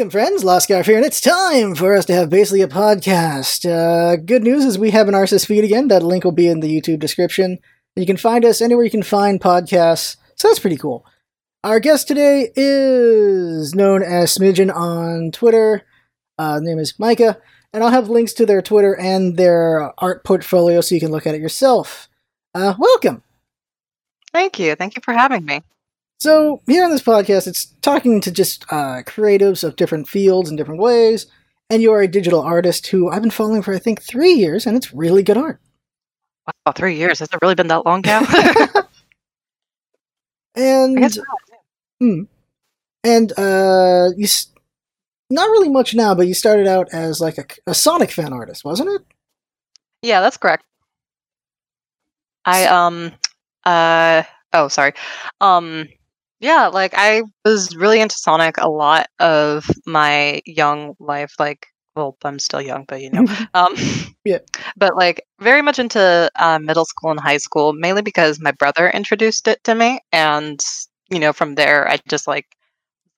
Welcome, friends. Lost here, and it's time for us to have basically a podcast. Uh, good news is we have an RSS feed again. That link will be in the YouTube description. You can find us anywhere you can find podcasts, so that's pretty cool. Our guest today is known as Smidgen on Twitter. Uh, name is Micah, and I'll have links to their Twitter and their art portfolio so you can look at it yourself. Uh, welcome. Thank you. Thank you for having me. So here on this podcast, it's talking to just uh, creatives of different fields and different ways. And you are a digital artist who I've been following for I think three years, and it's really good art. Wow, three years. Has it really been that long, Cal? and I hmm, and uh, you s- not really much now, but you started out as like a, a Sonic fan artist, wasn't it? Yeah, that's correct. I um uh oh sorry. Um yeah, like I was really into Sonic a lot of my young life, like well, I'm still young, but you know. Um Yeah. But like very much into uh, middle school and high school, mainly because my brother introduced it to me and you know, from there I just like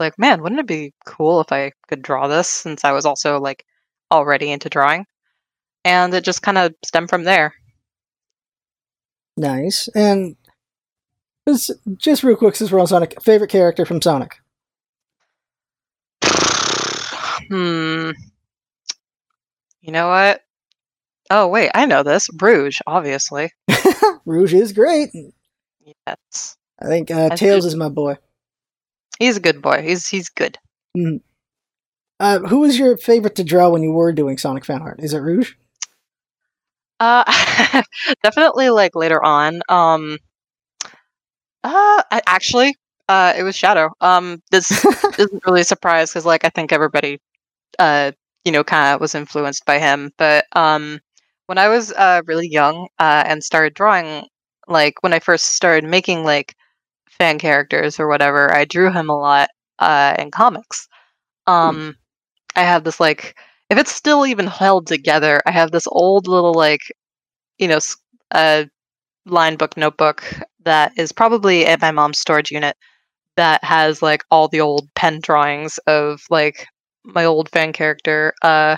like, man, wouldn't it be cool if I could draw this since I was also like already into drawing? And it just kind of stemmed from there. nice. And just, just real quick, since we're on Sonic, favorite character from Sonic? Hmm. You know what? Oh wait, I know this. Rouge, obviously. Rouge is great. Yes. I think uh, I Tails see. is my boy. He's a good boy. He's he's good. Uh, who was your favorite to draw when you were doing Sonic fan art? Is it Rouge? Uh definitely like later on. Um uh I, actually uh it was Shadow. Um this isn't really a surprise cuz like I think everybody uh you know kind of was influenced by him, but um when I was uh really young uh and started drawing like when I first started making like fan characters or whatever, I drew him a lot uh in comics. Um I have this like if it's still even held together, I have this old little like you know uh line book notebook that is probably at my mom's storage unit that has like all the old pen drawings of like my old fan character uh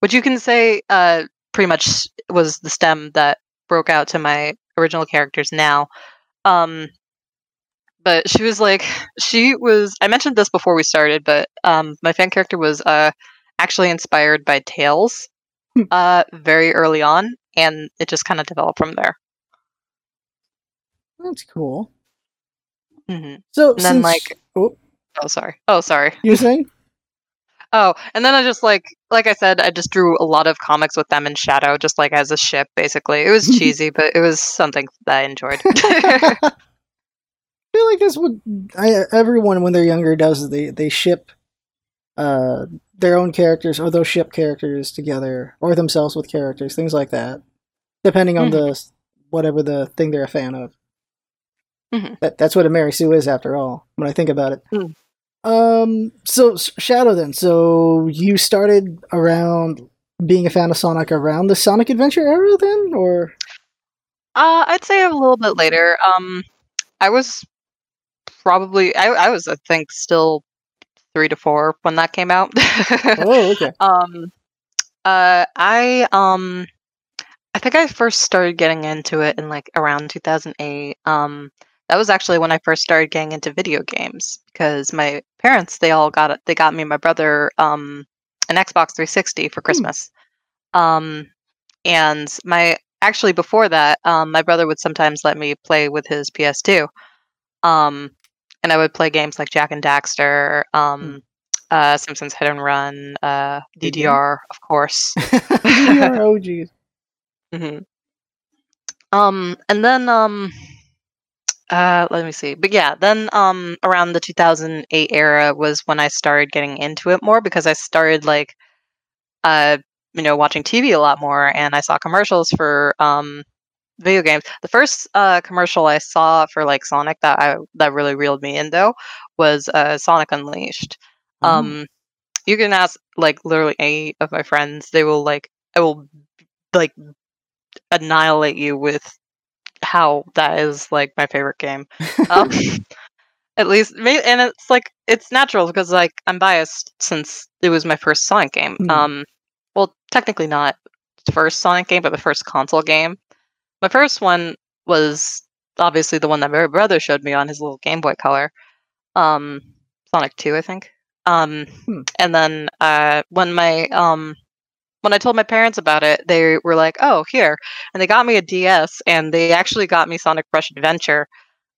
which you can say uh pretty much was the stem that broke out to my original characters now um but she was like she was i mentioned this before we started but um my fan character was uh actually inspired by tails Hmm. uh very early on and it just kind of developed from there That's cool. hmm So And then, since- like- oh, oh sorry oh sorry you were saying? oh and then i just like like i said i just drew a lot of comics with them in shadow just like as a ship basically it was cheesy but it was something that i enjoyed I feel like that's what I, everyone when they're younger does. They they ship uh, their own characters or those ship characters together or themselves with characters, things like that, depending on the whatever the thing they're a fan of. Mhm. That that's what a Mary Sue is, after all. When I think about it. Mm. Um. So Shadow, then. So you started around being a fan of Sonic around the Sonic Adventure era, then, or Uh, I'd say a little bit later. Um, I was probably I, I was I think still three to four when that came out. oh, okay. um, uh, I um, I think I first started getting into it in like around 2008. Um, that was actually when I first started getting into video games because my parents they all got it. They got me and my brother um an Xbox 360 for Christmas. Um, and my actually before that, um, my brother would sometimes let me play with his PS2. Um, and I would play games like Jak and Daxter, um, uh, Simpsons Hit and Run, uh. DDR, of course. DDR, oh, geez. hmm Um, and then um, uh, let me see. But yeah, then um, around the 2008 era was when I started getting into it more because I started like, uh, you know, watching TV a lot more, and I saw commercials for um, video games. The first uh, commercial I saw for like Sonic that I that really reeled me in though was uh, Sonic Unleashed. Oh. Um, you can ask like literally any of my friends; they will like I will like annihilate you with how that is like my favorite game. Um, At least, and it's like it's natural because like I'm biased since it was my first Sonic game. Hmm. Um, well, technically not the first Sonic game, but the first console game. My first one was obviously the one that my brother showed me on his little Game Boy Color. Um, Sonic Two, I think. Um, Hmm. and then uh, when my um, when I told my parents about it, they were like, "Oh, here," and they got me a DS, and they actually got me Sonic Rush Adventure.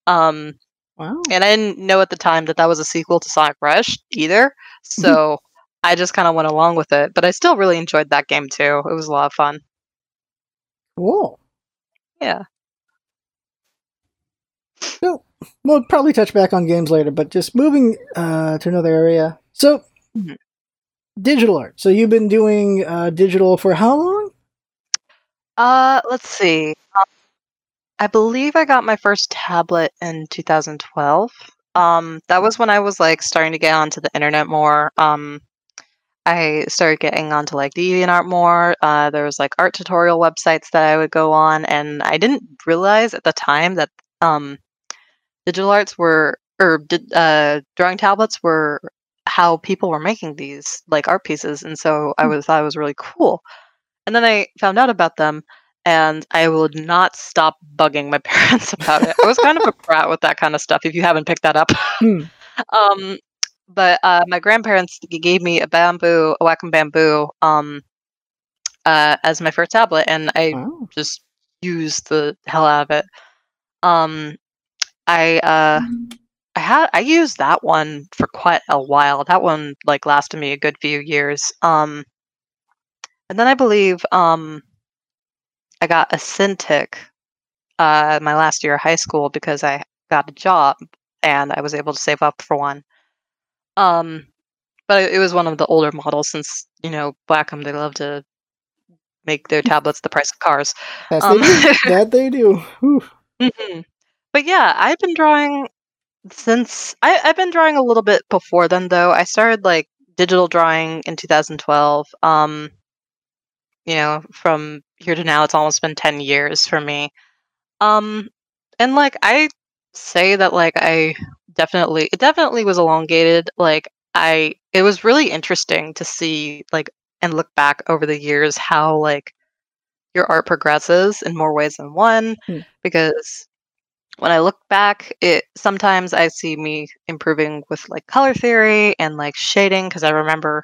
Um, Wow. and I didn't know at the time that that was a sequel to Sonic Rush either. So I just kind of went along with it. But I still really enjoyed that game too. It was a lot of fun. Cool. Yeah. So we'll probably touch back on games later, but just moving uh, to another area. So Mhm. Digital art. So you've been doing uh, digital for how long? Uh, let's see. Um, I believe I got my first tablet in 2012. Um, that was when I was like starting to get onto the internet more. Um, I started getting onto like DeviantArt more. Uh, there was like art tutorial websites that I would go on, and I didn't realize at the time that um, digital arts were or uh, drawing tablets were how people were making these like art pieces, and so I Hmm. was thought it was really cool. And then I found out about them, and I would not stop bugging my parents about it. I was kind of a brat with that kind of stuff. If you haven't picked that up, Hmm. um, but uh, my grandparents gave me a bamboo, a Wacom bamboo, um, uh, as my first tablet, and I Wow. just used the hell out of it. Um, I uh, I had I used that one for quite a while. That one like lasted me a good few years. Um, and then I believe um, I got a Cintiq uh, my last year of high school because I got a job and I was able to save up for one. Um, but it, was one of the older models since you know Wacom they love to make their tablets the price of cars. Yes, Um, they do. that they do. Mhm. But yeah, I've been drawing since I, I've been drawing a little bit before then though. I started like digital drawing in 2012. Um, you know, from here to now, it's almost been 10 years for me. Um, and like I say that like I definitely it definitely was elongated. Like I it was really interesting to see like and look back over the years how like your art progresses in more ways than one Hmm. because when I look back, it sometimes I see me improving with like color theory and like shading because I remember,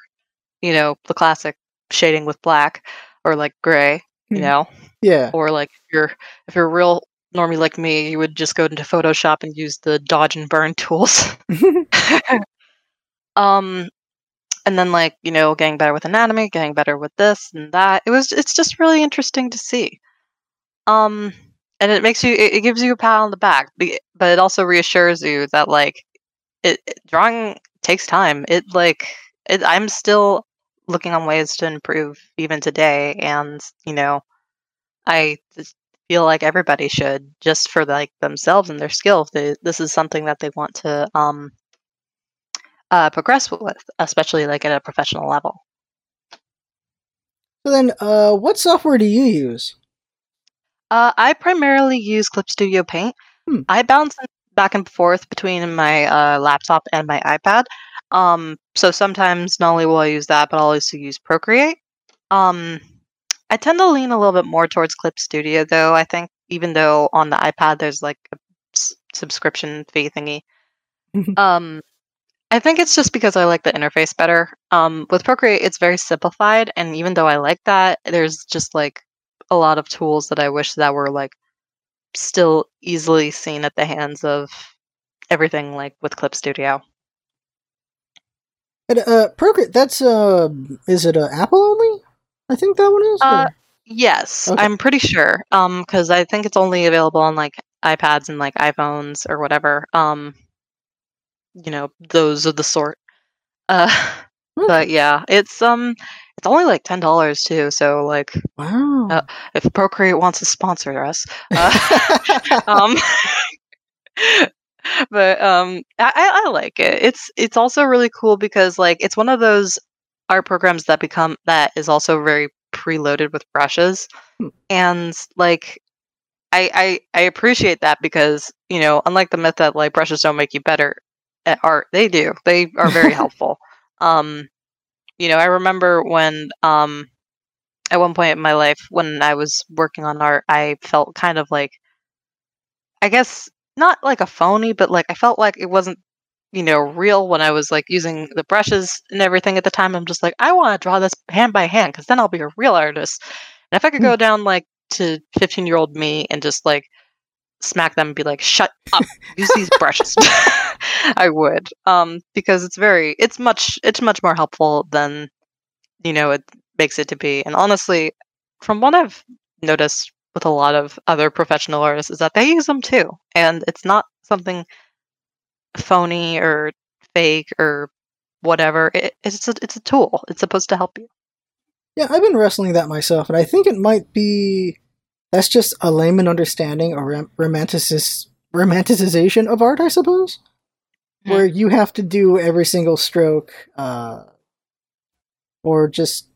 you know, the classic shading with black or like gray, you Mhm. know, Yeah. or like if you're if you're real normie like me, you would just go into Photoshop and use the dodge and burn tools. um and then like, you know, getting better with anatomy, getting better with this and that. It was it's just really interesting to see. Um and it makes you it, it gives you a pat on the back, but it also reassures you that like it, it- drawing takes time. It like it, I'm still looking on ways to improve even today and, you know, I feel like everybody should just for like themselves and their skill they, this is something that they want to um uh, progress with, especially like at a professional level. So then, uh, what software do you use? Uh, I primarily use Clip Studio Paint. Hmm. I bounce back and forth between my uh, laptop and my iPad. Um, so sometimes not only will I use that, but I'll also use Procreate. Um, I tend to lean a little bit more towards Clip Studio, though. I think even though on the iPad there's like a s- subscription fee thingy. Um, I think it's just because I like the interface better. Um, with Procreate, it's very simplified, and even though I like that, there's just like a lot of tools that I wish that were like still easily seen at the hands of everything like with Clip Studio. And, uh, Procreate. That's uh, is it uh, Apple only? I think that one is. Uh, Yes, Okay. I'm pretty sure. Um, because I think it's only available on like iPads and like iPhones or whatever. Um, you know, those of the sort. Uh, Okay. but yeah, it's um, it's only like ten dollars too. So like, wow. uh, if Procreate wants to sponsor us, uh, um but um I, I I like it it's it's also really cool because like it's one of those art programs that become that is also very preloaded with brushes Hmm. and like I, I i appreciate that because you know unlike the myth that like brushes don't make you better at art. They do. They are very helpful. Um, you know, I remember when um, at one point in my life when I was working on art, I felt kind of like, I guess not like a phony, but like I felt like it wasn't, you know, real when I was like using the brushes and everything at the time. I'm just like, I want to draw this hand by hand because then I'll be a real artist. And if I could Hmm. go down like to 15 year old me and just like smack them and be like, shut up, use these brushes, I would. Um, because it's very, it's much, it's much more helpful than, you know, it makes it to be. And honestly, from what I've noticed with a lot of other professional artists is that they use them too. And it's not something phony or fake or whatever. It, it's a, it's a tool. It's supposed to help you. Yeah, I've been wrestling that myself, and I think it might be that's just a layman understanding or rom- romanticis- romanticization of art, I suppose, Hmm. where you have to do every single stroke, uh, or just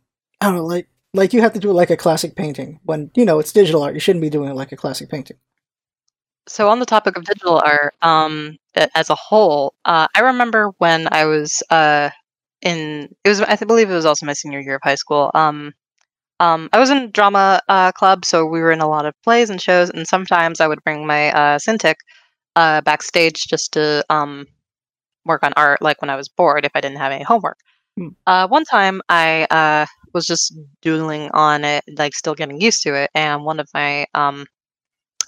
I don't know, like like you have to do it like a classic painting. When you know it's digital art, you shouldn't be doing it like a classic painting. So on the topic of digital art, um, as a whole, uh, I remember when I was uh, in it was I believe it was also my senior year of high school. Um, um, I was in drama uh, club, so we were in a lot of plays and shows, and sometimes I would bring my uh, Cintiq uh, backstage just to um, work on art, like when I was bored if I didn't have any homework. Hmm. Uh, one time I uh, was just doodling on it, like still getting used to it, and one of my um,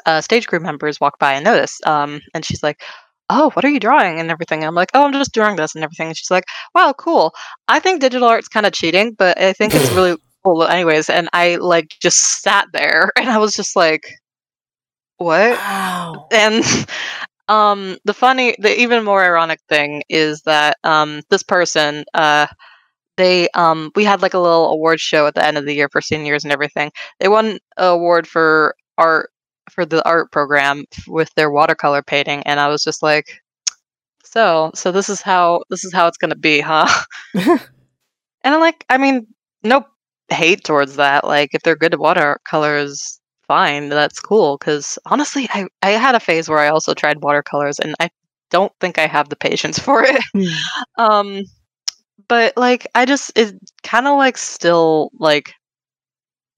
uh, stage crew members walked by and noticed, um, and she's like, "Oh, what are you drawing?" and everything. I'm like, "Oh, I'm just drawing this and everything." And she's like, "Wow, cool. I think digital art's kind of cheating, but I think it's really cool, anyways." And I like just sat there, and I was just like, "What?" Wow. and um the funny the even more ironic thing is that um this person uh they um we had like a little award show at the end of the year for seniors and everything they won an award for art for the art program with their watercolor painting and i was just like so so this is how this is how it's gonna be huh and i'm like i mean no hate towards that like if they're good at watercolors fine that's cool because honestly I, I had a phase where i also tried watercolors and i don't think i have the patience for it Hmm. um but like i just it kind of like still like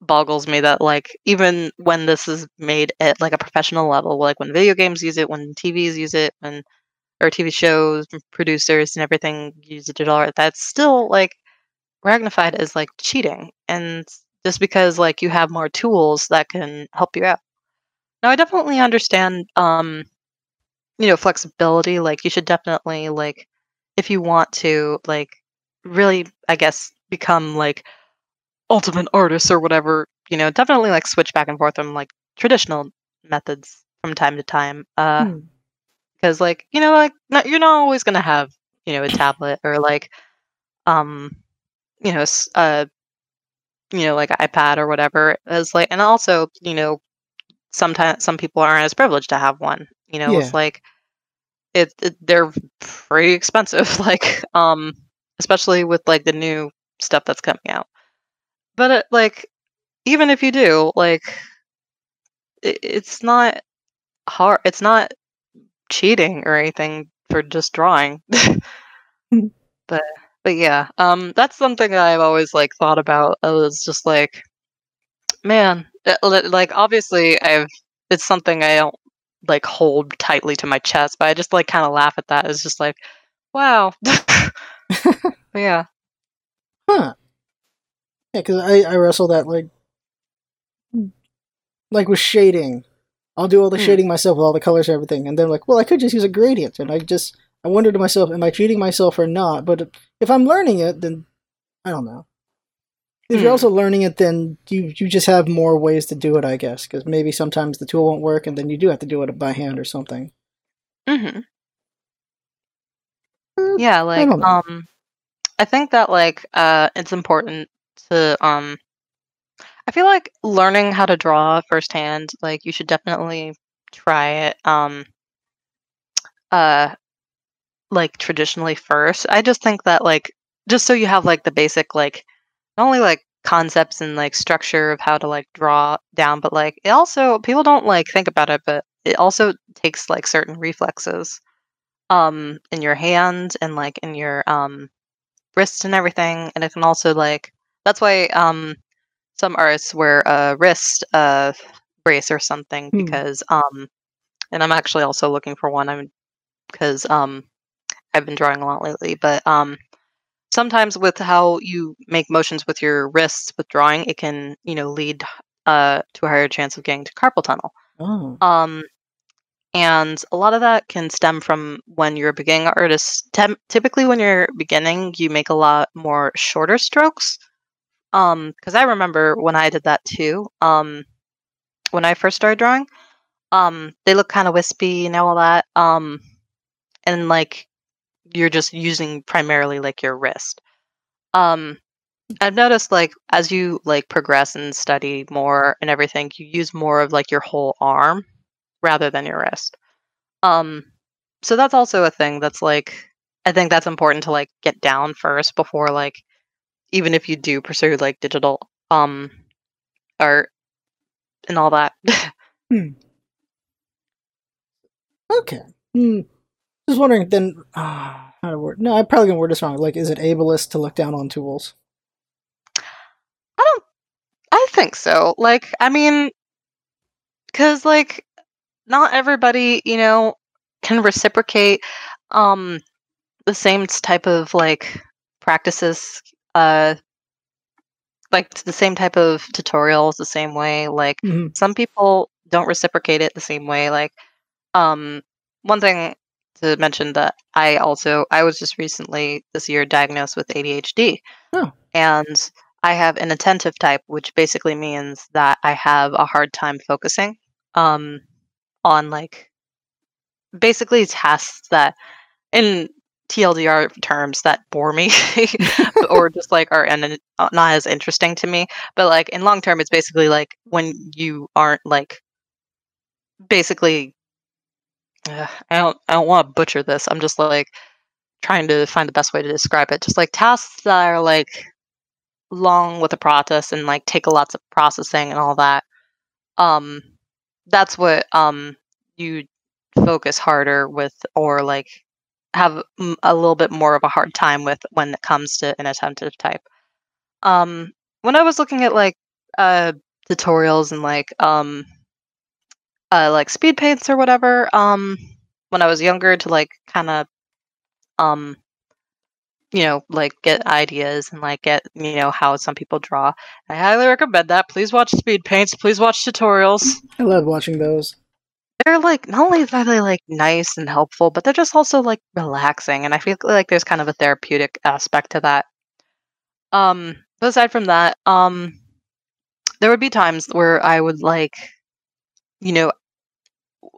boggles me that like even when this is made at like a professional level like when video games use it when tvs use it when or tv shows producers and everything use digital art that's still like magnified as like cheating and just because like you have more tools that can help you out now i definitely understand um you know flexibility like you should definitely like if you want to like really i guess become like ultimate artist or whatever you know definitely like switch back and forth from like traditional methods from time to time uh Hmm. because like you know like not, you're not always gonna have you know a tablet or like um you know uh you know like an ipad or whatever as like and also you know sometimes some people aren't as privileged to have one you know Yeah. it's like it, it they're pretty expensive like um especially with like the new stuff that's coming out. But it, like even if you do like it, it's not hard it's not cheating or anything for just drawing. But but yeah um that's something that i've always like thought about i was just like man like obviously i've it's something i don't like hold tightly to my chest but i just like kind of laugh at that it's just like wow yeah Huh. Yeah, because I, I wrestle that like like with shading. I'll do all the Hmm. shading myself with all the colors and everything, and then like, well, I could just use a gradient, and I just I wonder to myself, am I cheating myself or not? But if I'm learning it, then I don't know. If you're Hmm. also learning it, then you you just have more ways to do it, I guess, because maybe sometimes the tool won't work, and then you do have to do it by hand or something. hmm Uh, yeah like don't um i think that like uh it's important to um i feel like learning how to draw firsthand like you should definitely try it um uh like traditionally first i just think that like just so you have like the basic like not only like concepts and like structure of how to like draw down but like it also people don't like think about it but it also takes like certain reflexes um in your hand and like in your um wrist and everything and it can also like that's why um some artists wear a wrist uh brace or something Hmm. because um and I'm actually also looking for one I'm because um I've been drawing a lot lately but um sometimes with how you make motions with your wrists with drawing it can you know lead uh to a higher chance of getting to carpal tunnel Oh. um and a lot of that can stem from when you're a beginning artist Tem- typically when you're beginning you make a lot more shorter strokes um because i remember when i did that too um when i first started drawing um they look kind of wispy and all that um and like you're just using primarily like your wrist um i've noticed like as you like progress and study more and everything you use more of like your whole arm rather than your wrist um so that's also a thing that's like i think that's important to like get down first before like even if you do pursue like digital um art and all that Okay. Hmm. Just wondering then uh, how to word. No, I'm probably gonna word this wrong. Like, is it ableist to look down on tools? I don't. I think so. Like, I mean, because like, not everybody, you know, can reciprocate um the same type of like practices. Uh, like the same type of tutorials the same way. Like, Mhm. some people don't reciprocate it the same way. Like, um, one thing to mention that I also I was just recently this year diagnosed with ADHD. Oh. And I have inattentive type, which basically means that I have a hard time focusing um, on like basically tasks that, in TLDR terms, that bore me or just like are and not as interesting to me. But like in long term, it's basically like when you aren't like basically. I don't. I don't want to butcher this. I'm just like trying to find the best way to describe it. Just like tasks that are like long with the process and like take a lots of processing and all that. Um, that's what um you focus harder with, or like have a little bit more of a hard time with when it comes to inattentive type. Um, when I was looking at like uh tutorials and like um uh like speed paints or whatever, um, when I was younger to like kind of um you know, like get ideas and like get, you know, how some people draw. I highly recommend that. Please watch speed paints. Please watch tutorials. I love watching those. They're like not only are they like nice and helpful, but they're just also like relaxing. And I feel like there's kind of a therapeutic aspect to that. Um, but aside from that, um, there would be times where I would like, you know,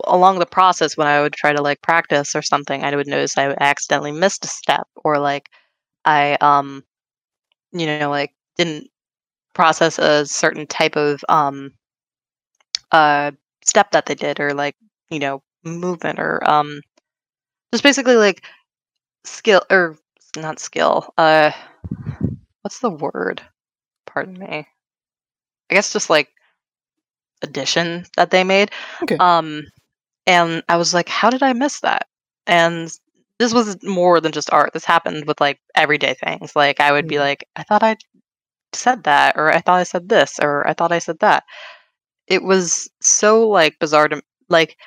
along the process when I would try to like practice or something, I would notice I accidentally missed a step or like I um you know like didn't process a certain type of um uh step that they did or like you know movement or um just basically like skill or not skill uh what's the word? Pardon me. I guess just like addition that they made. Okay. um and i was like how did i miss that? And this was more than just art this happened with like everyday things like i would be Mm. like i thought i said that or i thought i said this or i thought i said that. It was so like bizarre to like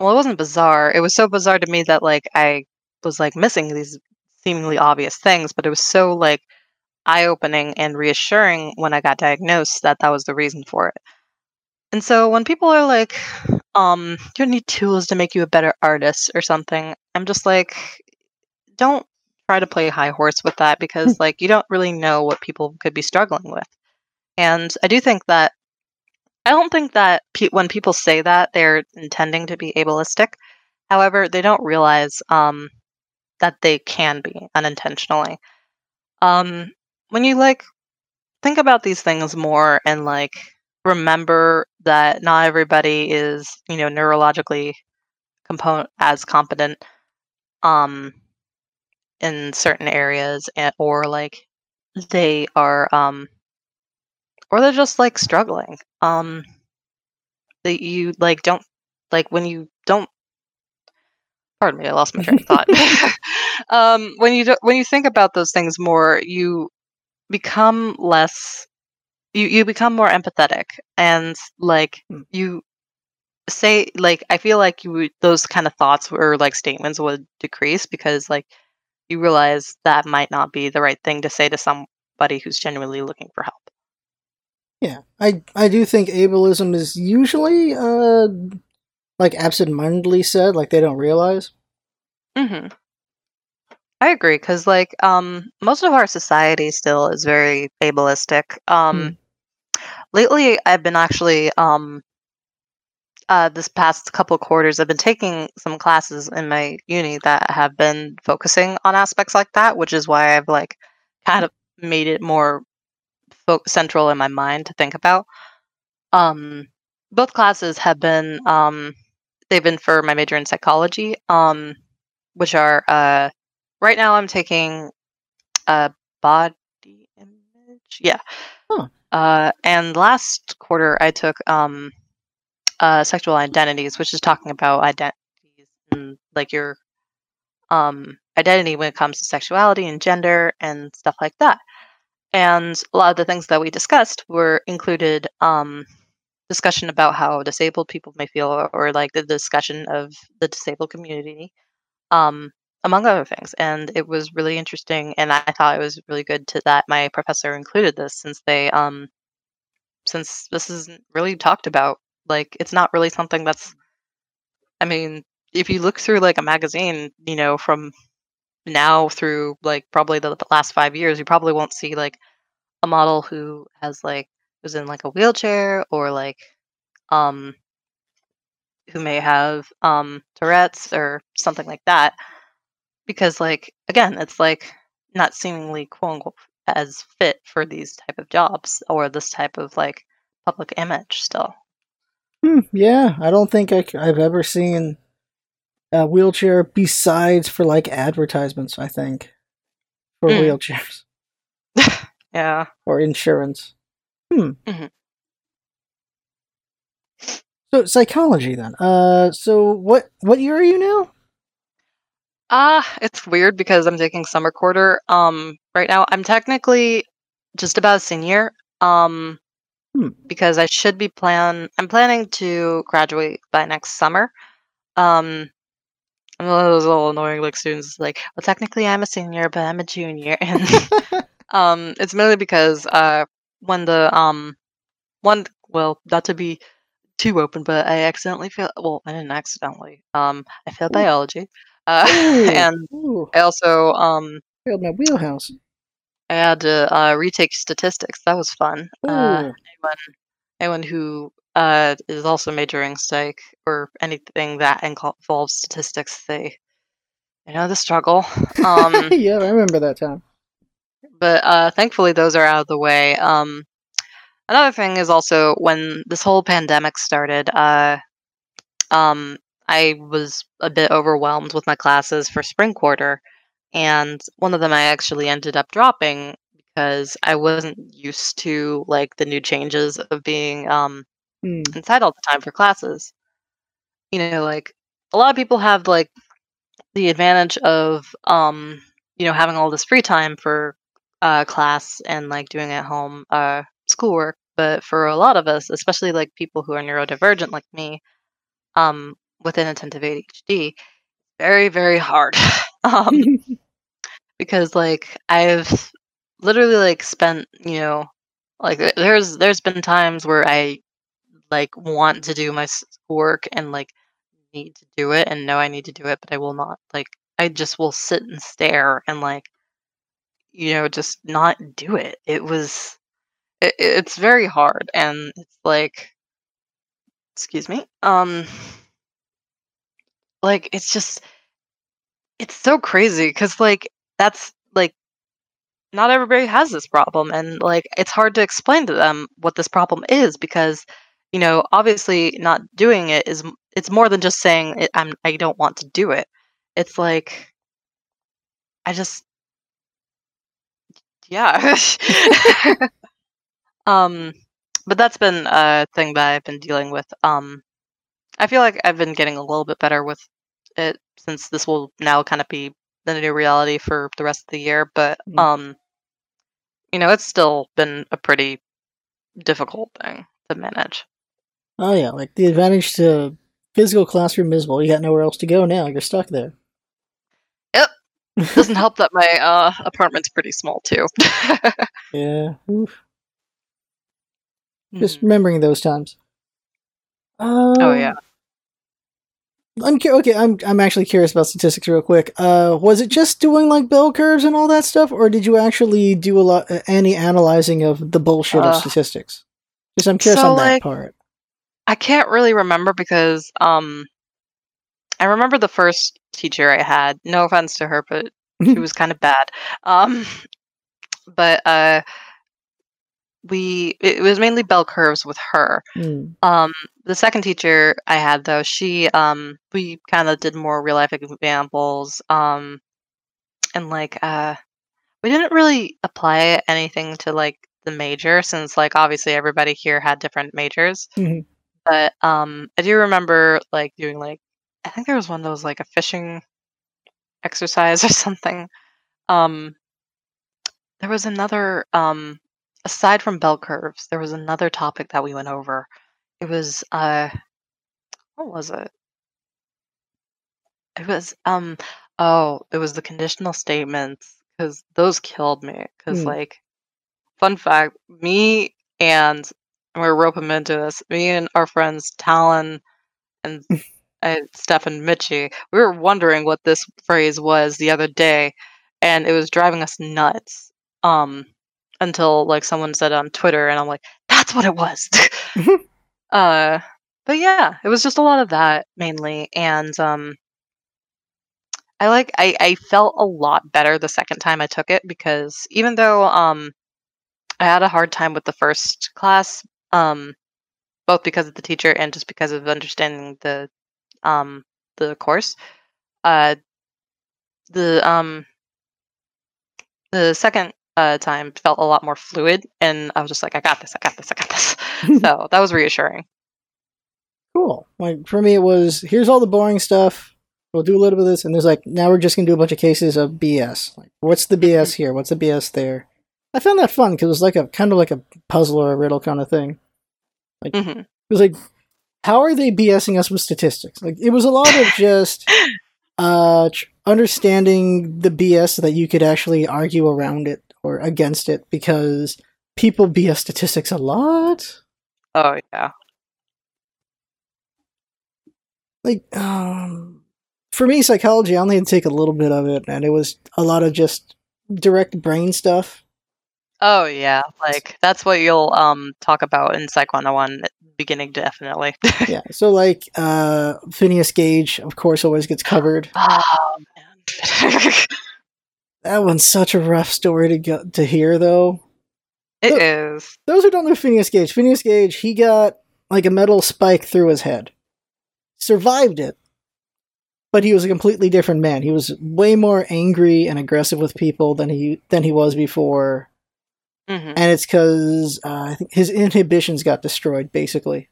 well it wasn't bizarre it was so bizarre to me that like i was like missing these seemingly obvious things but it was so like eye-opening and reassuring when i got diagnosed that that was the reason for it and so when people are like um you need tools to make you a better artist or something i'm just like don't try to play high horse with that because like you don't really know what people could be struggling with and i do think that I don't think that pe- when people say that they're intending to be ableistic. However, they don't realize um, that they can be unintentionally. Um, when you like think about these things more and like remember that not everybody is you know neurologically component as competent um, in certain areas and, or like they are um, or they're just like struggling. Um, that you like don't like when you don't pardon me, I lost my train of thought. um, when you do, when you think about those things more, you become less. You you become more empathetic, and like Hmm. you say, like I feel like you would, those kind of thoughts or like statements would decrease because like you realize that might not be the right thing to say to somebody who's genuinely looking for help. Yeah, I I do think ableism is usually uh like absent-mindedly said, like they don't realize. mm-hmm I agree because like um most of our society still is very ableistic. Um lately I've been actually um uh this past couple quarters I've been taking some classes in my uni that have been focusing on aspects like that, which is why I've like kind of made it more fo- central in my mind to think about. Um both classes have been um they've been for my major in psychology, um which are uh right now I'm taking a body image. Yeah. Huh. Uh and last quarter I took um uh sexual identities, which is talking about identities and like your um identity when it comes to sexuality and gender and stuff like that. And a lot of the things that we discussed were included um discussion about how disabled people may feel or, or like the discussion of the disabled community um, among other things. And it was really interesting, and I thought it was really good to that my professor included this since they um since this isn't really talked about. Like it's not really something that's. I mean, if you look through like a magazine, you know, from now through like probably the last five years, you probably won't see like a model who has like who's in like a wheelchair or like um who may have um Tourette's or something like that because like again it's like not seemingly quote unquote as fit for these type of jobs or this type of like public image still Hmm, yeah, I don't think I, have ever seen a wheelchair besides for like advertisements. I think for Mm. wheelchairs yeah or insurance. Hmm. Mhm. So psychology then. Uh, so what what year are you now? Ah it's weird because i'm taking summer quarter um right now i'm technically just about a senior um Hmm. because i should be plan i'm planning to graduate by next summer um I'm one of those little annoying like students like, well technically I'm a senior, but I'm a junior and um it's mainly because uh when the um one well not to be too open, but I accidentally failed well, I didn't accidentally. Um I failed Ooh. biology. Uh Ooh, and ooh, I also um failed my wheelhouse. I had to uh retake statistics. That was fun. Uh anyone anyone who uh is also majoring psych or anything that involves statistics, they they know the struggle. Um yeah, I remember that time. but uh, thankfully those are out of the way. Um, another thing is also when this whole pandemic started, uh, um, I was a bit overwhelmed with my classes for spring quarter, and one of them I actually ended up dropping because I wasn't used to like the new changes of being um, Hmm. inside all the time for classes. You know, like a lot of people have like the advantage of um, you know having all this free time for uh, class and like doing at home uh, schoolwork. But for a lot of us, especially like people who are neurodivergent like me, um, with inattentive ADHD, very very hard. um, because like I've literally like spent you know like there's there's been times where I like want to do my work and like need to do it and know I need to do it, but I will not. Like I just will sit and stare and like you know just not do it. It was it, it's very hard and it's like excuse me um like it's just it's so crazy because like that's like not everybody has this problem and like it's hard to explain to them what this problem is because you know obviously not doing it is it's more than just saying it, i'm i don't want to do it. It's like i just yeah. Um but that's been a thing that i've been dealing with um i feel like i've been getting a little bit better with it since this will now kind of be the new reality for the rest of the year. But Mm. um, you know, it's still been a pretty difficult thing to manage. Oh yeah, like the advantage to physical classroom is well, you got nowhere else to go now. You're stuck there. Yep. Doesn't help that my uh, apartment's pretty small too. Yeah. Oof. Just Mhm. remembering those times. Um, Oh yeah. I'm cu- okay. I'm I'm actually curious about statistics real quick. Uh, was it just doing like bell curves and all that stuff, or did you actually do a lot uh, any analyzing of the bullshit of Uh, statistics? Just I'm curious so, on that like, part. I can't really remember because um, I remember the first teacher I had. No offense to her, but she was kind of bad. Um, but uh, we it was mainly bell curves with her. Hmm. Um, the second teacher I had though, she um, we kind of did more real life examples. Um, and like uh, we didn't really apply anything to like the major since like obviously everybody here had different majors. Mhm. But um, I do remember like doing like I think there was one that was like a fishing exercise or something. Um, there was another um, aside from bell curves, there was another topic that we went over. It was uh, what was it? It was um, oh, it was the conditional statements because those killed me. Because Hmm. like, fun fact, me and we're him into this. Me and our friends Talon and uh, Steph and Mitchie, we were wondering what this phrase was the other day, and it was driving us nuts. Um, until like someone said on Twitter, and I'm like, that's what it was. uh, but yeah, it was just a lot of that mainly, and um, I like I I felt a lot better the second time I took it because even though um I had a hard time with the first class, um, both because of the teacher and just because of understanding the um the course. Uh, the um the second uh time felt a lot more fluid, and I was just like, I got this, I got this, I got this. so that was reassuring. Cool. Like for me, it was here's all the boring stuff. We'll do a little bit of this, and there's like now we're just gonna do a bunch of cases of BS. Like, what's the BS here? What's the BS there? I found that fun because it was like a kind of like a puzzle or a riddle kind of thing. hmm It was like, how are they BSing us with statistics? Like, it was a lot of just uh, tr- understanding the BS so that you could actually argue around it or against it because people BS statistics a lot. Oh yeah. Like, um, for me, psychology, I only had to take a little bit of it, and it was a lot of just direct brain stuff. Oh yeah, like that's what you'll um talk about in Psych 101 beginning definitely. yeah, so like uh, Phineas Gage, of course, always gets covered. oh man. That one's such a rough story to go to hear, though. it Look. is. those who don't know Phineas Gage, Phineas Gage, he got like a metal spike through his head. Survived it. But he was a completely different man. He was way more angry and aggressive with people than he than he was before. hmm And it's cuz uh, I think his inhibitions got destroyed basically.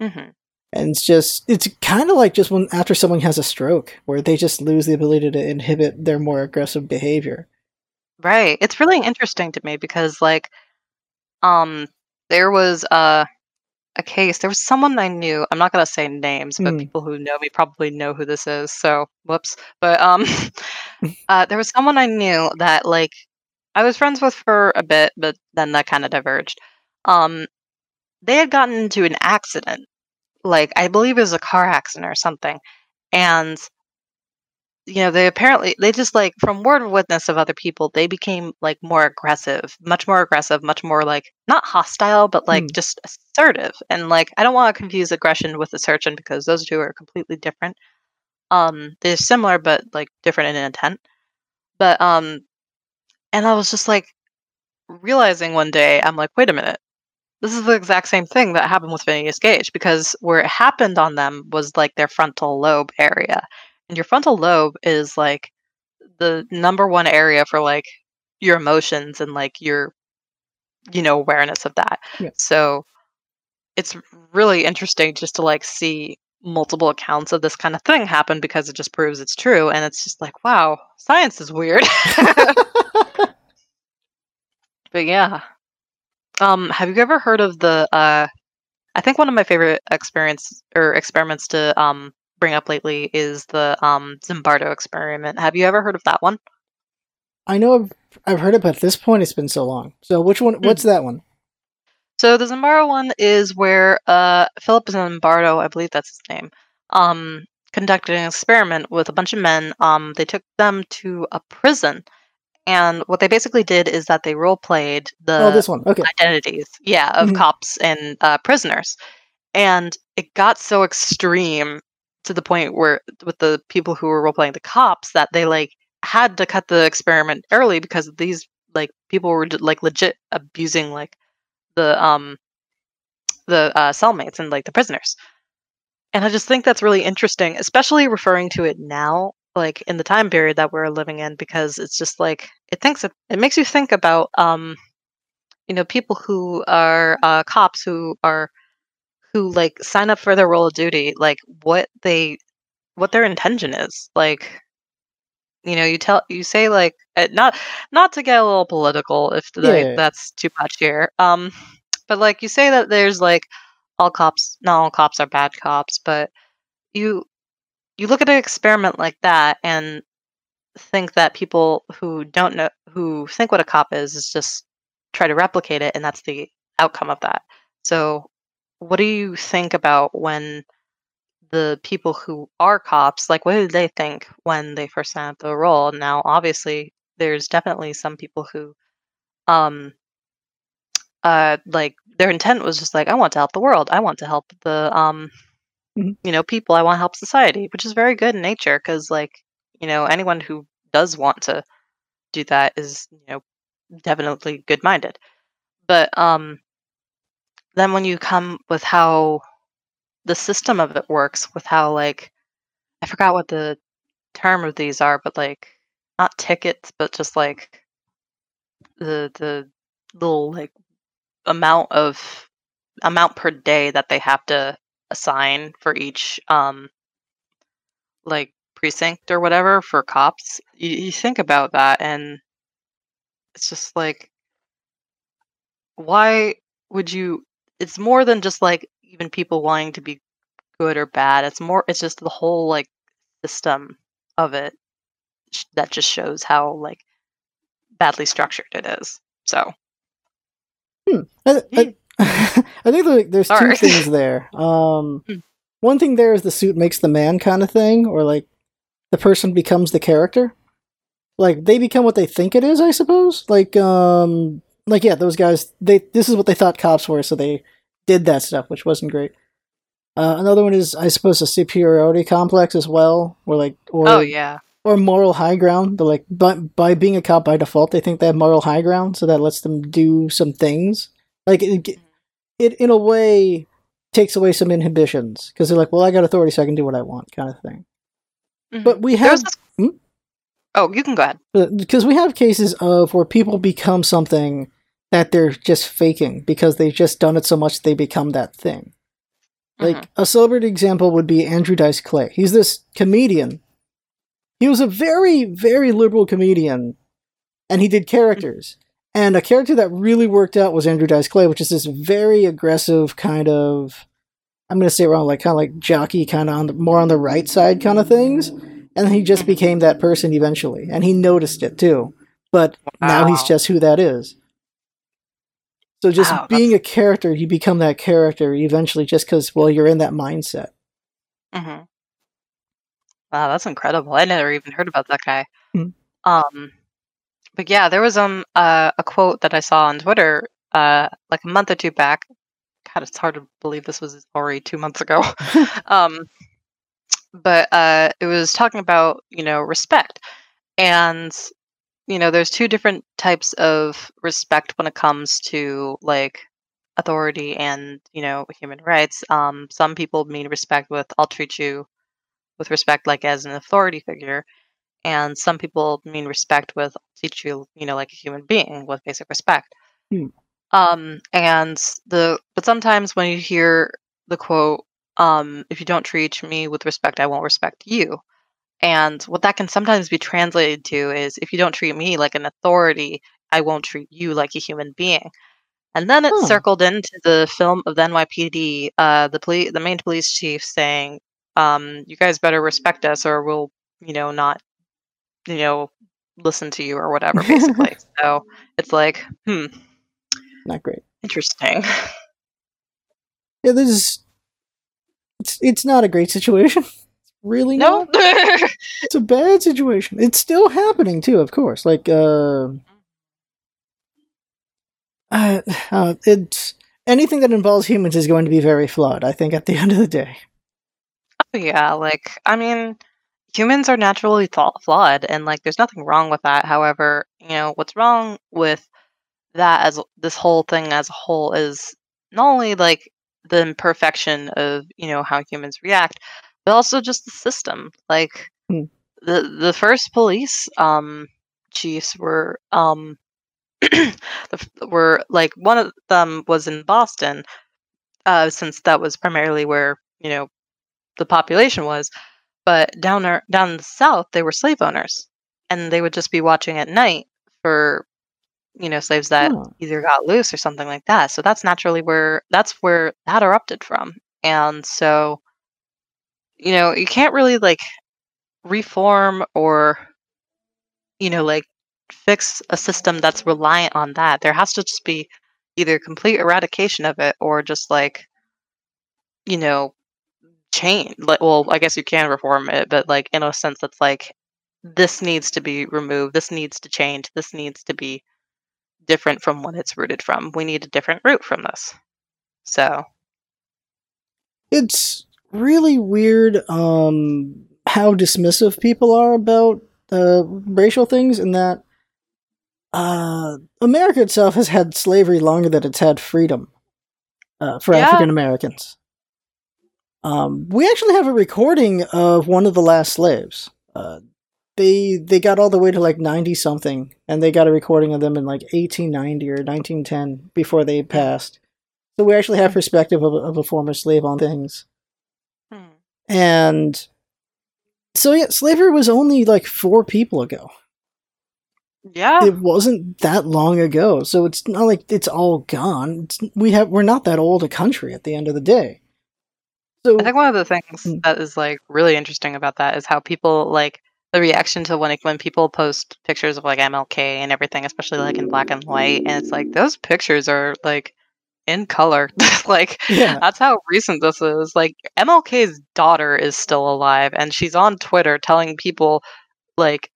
hmm And it's just it's kind of like just when after someone has a stroke where they just lose the ability to inhibit their more aggressive behavior. Right. It's really interesting to me because like um there was uh a case there was someone I knew I'm not gonna say names but Hmm. people who know me probably know who this is so whoops but um uh there was someone I knew that like I was friends with for a bit but then that kind of diverged um they had gotten into an accident like I believe it was a car accident or something and you know they apparently they just like from word of witness of other people they became like more aggressive much more aggressive much more like not hostile but like Hmm. just assertive and like i don't want to confuse aggression with assertion because those two are completely different. Um they're similar but like different in intent. But um and i was just like realizing one day i'm like wait a minute this is the exact same thing that happened with Phineas Gage because where it happened on them was like their frontal lobe area. And your frontal lobe is like the number one area for like your emotions and like your you know awareness of that. Yeah. So it's really interesting just to like see multiple accounts of this kind of thing happen because it just proves it's true and it's just like wow science is weird but yeah um have you ever heard of the uh i think one of my favorite experience or experiments to um bring up lately is the um zimbardo experiment have you ever heard of that one I know I've, I've heard it, but at this point it's been so long. So which one? What's that one? So the Zimbardo one is where uh, Philip Zimbardo, I believe that's his name, um, conducted an experiment with a bunch of men. Um, they took them to a prison, and what they basically did is that they role played the oh, this one. Okay. identities, yeah, of Mhm. cops and uh, prisoners, and it got so extreme to the point where with the people who were role playing the cops that they like had to cut the experiment early because these like people were like legit abusing like the um the uh, cellmates and like the prisoners and i just think that's really interesting especially referring to it now like in the time period that we're living in because it's just like it thinks it, it makes you think about um you know people who are uh, cops who are who like sign up for their role of duty like what they what their intention is like you know you tell you say like uh, not not to get a little political if like, that's too much here um but like you say that there's like all cops not all cops are bad cops but you you look at an experiment like that and think that people who don't know who think what a cop is is just try to replicate it and that's the outcome of that. So what do you think about when the people who are cops like what do they think when they first sign up the role? Now obviously there's definitely some people who um uh like their intent was just like i want to help the world. I want to help the um Mhm. you know people i want to help society which is very good in nature because like you know anyone who does want to do that is you know definitely good minded but um then when you come with how the system of it works with how like i forgot what the term of these are but like not tickets but just like the the little like amount of amount per day that they have to assign for each um like precinct or whatever for cops you, you think about that and it's just like why would you it's more than just like even people wanting to be good or bad it's more it's just the whole like system of it that just shows how like badly structured it is so. I, I, I think there's two things there. Um, Hmm. one thing there is the suit makes the man kind of thing, or like the person becomes the character. Like they become what they think it is, I suppose. Like, um, like yeah, those guys. They this is what they thought cops were, so they did that stuff, which wasn't great. Uh, another one is, I suppose, a superiority complex as well, or like, or oh yeah or moral high ground. They're like, by, by being a cop by default, they think they have moral high ground, so that lets them do some things. Like, it, it in a way takes away some inhibitions because they're like, well, I got authority, so I can do what I want, kind of thing. Mhm. But we have this- Hmm? oh you can go ahead because we have cases of where people become something that they're just faking because they've just done it so much they become that thing. Like Mhm. a celebrity example would be Andrew Dice Clay. He's this comedian. He was a very, very liberal comedian, and he did characters. And a character that really worked out was Andrew Dice Clay, which is this very aggressive kind of, I'm going to say it wrong, like kind of like jockey, kind of on the, more on the right side kind of things. And he just became that person eventually, and he noticed it too. But now he's just who that is. So just Wow, being a character, you become that character eventually, just because well, you're in that mindset. hmm Wow, that's incredible. I never even heard about that guy. Mhm. Um, yeah, there was um uh, a quote that I saw on Twitter uh like a month or two back. God, it's hard to believe this was already two months ago. um, but uh, it was talking about you know respect, and you know there's two different types of respect when it comes to like authority and you know human rights. Um, some people mean respect with I'll treat you with respect like as an authority figure and some people mean respect with teach you you know like a human being with basic respect Hmm. um and the but sometimes when you hear the quote um, if you don't treat me with respect, I won't respect you. And what that can sometimes be translated to is if you don't treat me like an authority, I won't treat you like a human being. And then it circled into the film of the NYPD, uh, the police, the main police chief saying, um, "You guys better respect us, or we'll, you know, not, you know, listen to you or whatever." Basically, so it's like, hmm, Not great. interesting. Yeah, this is. It's it's not a great situation. Really no, not. It's a bad situation. It's still happening too, of course. Like uh, uh, uh it's anything that involves humans is going to be very flawed. I think at the end of the day. Oh, yeah, like I mean, humans are naturally flawed, and like there's nothing wrong with that. However, you know what's wrong with that as this whole thing as a whole is not only like the imperfection of you know how humans react, but also just the system. Like Hmm. the the first police um chiefs were um were like one of them was in Boston, uh, since that was primarily where you know the population was. But down there, down in the south, they were slave owners, and they would just be watching at night for you know slaves that Huh. either got loose or something like that. So that's naturally where that's where that erupted from, and so you know you can't really like reform or you know like fix a system that's reliant on that. There has to just be either complete eradication of it or just like you know change like well i guess you can reform it but like in a sense that's like this needs to be removed this needs to change this needs to be different from what it's rooted from we need a different root from this so It's really weird um how dismissive people are about uh racial things and that uh America itself has had slavery longer than it's had freedom uh, for Yeah. African Americans. Um, we actually have a recording of one of the last slaves. Uh, they they got all the way to like ninety something, and they got a recording of them in like eighteen ninety or nineteen ten before they passed. So we actually have perspective of, a- of a former slave on things. hmm. And so yeah, slavery was only like four people ago. yeah It wasn't that long ago, so it's not like it's all gone. It's, we have we're not that old a country at the end of the day. So i think one of the things Mm. that is like really interesting about that is how people like the reaction to when when people post pictures of like mlk and everything especially like in black and white and it's like those pictures are like in color like yeah, That's how recent this is. Like MLK's daughter is still alive and she's on Twitter telling people like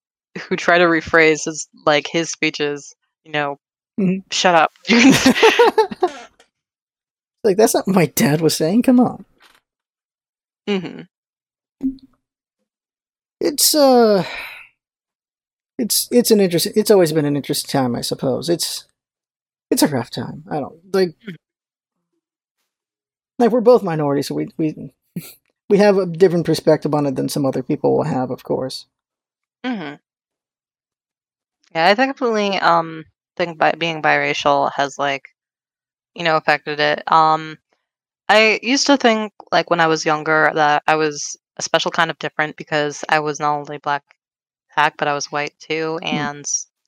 who try to rephrase his like his speeches, you know, Mhm. shut up. like that's not what my dad was saying. Come on, hmm it's uh, it's it's an interesting. It's always been an interesting time, I suppose. It's it's a rough time. I don't like like we're both minorities, so we we we have a different perspective on it than some other people will have, of course. Mm-hmm. Yeah, I definitely um think by being biracial has like you know affected it. Um I used to think like when I was younger that I was a special kind of different because I was not only black black but I was white too and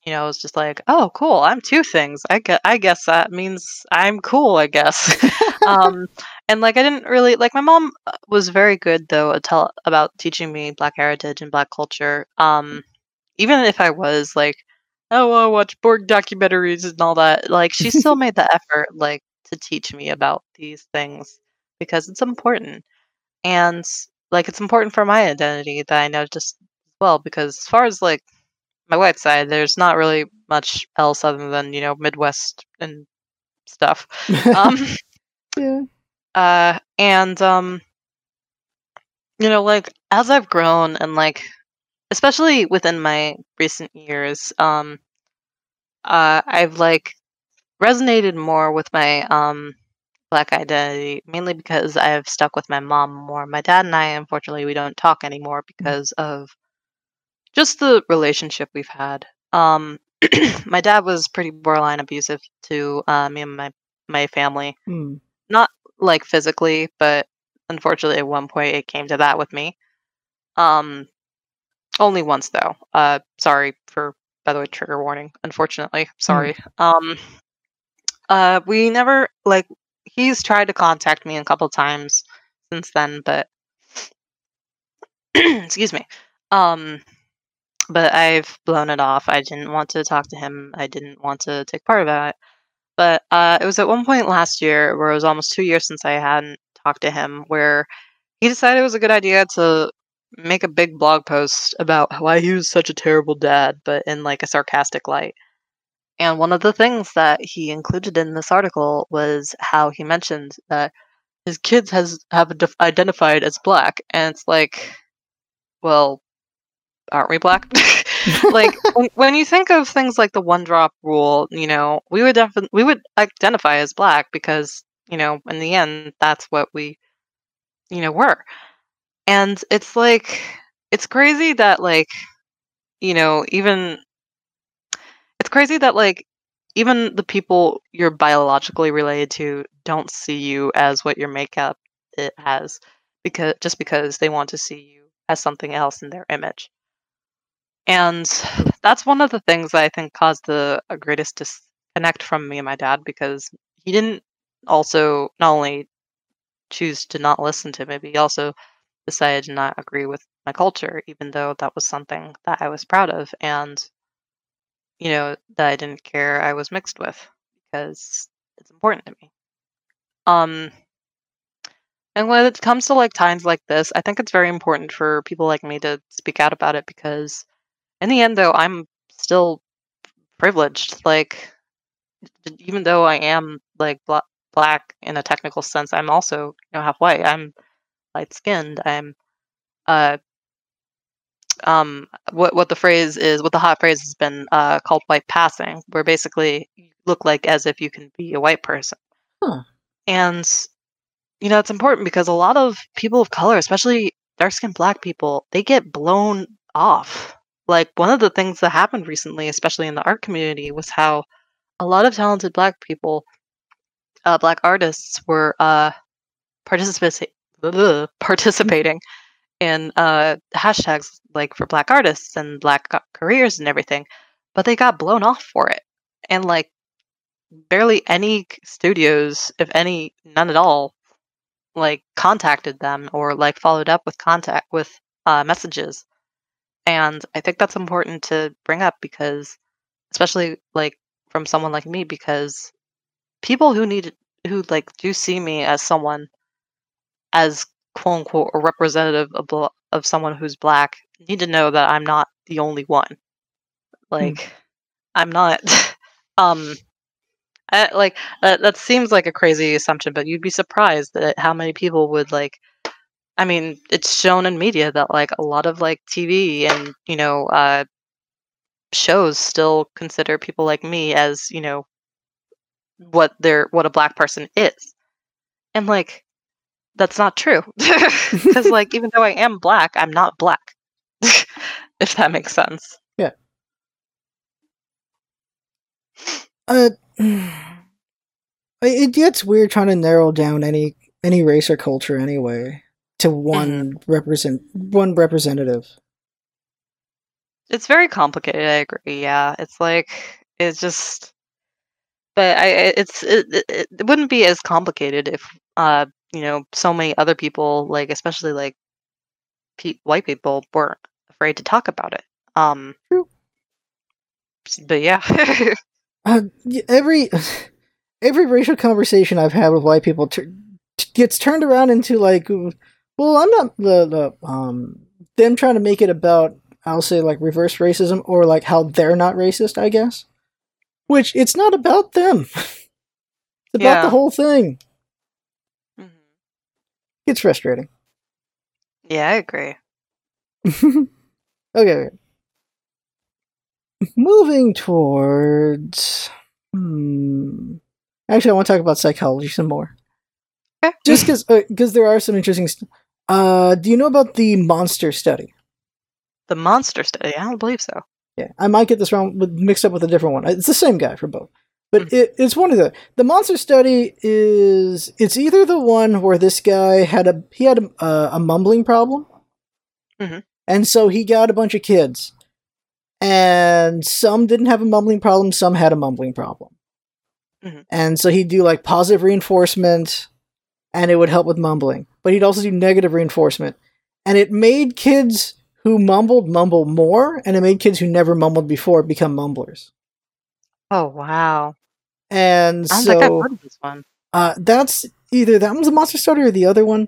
you know, it was just like, oh, cool, I'm two things. I guess, I guess that means I'm cool, I guess. um, and like, I didn't really like. My mom uh, was very good though at tell, about teaching me Black heritage and Black culture. Um, even if I was like, oh, I watch Borg documentaries and all that, like, she still made the effort like to teach me about these things because it's important, and like, it's important for my identity that I know just as well. Because as far as like my white side, there's not really much else other than you know Midwest and stuff. Um, yeah. uh, and um, you know, like as I've grown and like, especially within my recent years, um, uh, I've like resonated more with my um black identity, mainly because I have stuck with my mom more. My dad and I, unfortunately, we don't talk anymore because of just the relationship we've had. Um, my dad was pretty borderline abusive to uh, me and my my family not like physically, but unfortunately, at one point it came to that with me. Um, only once though. Uh, sorry for by the way, trigger warning. Unfortunately, sorry. Um, uh, we never like he's tried to contact me a couple times since then, but excuse me. Um, but I've blown it off. I didn't want to talk to him. I didn't want to take part of it. But uh, it was at one point last year where it was almost two years since I hadn't talked to him, where he decided it was a good idea to make a big blog post about why he was such a terrible dad, but in like a sarcastic light. And one of the things that he included in this article was how he mentioned that his kids has have def- identified as black, and it's like, well, aren't we black? like when, when you think of things like the one drop rule, you know, we would definitely we would identify as black because you know, in the end, that's what we, you know, were. And it's like it's crazy that like, you know, even it's crazy that like even the people you're biologically related to don't see you as what your makeup it has because just because they want to see you as something else in their image. And that's one of the things that I think caused the uh, greatest disconnect from me and my dad because he didn't also not only choose to not listen to me, but he also decided to not agree with my culture, even though that was something that I was proud of and, you know, that I didn't care I was mixed with because it's important to me. Um, and when it comes to like times like this, I think it's very important for people like me to speak out about it because in the end though, I'm still privileged. Like even though I am like bla- black in a technical sense, I'm also, you know, half white. I'm light skinned. I'm uh um what what the phrase is what the hot phrase has been uh called white passing, where basically you look like as if you can be a white person. Huh. And you know, it's important because a lot of people of color, especially dark skinned black people, they get blown off. Like one of the things that happened recently, especially in the art community, was how a lot of talented black people, uh, black artists, were uh, participating participating in uh, hashtags like for black artists and black careers and everything, but they got blown off for it. And like barely any studios, if any, none at all, like contacted them or like followed up with contact with uh, messages. And I think that's important to bring up because, especially like from someone like me, because people who need who like do see me as someone as quote unquote a representative of bl- of someone who's black need to know that I'm not the only one. Like mm. I'm not um I, like that, that seems like a crazy assumption, but you'd be surprised at how many people would like I mean, it's shown in media that like a lot of like TV and, you know, uh shows still consider people like me as, you know, what they're what a black person is. And like that's not true. Because like even though I am black, I'm not black. if that makes sense. Yeah. Uh it gets weird trying to narrow down any any race or culture anyway to one mm-hmm. represent one representative. It's very complicated. I agree. Yeah, it's like it's just, but I it's it, it, it wouldn't be as complicated if uh you know so many other people like especially like pe- white people weren't afraid to talk about it. Um, True. But yeah, uh, every every racial conversation I've had with white people t- gets turned around into like, well, I'm not the the um them trying to make it about I'll say like reverse racism or like how they're not racist, I guess. Which it's not about them. it's about yeah. the whole thing. It's frustrating. Yeah, I agree. okay. Moving towards. Hmm. Actually, I want to talk about psychology some more. Okay. Just because because uh, there are some interesting. St- uh, do you know about the monster study? The monster study? I don't believe so. Yeah, I might get this wrong, with, mixed up with a different one. It's the same guy for both. But it, it's one of the the monster study is it's either the one where this guy had a he had a, uh, a mumbling problem, Mhm. and so he got a bunch of kids, and some didn't have a mumbling problem, some had a mumbling problem, Mhm. and so he'd do like positive reinforcement, and it would help with mumbling, but he'd also do negative reinforcement, and it made kids who mumbled mumble more, and it made kids who never mumbled before become mumblers. Oh wow! And I so heard of this one. uh, that's either that one's a monster starter or the other one.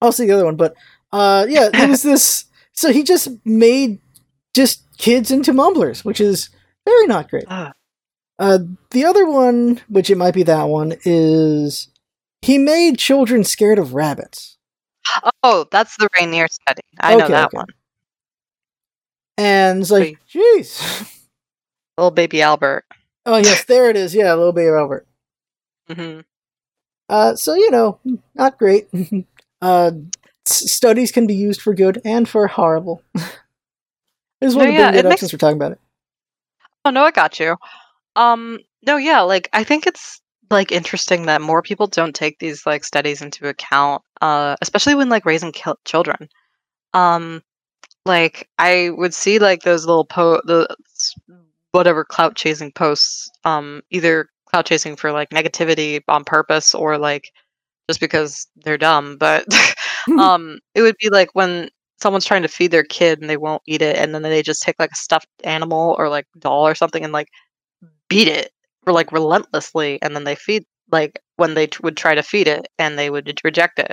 I'll see the other one, but uh, yeah, there was this. So he just made just kids into mumblers, which is very not great. Ugh. Uh, the other one, which it might be that one, is he made children scared of rabbits. Oh, that's the Rayner study. I know that okay. one. And it's like, jeez. Little baby Albert. Oh yes, there it is. Yeah, little baby Albert. hmm Uh, so you know, not great. uh, s- studies can be used for good and for horrible. I just No, want to yeah, it up makes- we're talking about it. Oh no, I got you. Um, no, yeah, like I think it's like interesting that more people don't take these like studies into account, uh, especially when like raising kil- children. Um, like I would see like those little po the whatever clout chasing posts, um, either clout chasing for like negativity on purpose or like just because they're dumb, but um, it would be like when someone's trying to feed their kid and they won't eat it, and then they just take like a stuffed animal or like doll or something and like beat it or like relentlessly, and then they feed like when they t- would try to feed it and they would reject it.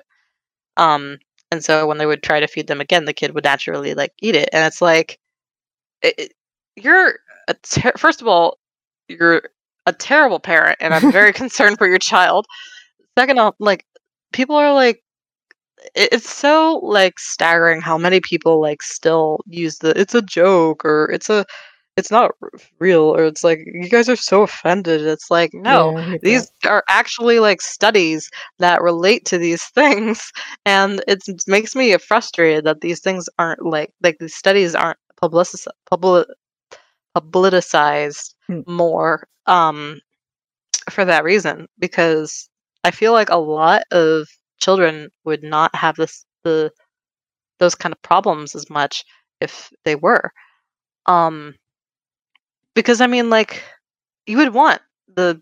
Um, and so when they would try to feed them again, the kid would naturally like eat it, and it's like it, it- you're a ter- first of all you're a terrible parent, and I'm very concerned for your child. Second off, like people are like it's so like staggering how many people like still use the it's a joke or it's a it's not real or it's like you guys are so offended it's like no Yeah, these are actually like studies that relate to these things and it's, it makes me frustrated that these things aren't like like these studies aren't publiciz- publi- politicized Hmm. more um for that reason because i feel like a lot of children would not have this the those kind of problems as much if they were um because i mean like you would want the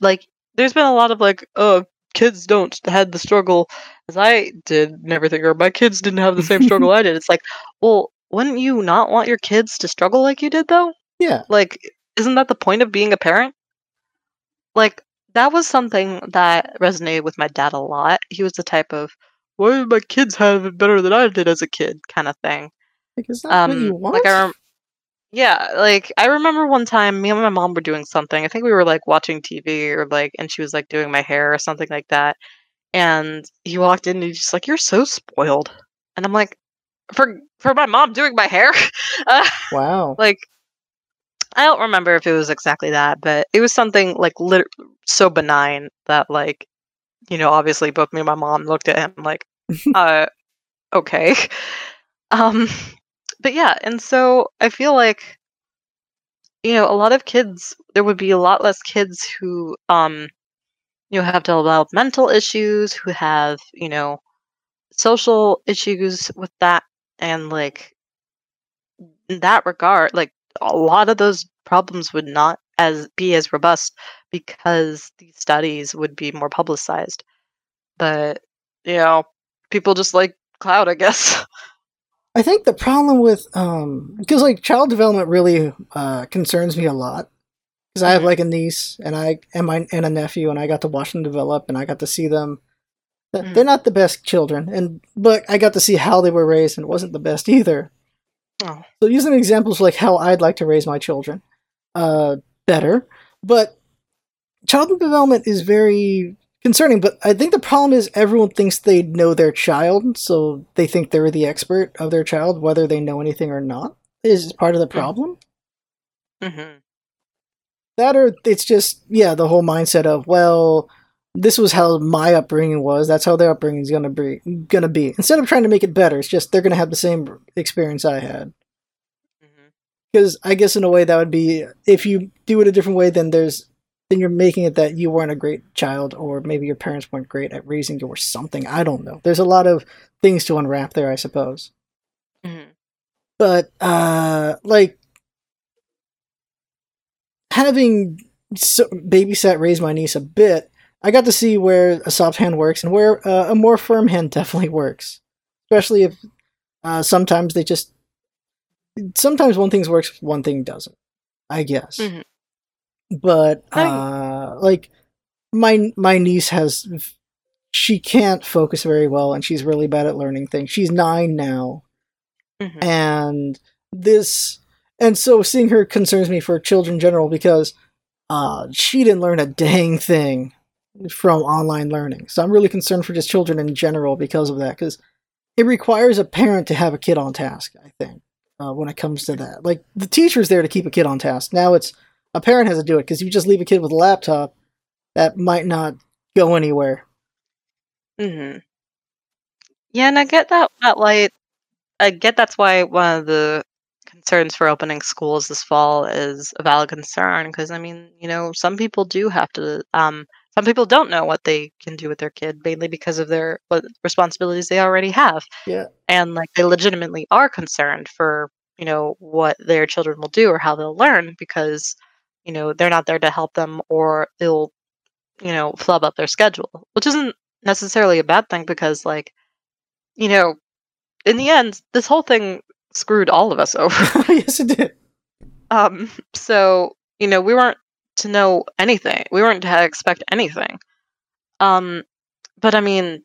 like there's been a lot of like oh kids don't had the struggle as i did and everything or my kids didn't have the same struggle i did it's like well wouldn't you not want your kids to struggle like you did though? Yeah, like isn't that the point of being a parent? Like that was something that resonated with my dad a lot. He was the type of why did my kids have it better than i did as a kid? kind of thing because that's what you um want. like i rem- yeah like i remember one time me and my mom were doing something. I think we were like watching tv or like and she was like doing my hair or something like that. And he walked in and he's just like you're so spoiled. And i'm like for for my mom doing my hair uh, wow. like I don't remember if it was exactly that, but it was something like lit- so benign that like you know obviously both me and my mom looked at him like uh okay um but yeah and so I feel like you know a lot of kids there would be a lot less kids who um you know have developmental issues who have you know social issues with that and like in that regard like a lot of those problems would not as be as robust because these studies would be more publicized but you know people just like cloud i guess I think the problem with um because like child development really uh concerns me a lot because I have Mhm. like a niece and I and my and a nephew and I got to watch them develop and I got to see them. Mhm. They're not the best children, and but I got to see how they were raised and it wasn't the best either. oh So using examples like how I'd like to raise my children, uh, better. But child development is very concerning. But I think the problem is everyone thinks they know their child, so they think they're the expert of their child, whether they know anything or not. Is part of the problem. hmm That or it's just yeah, the whole mindset of well, this was how my upbringing was. That's how their upbringing is gonna be. Gonna be instead of trying to make it better, it's just they're gonna have the same experience I had. because I guess in a way that would be if you do it a different way, then there's then you're making it that you weren't a great child, or maybe your parents weren't great at raising you, or something. I don't know. There's a lot of things to unwrap there, I suppose. Mhm. But uh, like having so, babysat raised my niece a bit, I got to see where a soft hand works and where uh, a more firm hand definitely works. Especially if uh, sometimes they just sometimes one thing works, one thing doesn't. I guess. Mhm. But uh, like my my niece has she can't focus very well and she's really bad at learning things. She's 9 now Mhm. and this and so seeing her concerns me for children in general because uh she didn't learn a dang thing from online learning. So i'm really concerned for just children in general because of that because it requires a parent to have a kid on task i think uh, when it comes to that. Like the teacher's there to keep a kid on task. Now it's a parent has to do it because you just leave a kid with a laptop that might not go anywhere. Mm-hmm. Yeah, and I get that that like I get that's why one of the concerns for opening schools this fall is a valid concern because I mean, you know, some people do have to um some people don't know what they can do with their kid mainly because of their what responsibilities they already have. Yeah. And like they legitimately are concerned for, you know, what their children will do or how they'll learn because, you know, they're not there to help them or they'll, you know, flub up their schedule, which isn't necessarily a bad thing because like you know in the end this whole thing screwed all of us over yes it did um so you know we weren't to know anything. We weren't to expect anything. Um but i mean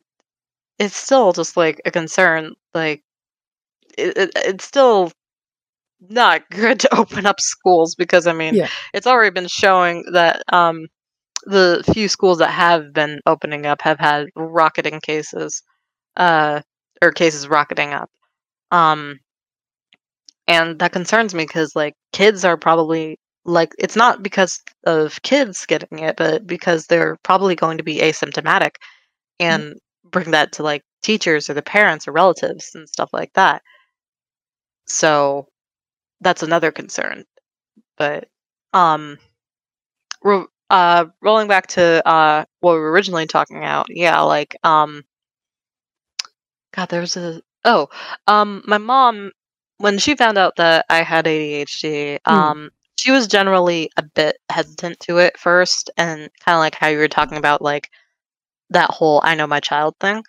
it's still just like a concern like it, it, it's still not good to open up schools because i mean Yeah. it's already been showing that um the few schools that have been opening up have had rocketing cases uh or cases rocketing up. Um and that concerns me because like kids are probably like it's not because of kids getting it but because they're probably going to be asymptomatic and bring that to like teachers or the parents or relatives and stuff like that so that's another concern but um ro- uh rolling back to uh what we were originally talking about yeah like um god there was a oh um my mom when she found out that i had adhd Hmm. um she was generally a bit hesitant to it first and kind of like how you were talking about like that whole i know my child thing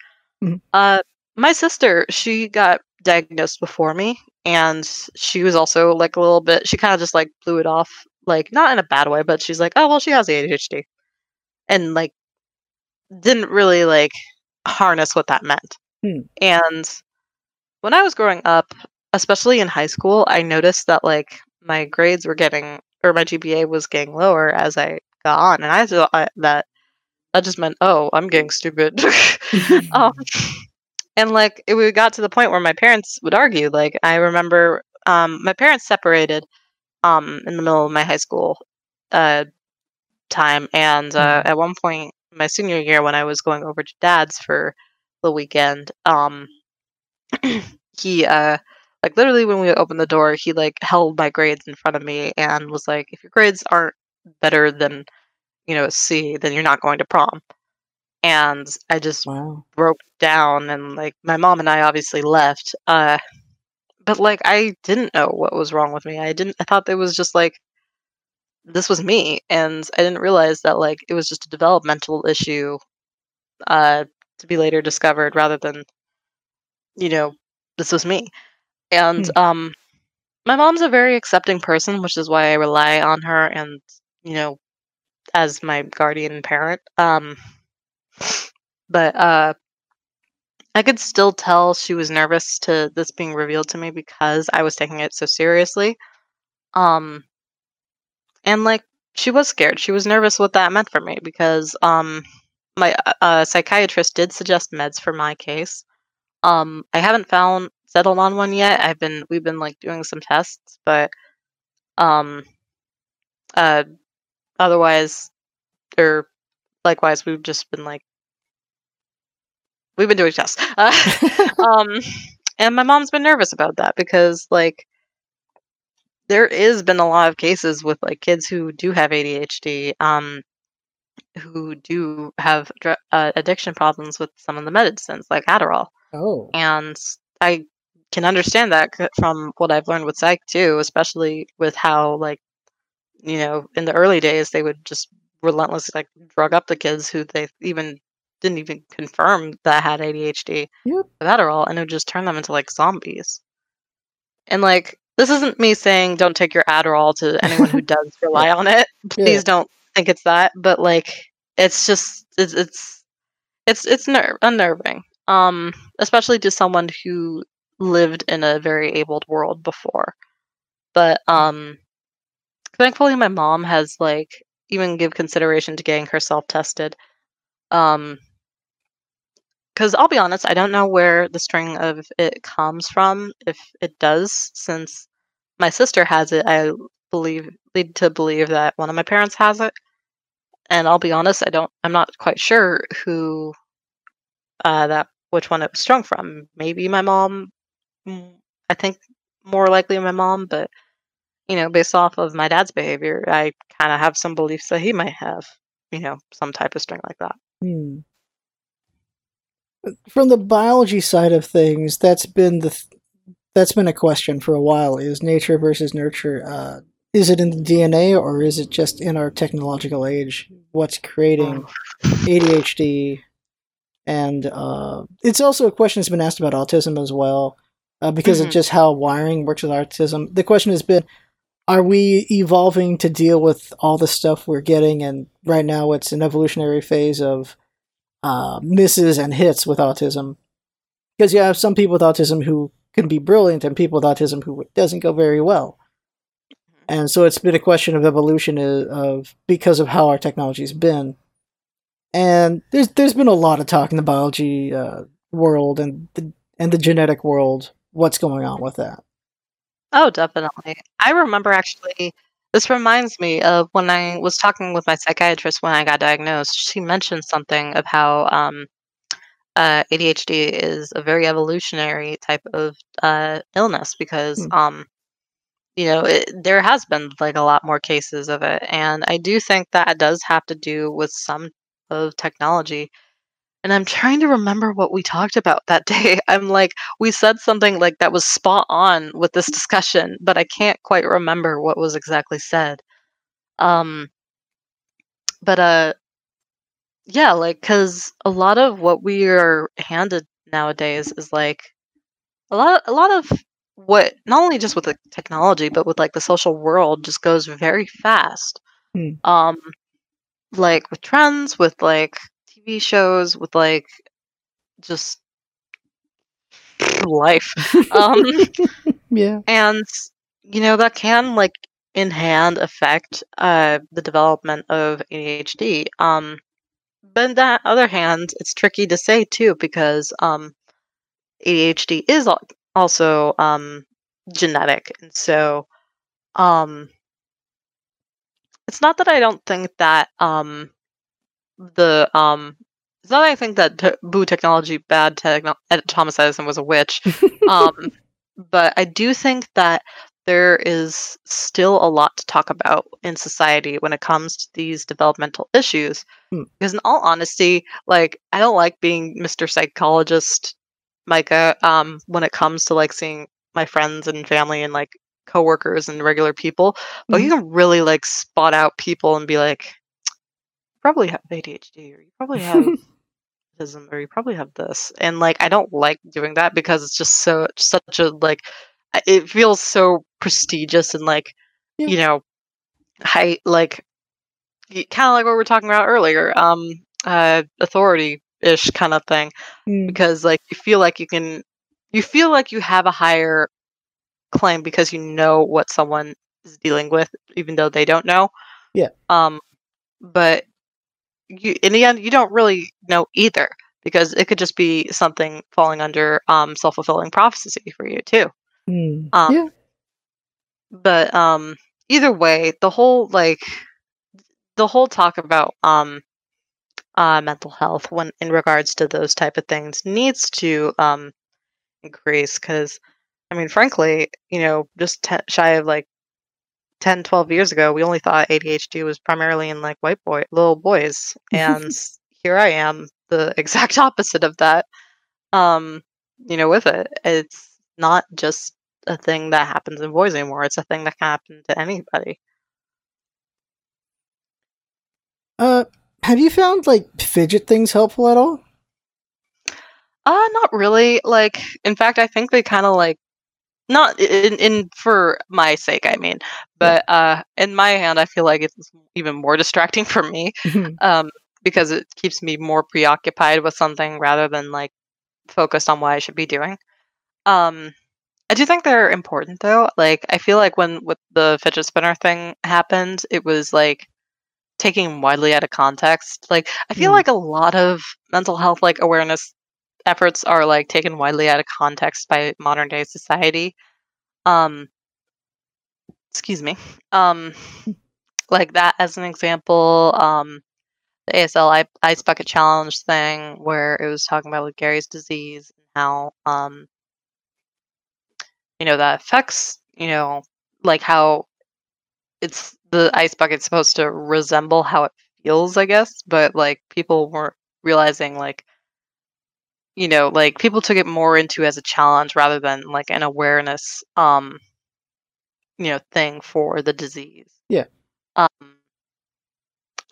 Mhm. uh my sister she got diagnosed before me and she was also like a little bit she kind of just like blew it off like not in a bad way but she's like oh well she has adhd and like didn't really like harness what that meant Hmm. and when i was growing up especially in high school i noticed that like my grades were getting or my gpa was getting lower as i got on and i thought that that just meant oh i'm getting stupid um, and like it we got to the point where my parents would argue like i remember um, my parents separated um, in the middle of my high school uh, time and uh, Mhm. at one point my senior year when i was going over to dad's for the weekend um, he uh, like literally when we opened the door he like held my grades in front of me and was like if your grades aren't better than you know a c then you're not going to prom and i just wow broke down and like my mom and I obviously left. Uh but like I didn't know what was wrong with me. I didn't I thought it was just like this was me and I didn't realize that like it was just a developmental issue uh to be later discovered rather than you know this was me. And um my mom's a very accepting person, which is why I rely on her and you know as my guardian parent. Um but uh I could still tell she was nervous to this being revealed to me because I was taking it so seriously. Um and like she was scared. She was nervous what that meant for me because um my uh, uh, psychiatrist did suggest meds for my case. Um I haven't found settled on one yet. I've been we've been like doing some tests, but um uh otherwise or likewise we've just been like we've been doing tests. Uh, um and my mom's been nervous about that because like there is been a lot of cases with like kids who do have ADHD um who do have uh, addiction problems with some of the medicines, like Adderall. Oh. And I can understand that from what I've learned with psych too, especially with how like you know in the early days they would just relentlessly like drug up the kids who they even didn't even confirm that had ADHD Yep. with Adderall, and it would just turn them into like zombies. And like this isn't me saying don't take your Adderall to anyone who does rely on it. Please Yeah. don't think it's that, but like it's just it's it's it's it's ner- unnerving. Um especially to someone who lived in a very abled world before. But um thankfully my mom has like even give consideration to getting herself tested. Um because I'll be honest, I don't know where the string of it comes from. If it does, since my sister has it, I believe lead to believe that one of my parents has it. And I'll be honest, I don't. I'm not quite sure who uh, that which one it was strung from. Maybe my mom. Mm, I think more likely my mom, but you know, based off of my dad's behavior, I kind of have some beliefs that he might have. You know, some type of string like that. Hmm. From the biology side of things, that's been the th- that's been a question for a while. Is nature versus nurture? Uh, is it in the DNA or is it just in our technological age? What's creating ADHD? And uh, it's also a question that's been asked about autism as well, uh, because of Mhm. just how wiring works with autism. The question has been, are we evolving to deal with all the stuff we're getting? And right now, it's an evolutionary phase of uh, misses and hits with autism. Because you have some people with autism who can be brilliant, and people with autism who it doesn't go very well. And so it's been a question of evolution of, of because of how our technology's been. And there's there's been a lot of talk in the biology uh, world and the and the genetic world. What's going on with that? Oh, definitely. I remember actually, this reminds me of when I was talking with my psychiatrist when I got diagnosed. She mentioned something of how um, uh, ADHD is a very evolutionary type of uh, illness because, Hmm. um, you know, it, there has been like a lot more cases of it. And I do think that it does have to do with some of technology. And I'm trying to remember what we talked about that day. I'm like, we said something like that was spot on with this discussion, but I can't quite remember what was exactly said. Um, but uh, yeah, like, cause a lot of what we are handed nowadays is like a lot, a lot of what not only just with the technology, but with like the social world just goes very fast. Hmm. Um, like with trends, with like TV shows, with like just life. Um, Yeah. and you know that can like in hand affect uh the development of ADHD. Um, but on the other hand, it's tricky to say too because um ADHD is al- also um genetic, and so um it's not that I don't think that um the um it's not that I think that te- boo technology bad techno- Thomas Edison was a witch. um but I do think that there is still a lot to talk about in society when it comes to these developmental issues. Hmm. Because in all honesty, like I don't like being Mr. Psychologist Micah um when it comes to like seeing my friends and family and like coworkers and regular people. But you can really like spot out people and be like, "You probably have ADHD or you probably have autism or you probably have this and like i don't like doing that because it's just so such a like it feels so prestigious and like Yeah. you know high like kind of like what we were talking about earlier um uh authority ish kind of thing Hmm. because like you feel like you can you feel like you have a higher claim because you know what someone is dealing with even though they don't know Yeah. um but you in the end you don't really know either because it could just be something falling under um self-fulfilling prophecy for you too Hmm. Um, yeah. but um either way the whole like the whole talk about um uh mental health when in regards to those type of things needs to um increase because i mean frankly you know just te- shy of like 10, 12 years ago, we only thought ADHD was primarily in like white boy little boys, and here I am, the exact opposite of that. Um, you know, with it, it's not just a thing that happens in boys anymore. It's a thing that can happen to anybody. Uh, have you found like fidget things helpful at all? Uh, not really. Like, in fact, I think they kind of like not in, in for my sake. I mean, but uh, in my hand, I feel like it's even more distracting for me. um, because it keeps me more preoccupied with something rather than like focused on what I should be doing. Um, I do think they're important though. Like, I feel like when with the fidget spinner thing happened, it was like taking widely out of context. Like, I feel Mm. like a lot of mental health like awareness efforts are like taken widely out of context by modern day society. Um, excuse me. Um, like that as an example. Um, the ASL Ice Bucket Challenge thing, where it was talking about Lou Gehrig's disease and how, um, you know, that affects, you know, like how it's the ice bucket's supposed to resemble how it feels, I guess, but like people weren't realizing, like, you know, like people took it more into as a challenge rather than like an awareness, um, you know, thing for the disease. Yeah. Um,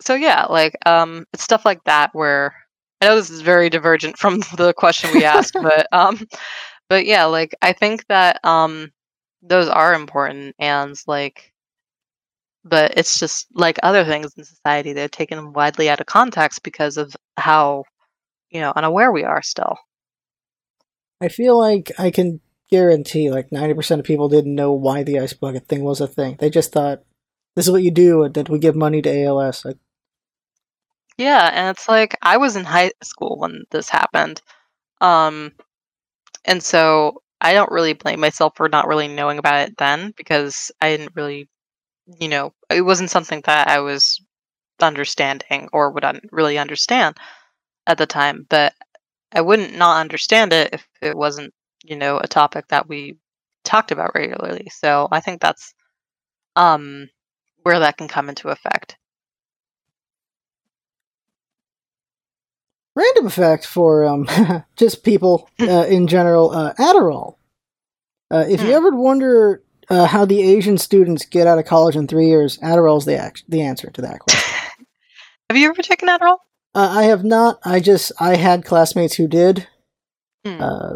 so yeah, like um, it's stuff like that where I know this is very divergent from the question we asked, but um, but yeah, like I think that um, those are important and like, but it's just like other things in society they're taken widely out of context because of how you know unaware we are still. I feel like I can guarantee like 90% of people didn't know why the ice bucket thing was a thing. They just thought this is what you do and that we give money to ALS. Like, Yeah, and it's like I was in high school when this happened. Um and so I don't really blame myself for not really knowing about it then because I didn't really you know, it wasn't something that I was understanding or would un- really understand at the time, but I wouldn't not understand it if it wasn't, you know, a topic that we talked about regularly. So I think that's um where that can come into effect. random fact for um, just people uh, in general uh, Adderall. Uh, if you Hmm. ever wonder uh, how the Asian students get out of college in three years, Adderall's the, ac- the answer to that question. Have you ever taken Adderall? Uh, I have not. I just I had classmates who did. Hmm. Uh,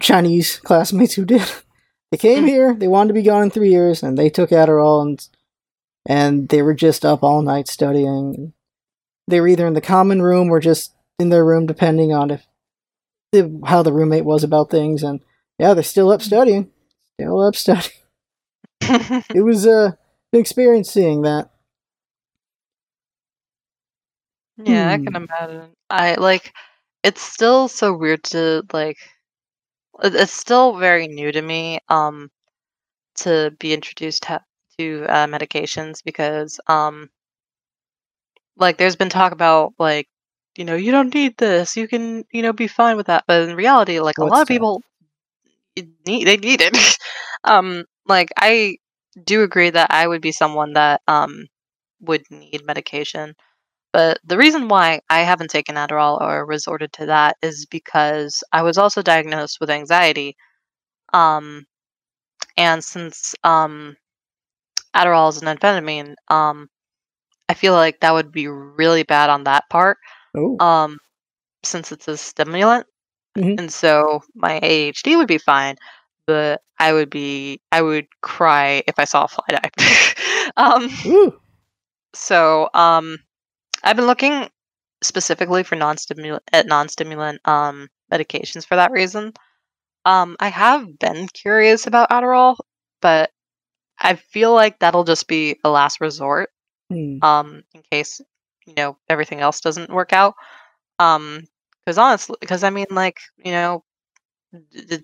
Chinese classmates who did. They came Hmm. here. They wanted to be gone in three years, and they took Adderall, and and they were just up all night studying. They were either in the common room or just in their room, depending on if, if how the roommate was about things. And yeah, they're still up studying. Still up studying. It was uh, an experience seeing that. Yeah, I can Hmm. imagine. I like it's still so weird to like it- it's still very new to me um to be introduced to, to uh, medications because um like there's been talk about like you know you don't need this you can you know be fine with that but in reality like a What's lot of that? people it need they need it um like I do agree that I would be someone that um would need medication but the reason why I haven't taken Adderall or resorted to that is because I was also diagnosed with anxiety. Um, and since um, Adderall is an amphetamine, um, I feel like that would be really bad on that part. Um, since it's a stimulant, Mhm. and so my ADHD would be fine, but I would be I would cry if I saw a fly die. um, ooh, So, um, I've been looking specifically for non-stimulant at non-stimulant um medications for that reason. Um, I have been curious about Adderall, but I feel like that'll just be a last resort, hmm. um, in case you know everything else doesn't work out. Um, because honestly, because I mean, like you know,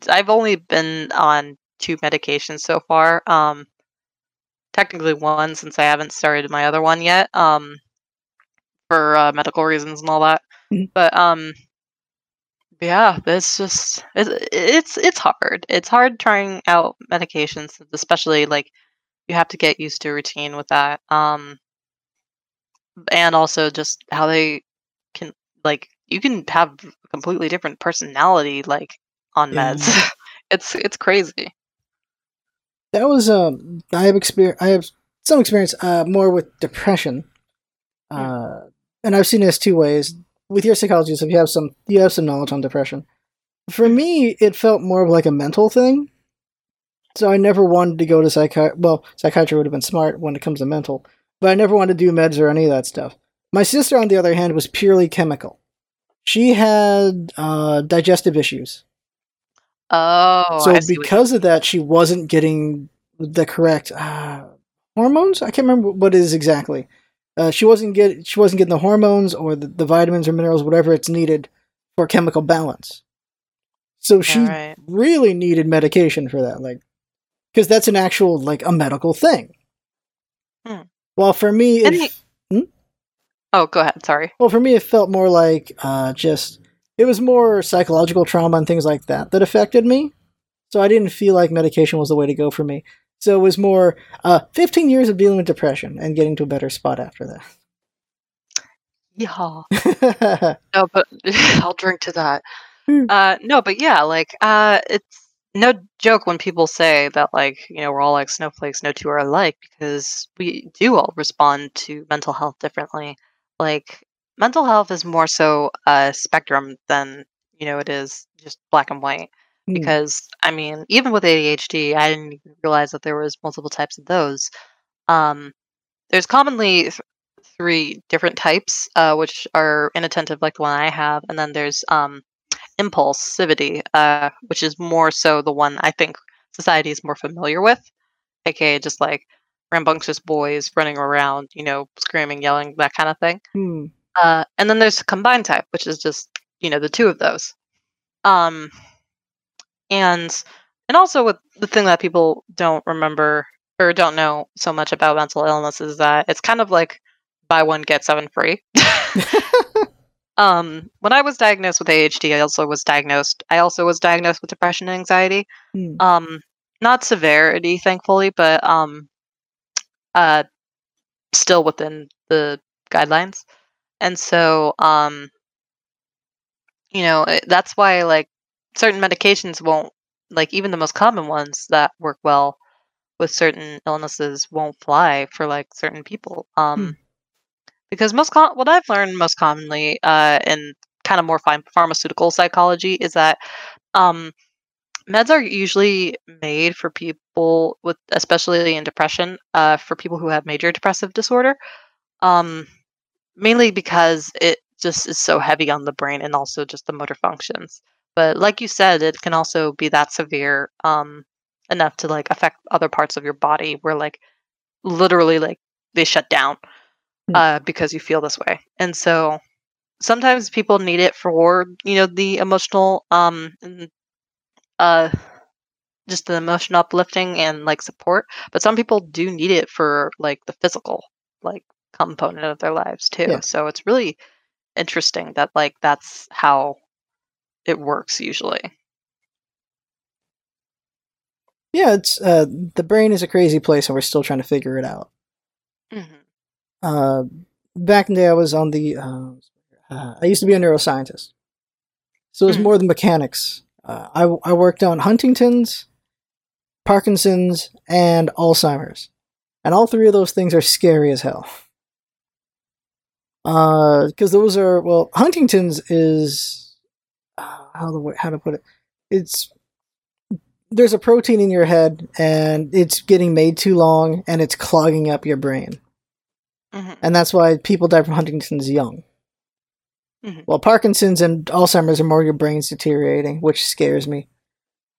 I've only been on two medications so far. Um, technically one since I haven't started my other one yet. Um, for uh, medical reasons and all that. Mhm. But um, yeah, it's just it's it's it's hard. It's hard trying out medications, especially like you have to get used to a routine with that. Um, and also just how they can like you can have a completely different personality like on Yeah. meds. it's it's crazy. That was um I have experience I have some experience uh more with depression. Uh and I've seen this two ways. With your psychologist, if you have some you have some knowledge on depression. For me, it felt more of like a mental thing. So I never wanted to go to psychiatry. Well, psychiatry would have been smart when it comes to mental, but I never wanted to do meds or any of that stuff. My sister, on the other hand, was purely chemical. She had uh, digestive issues. Oh, so I see what you- because of that, she wasn't getting the correct uh, hormones. I can't remember what it is exactly. Uh, she wasn't get she wasn't getting the hormones or the, the vitamins or minerals, whatever it's needed for chemical balance. So she Alright. really needed medication for that, like because that's an actual like a medical thing. Hmm. Well, for me, it, And the- Oh, go ahead. Sorry. well, for me, it felt more like uh, just it was more psychological trauma and things like that that affected me. So I didn't feel like medication was the way to go for me. So it was more uh, 15 years of dealing with depression and getting to a better spot after Yeah. that. No, but I'll drink to that. Hmm. Uh, no, but yeah, like uh, it's no joke when people say that like you know we're all like snowflakes, no two are alike because we do all respond to mental health differently. Like mental health is more so a spectrum than you know it is just black and white. Hmm. Because I mean, even with ADHD, I didn't even realize that there was multiple types of those. Um, there's commonly th- three different types, uh, which are inattentive, like the one I have, and then there's um, impulsivity, uh, which is more so the one I think society is more familiar with, aka just like rambunctious boys running around, you know, screaming, yelling, that kind of thing. Hmm. Uh, and then there's combined type, which is just you know the two of those. Um, and and also with the thing that people don't remember or don't know so much about mental illness is that it's kind of like buy one get seven free. um, when I was diagnosed with ADHD, I also was diagnosed. I also was diagnosed with depression and anxiety. Hmm. Um, not severity, thankfully, but um, uh, still within the guidelines. And so, um, you know, it- that's why like certain medications won't, like even the most common ones that work well with certain illnesses won't fly for like certain people. Um, because most com- what I've learned most commonly uh, in kind of more ph- pharmaceutical psychology is that um, meds are usually made for people with, especially in depression, uh, for people who have major depressive disorder. Um, mainly because it just is so heavy on the brain and also just the motor functions. But like you said, it can also be that severe um, enough to like affect other parts of your body where like literally like they shut down Hmm. uh, because you feel this way. And so sometimes people need it for you know the emotional um uh just the emotional uplifting and like support but some people do need it for like the physical like component of their lives too Yeah. so it's really interesting that like that's how it works usually yeah, it's uh, the brain is a crazy place, and we're still trying to figure it out. mm-hmm. Uh, back in the day, I was on the. Uh, uh, I used to be a neuroscientist, so it was Mhm. more the mechanics. Uh, I I worked on Huntington's, Parkinson's, and Alzheimer's, and all three of those things are scary as hell. Because those are well, Huntington's is uh, how the how to put it. It's there's a protein in your head, and it's getting made too long, and it's clogging up your brain Mm-hmm. and that's why people die from Huntington's young. Mhm. Well, Parkinson's and Alzheimer's are more your brain's deteriorating, which scares me.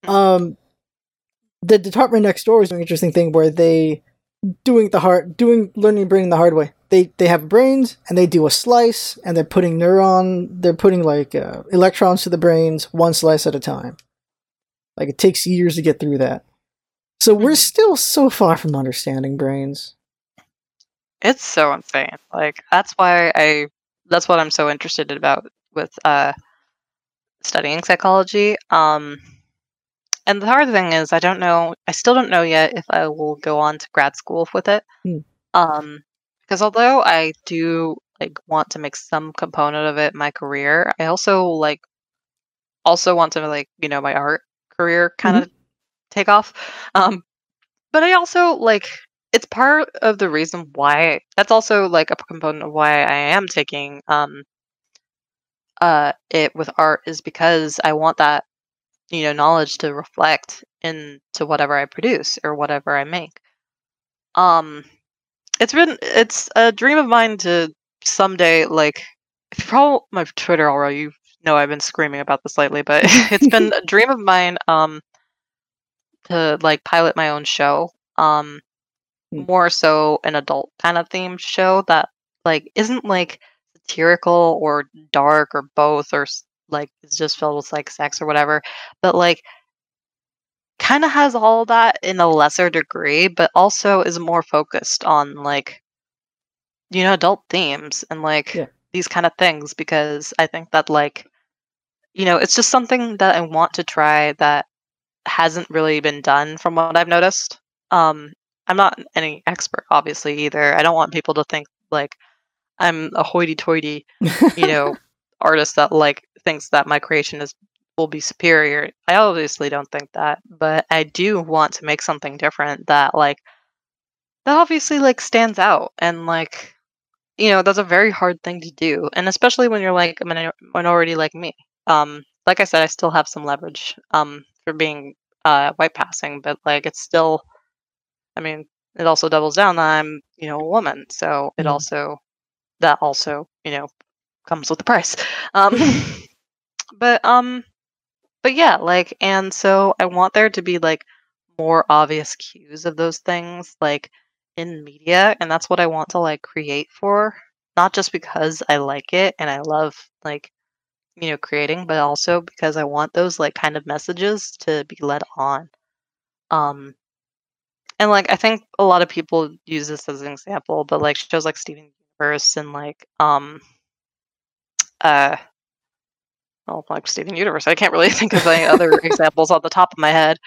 Mhm. Um, the department next door is doing an interesting thing where they doing the hard doing learning brain the hard way. They they have brains and they do a slice and they're putting neuron they're putting like uh, electrons to the brains one slice at a time. Like it takes years to get through that. So we're Mhm. still so far from understanding brains. It's so insane. Like that's why I that's what I'm so interested about with uh studying psychology. Um and the hard thing is, I don't know. I still don't know yet if I will go on to grad school with it. Hmm. Um, because although I do like want to make some component of it my career, I also like also want to like you know my art career kind of take off. Um, but I also like it's part of the reason why that's also like a component of why I am taking um uh it with art is because I want that you know knowledge to reflect into whatever I produce or whatever I make. Um it's been it's a dream of mine to someday like if you follow my Twitter already, you know I've been screaming about this lately, but it's been a dream of mine um to like pilot my own show. Um Hmm. more so an adult kind of themed show that like isn't like satirical or dark or both or like it's just filled with like sex or whatever, but like kind of has all that in a lesser degree, but also is more focused on like you know adult themes and like Yeah. these kind of things because I think that like you know it's just something that I want to try that hasn't really been done from what I've noticed. Um, I'm not any expert, obviously, either. I don't want people to think like I'm a hoity-toity, you know, artist that like thinks that my creation is will be superior. I obviously don't think that, but I do want to make something different that like that obviously like stands out and like you know that's a very hard thing to do, and especially when you're like a minor- minority like me. Um, like I said, I still have some leverage um for being uh white passing, but like it's still I mean, it also doubles down that I'm, you know, a woman. So it Mhm. also that also, you know, comes with the price. Um but um but yeah, like and so I want there to be like more obvious cues of those things like in media and that's what I want to like create for not just because I like it and I love like you know creating but also because I want those like kind of messages to be led on. Um and like I think a lot of people use this as an example, but like shows like Steven Universe and like um uh well like Steven Universe. I can't really think of any other examples on the top of my head,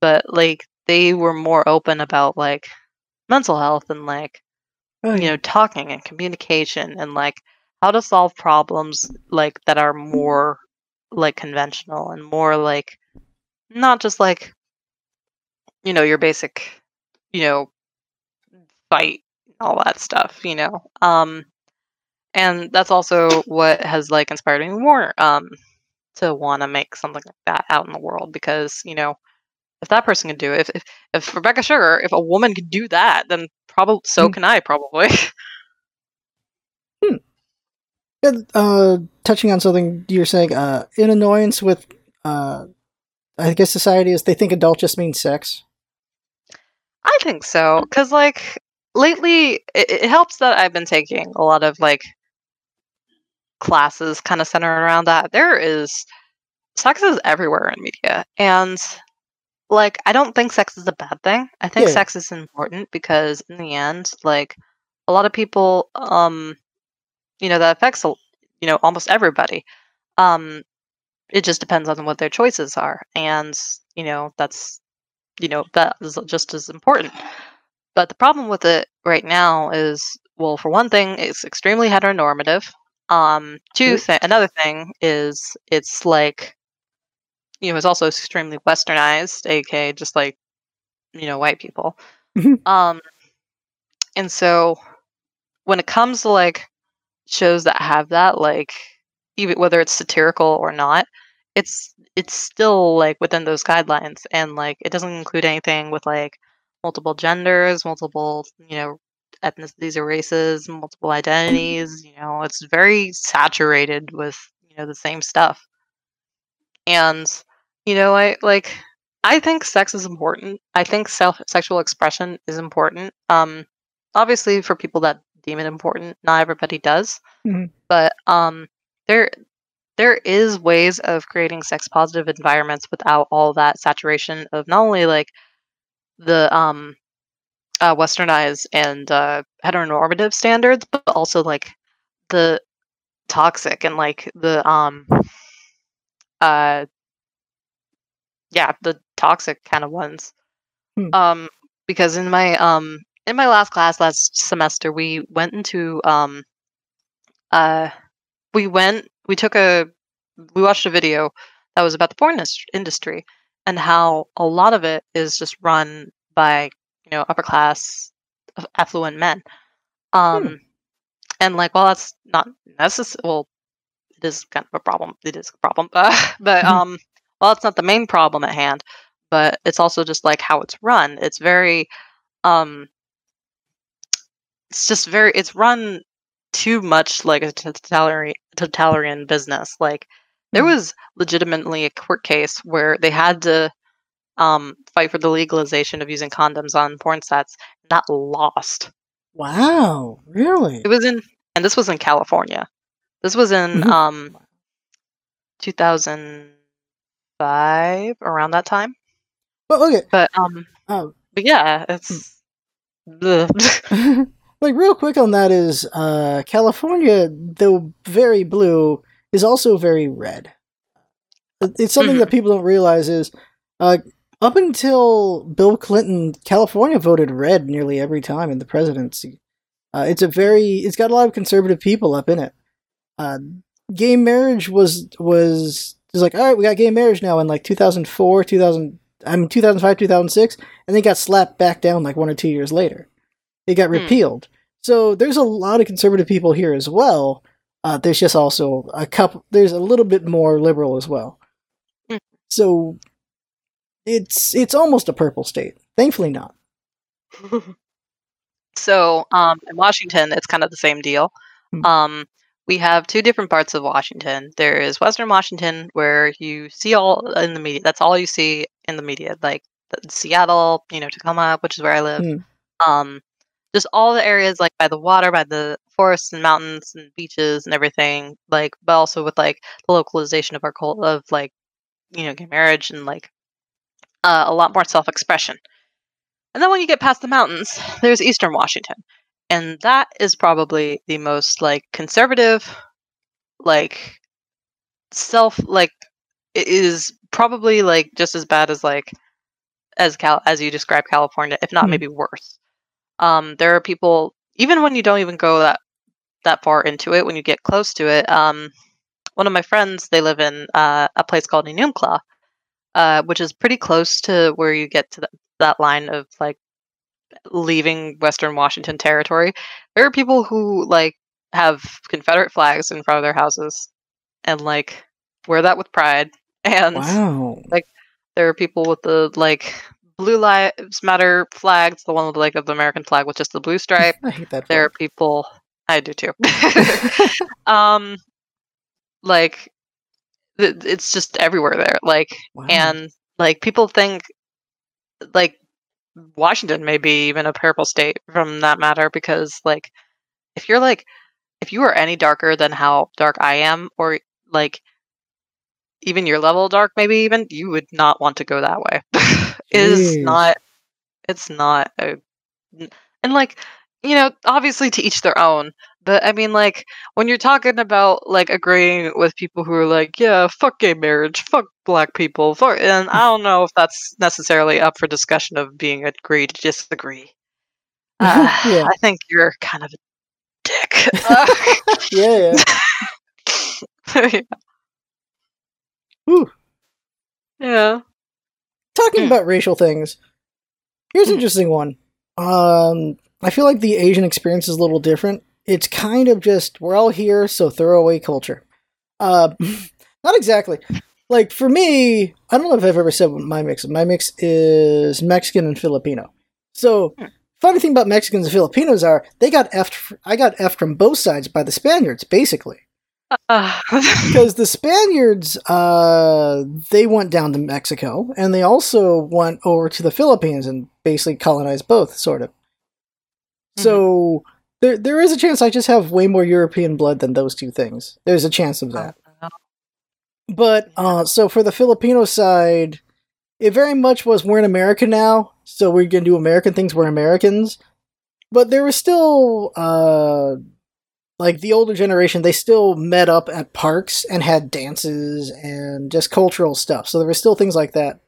but like they were more open about like mental health and like Oh, you know talking and communication and like how to solve problems like that are more like conventional and more like not just like you know your basic you know fight all that stuff you know um and that's also what has like inspired me more um to want to make something like that out in the world because you know if that person can do it if if, if rebecca sugar if a woman can do that then probably so Mm. can i probably Yeah, uh, touching on something you're saying, uh, in annoyance with, uh, I guess society is they think adult just means sex. i think so because like lately it, it helps that i've been taking a lot of like classes kind of centered around that there is sex is everywhere in media and like i don't think sex is a bad thing i think Yeah. sex is important because in the end like a lot of people um you know that affects you know almost everybody um it just depends on what their choices are and you know that's you know that is just as important but the problem with it right now is well for one thing it's extremely heteronormative um two True. th- another thing is it's like you know it's also extremely westernized aka just like you know white people um and so when it comes to like shows that have that like even whether it's satirical or not it's it's still like within those guidelines and like it doesn't include anything with like multiple genders multiple you know ethnicities or races multiple identities you know it's very saturated with you know the same stuff. And you know i like i think sex is important. I think self sexual expression is important. Um obviously for people that deem it important not everybody does. Mhm. but um there there is ways of creating sex positive environments without all that saturation of not only like the um uh, westernized and uh, heteronormative standards but also like the toxic and like the um uh yeah the toxic kind of ones. Hmm. Um, because in my um in my last class last semester, we went into um uh we went we took a we watched a video that was about the porn industry and how a lot of it is just run by you know upper class affluent men um and like well that's not necessary well it is kind of a problem it is a problem uh, but Mhm. um well it's not the main problem at hand but it's also just like how it's run it's very um it's just very it's run too much like a totalitarian totalitarian business like there Hmm. was legitimately a court case where they had to um fight for the legalization of using condoms on porn sets that lost Wow, really? it was in and this was in california this was in Mhm. um 2005 around that time Well, okay. but um Um, but yeah it's Bleh. like real quick on that is uh, California, though very blue, is also very red. It's something that people don't realize is uh, up until Bill Clinton, California voted red nearly every time in the presidency. Uh, it's a very it's got a lot of conservative people up in it. Uh, gay marriage was was was like all right, we got gay marriage now in like 2004, 2000 I mean 2005, 2006, and they got slapped back down like one or two years later. It got Hmm. repealed. So there's a lot of conservative people here as well. Uh, there's just also a couple. There's a little bit more liberal as well. Hmm. So it's it's almost a purple state. Thankfully not. so um in washington it's kind of the same deal Hmm. um we have two different parts of washington there is western washington where you see all in the media that's all you see in the media like seattle you know tacoma which is where i live Hmm. um just all the areas like by the water by the forests and mountains and beaches and everything like but also with like the localization of our cult of like you know gay marriage and like uh, a lot more self-expression. And then when you get past the mountains there's eastern washington. And that is probably the most like conservative like self like it is probably like just as bad as like as cal as you describe california if not Hmm. maybe worse. Um there are people even when you don't even go that that far into it when you get close to it um one of my friends they live in uh, a place called Enumclaw, uh, which is pretty close to where you get to th- that line of like leaving Western Washington territory. There are people who like have Confederate flags in front of their houses and like wear that with pride. And Wow. Like there are people with the like Blue Lives Matter flags, the one with the like of the American flag with just the blue stripe. I hate that. there are people I do too. um like it's just everywhere there. Like Wow. and like people think like Washington may be even a purple state from that matter because like if you're like if you are any darker than how dark I am or like even your level dark maybe even you would not want to go that way. is not it's not a and like you know obviously to each their own but i mean like when you're talking about like agreeing with people who are like yeah fuck gay marriage fuck black people fuck, and i don't know if that's necessarily up for discussion of being agree to disagree uh, Yeah. i think you're kind of a dick yeah, yeah. Whew. yeah Talking Mm. about racial things, here's an Mm. interesting one. Um, I feel like the Asian experience is a little different. It's kind of just we're all here, so throwaway culture. Uh, not exactly. Like for me, I don't know if I've ever said what my mix. is. My mix is Mexican and Filipino. So Hmm. funny thing about Mexicans and Filipinos are they got f. I got f from both sides by the Spaniards, basically Uh, because the Spaniards, uh, they went down to Mexico and they also went over to the Philippines and basically colonized both, sort of. So there, there is a chance I just have way more European blood than those two things. There's a chance of that. But uh, so for the Filipino side, it very much was we're in America now, so we're gonna do American things. We're Americans, but there was still uh, like the older generation. They still met up at parks and had dances and just cultural stuff. So there were still things like that.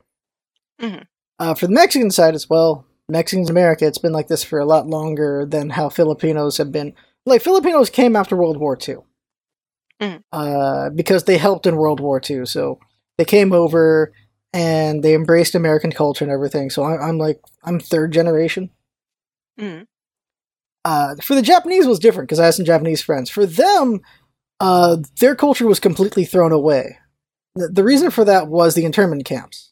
Mhm. Uh, for the Mexican side as well, Mexicans in America, it's been like this for a lot longer than how Filipinos have been. Like Filipinos came after World War II, Mhm. uh, because they helped in World War II. So they came over and they embraced American culture and everything. So I, I'm like, I'm third generation. Mhm. Uh, for the Japanese it was different because I had some Japanese friends. For them, uh, their culture was completely thrown away. The, the reason for that was the internment camps.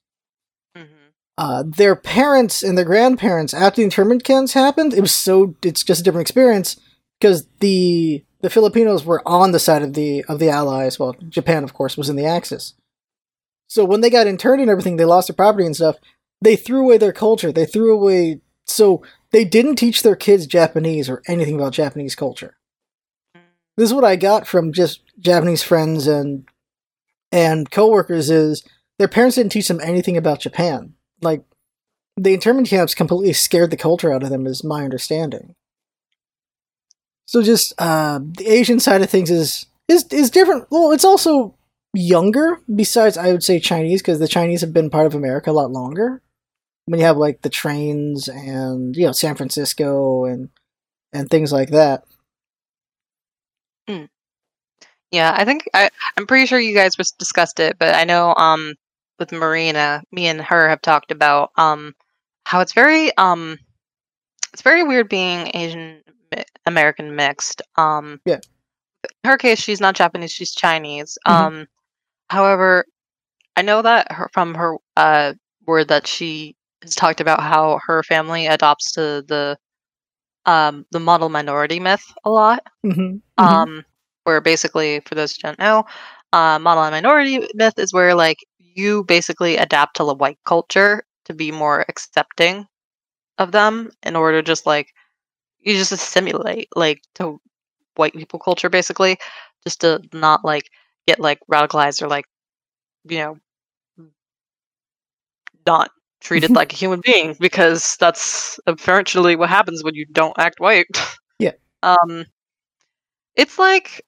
Uh, their parents and their grandparents, after the internment camps happened, it was so it's just a different experience because the the Filipinos were on the side of the of the Allies. Well, Japan, of course, was in the Axis. So when they got interned and everything, they lost their property and stuff. They threw away their culture. They threw away. So they didn't teach their kids Japanese or anything about Japanese culture. This is what I got from just Japanese friends and and coworkers is their parents didn't teach them anything about Japan. Like the internment camps completely scared the culture out of them, is my understanding. So just uh, the Asian side of things is is is different. Well, it's also younger. Besides, I would say Chinese because the Chinese have been part of America a lot longer. When you have like the trains and you know San Francisco and and things like that. Yeah, I think I, I'm pretty sure you guys was discussed it, but I know um with Marina, me and her have talked about um how it's very um it's very weird being Asian American mixed. Um Yeah. In her case, she's not Japanese; she's Chinese. Mhm. Um, however, I know that her, from her uh word that she has talked about how her family adopts to the um the model minority myth a lot. Mm-hmm. Um, where basically, for those who don't know, uh, model and minority myth is where like you basically adapt to the white culture to be more accepting of them in order to just like you just assimilate like to white people culture basically just to not like get like radicalized or like you know not treated like a human being because that's eventually what happens when you don't act white. Yeah. Um it's like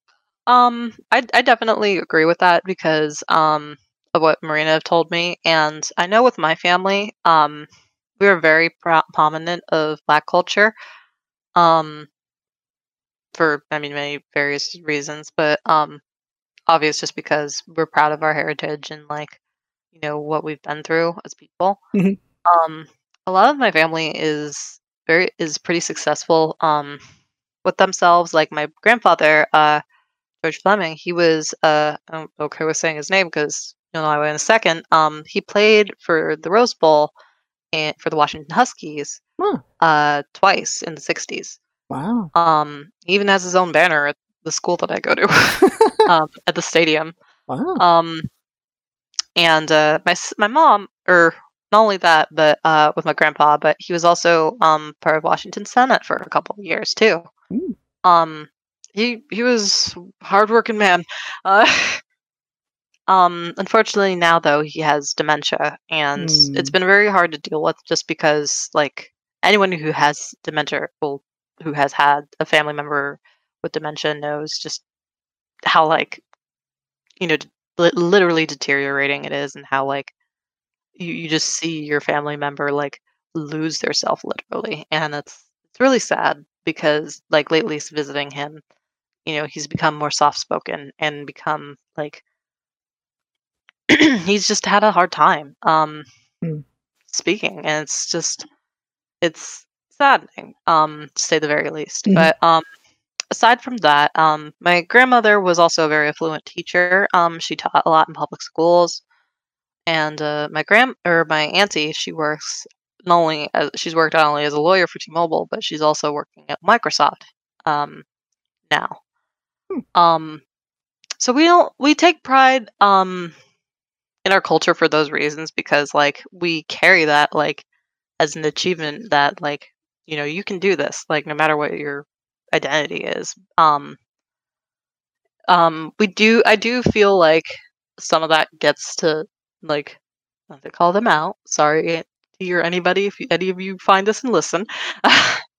um I I definitely agree with that because um of what Marina told me and I know with my family um we are very pro- prominent of black culture um for I mean many various reasons but um obvious just because we're proud of our heritage and like you know what we've been through as people Mhm. um a lot of my family is very is pretty successful um with themselves like my grandfather uh george fleming he was uh i'm okay with saying his name because you'll know why in a second um he played for the rose bowl and for the washington huskies Huh. uh twice in the 60s Wow. um he even has his own banner at the school that i go to um at the stadium wow. um, and uh, my my mom, or not only that, but uh, with my grandpa, but he was also um part of Washington Senate for a couple of years too. Mm. Um, he he was a hardworking man. Uh, um, unfortunately now though he has dementia, and it's been very hard to deal with just because like anyone who has dementia, well, who has had a family member with dementia knows just how like you know, li- literally deteriorating it is, and how like you, you just see your family member like lose their self literally, and it's it's really sad because like lately visiting him, you know, he's become more soft spoken and become like he's just had a hard time um Mm. speaking, and it's just it's saddening um to say the very least, Mhm. but um aside from that, um, my grandmother was also a very affluent teacher. Um, she taught a lot in public schools, and uh, my grand or my auntie, she works not only as, she's worked not only as a lawyer for T-Mobile, but she's also working at Microsoft um, now. Um, so we don't we take pride um, in our culture for those reasons because like we carry that like as an achievement that like you know you can do this like no matter what your identity is. Um um we do i do feel like some of that gets to like to call them out sorry to you or anybody if you, any of you find this and listen.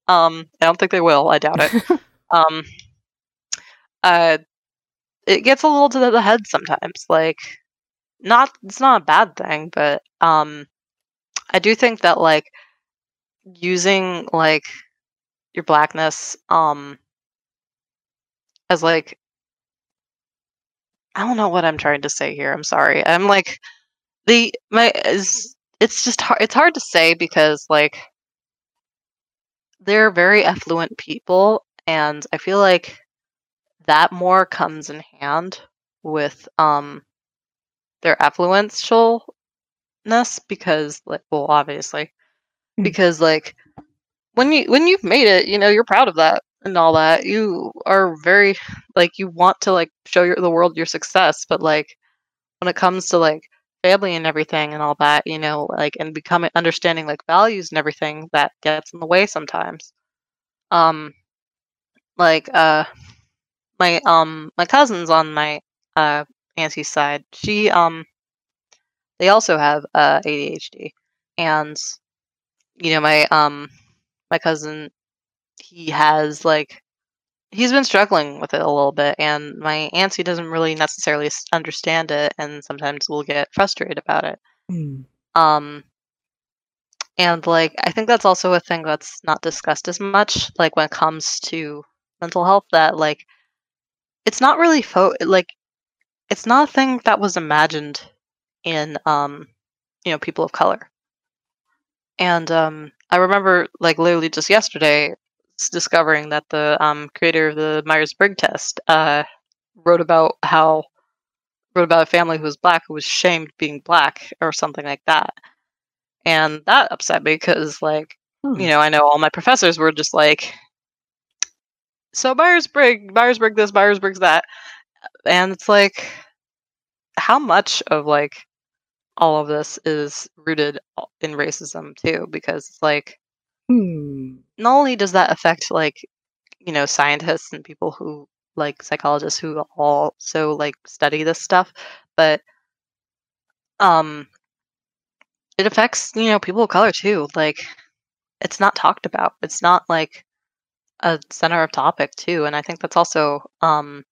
Um i don't think they will i doubt it. Um uh it gets a little to the head sometimes like not it's not a bad thing but um I do think that like using like your blackness um as like I don't know what I'm trying to say here. I'm sorry. I'm like the my is it's just hard it's hard to say because like they're very affluent people and I feel like that more comes in hand with um their affluentialness because like well obviously Hmm. because like when you when you've made it you know you're proud of that and all that you are very like you want to like show your, the world your success but like when it comes to like family and everything and all that you know like and becoming understanding like values and everything that gets in the way sometimes um like uh my um my cousins on my uh auntie's side. She um they also have uh ADHD and you know my um my cousin he has like he's been struggling with it a little bit and my auntie doesn't really necessarily understand it and sometimes will get frustrated about it. Hmm. um and like i think that's also a thing that's not discussed as much like when it comes to mental health that like it's not really fo- like it's not a thing that was imagined in um you know people of color and um i remember like literally just yesterday discovering that the um creator of the myers-briggs test uh wrote about how wrote about a family who was black who was shamed being black or something like that and that upset me because like Huh. you know i know all my professors were just like so myers-briggs myers-briggs this myers-briggs that and it's like how much of like all of this is rooted in racism too because it's like Hmm. not only does that affect like you know scientists and people who like psychologists who also like study this stuff but um it affects you know people of color too like it's not talked about it's not like a center of topic too and i think that's also um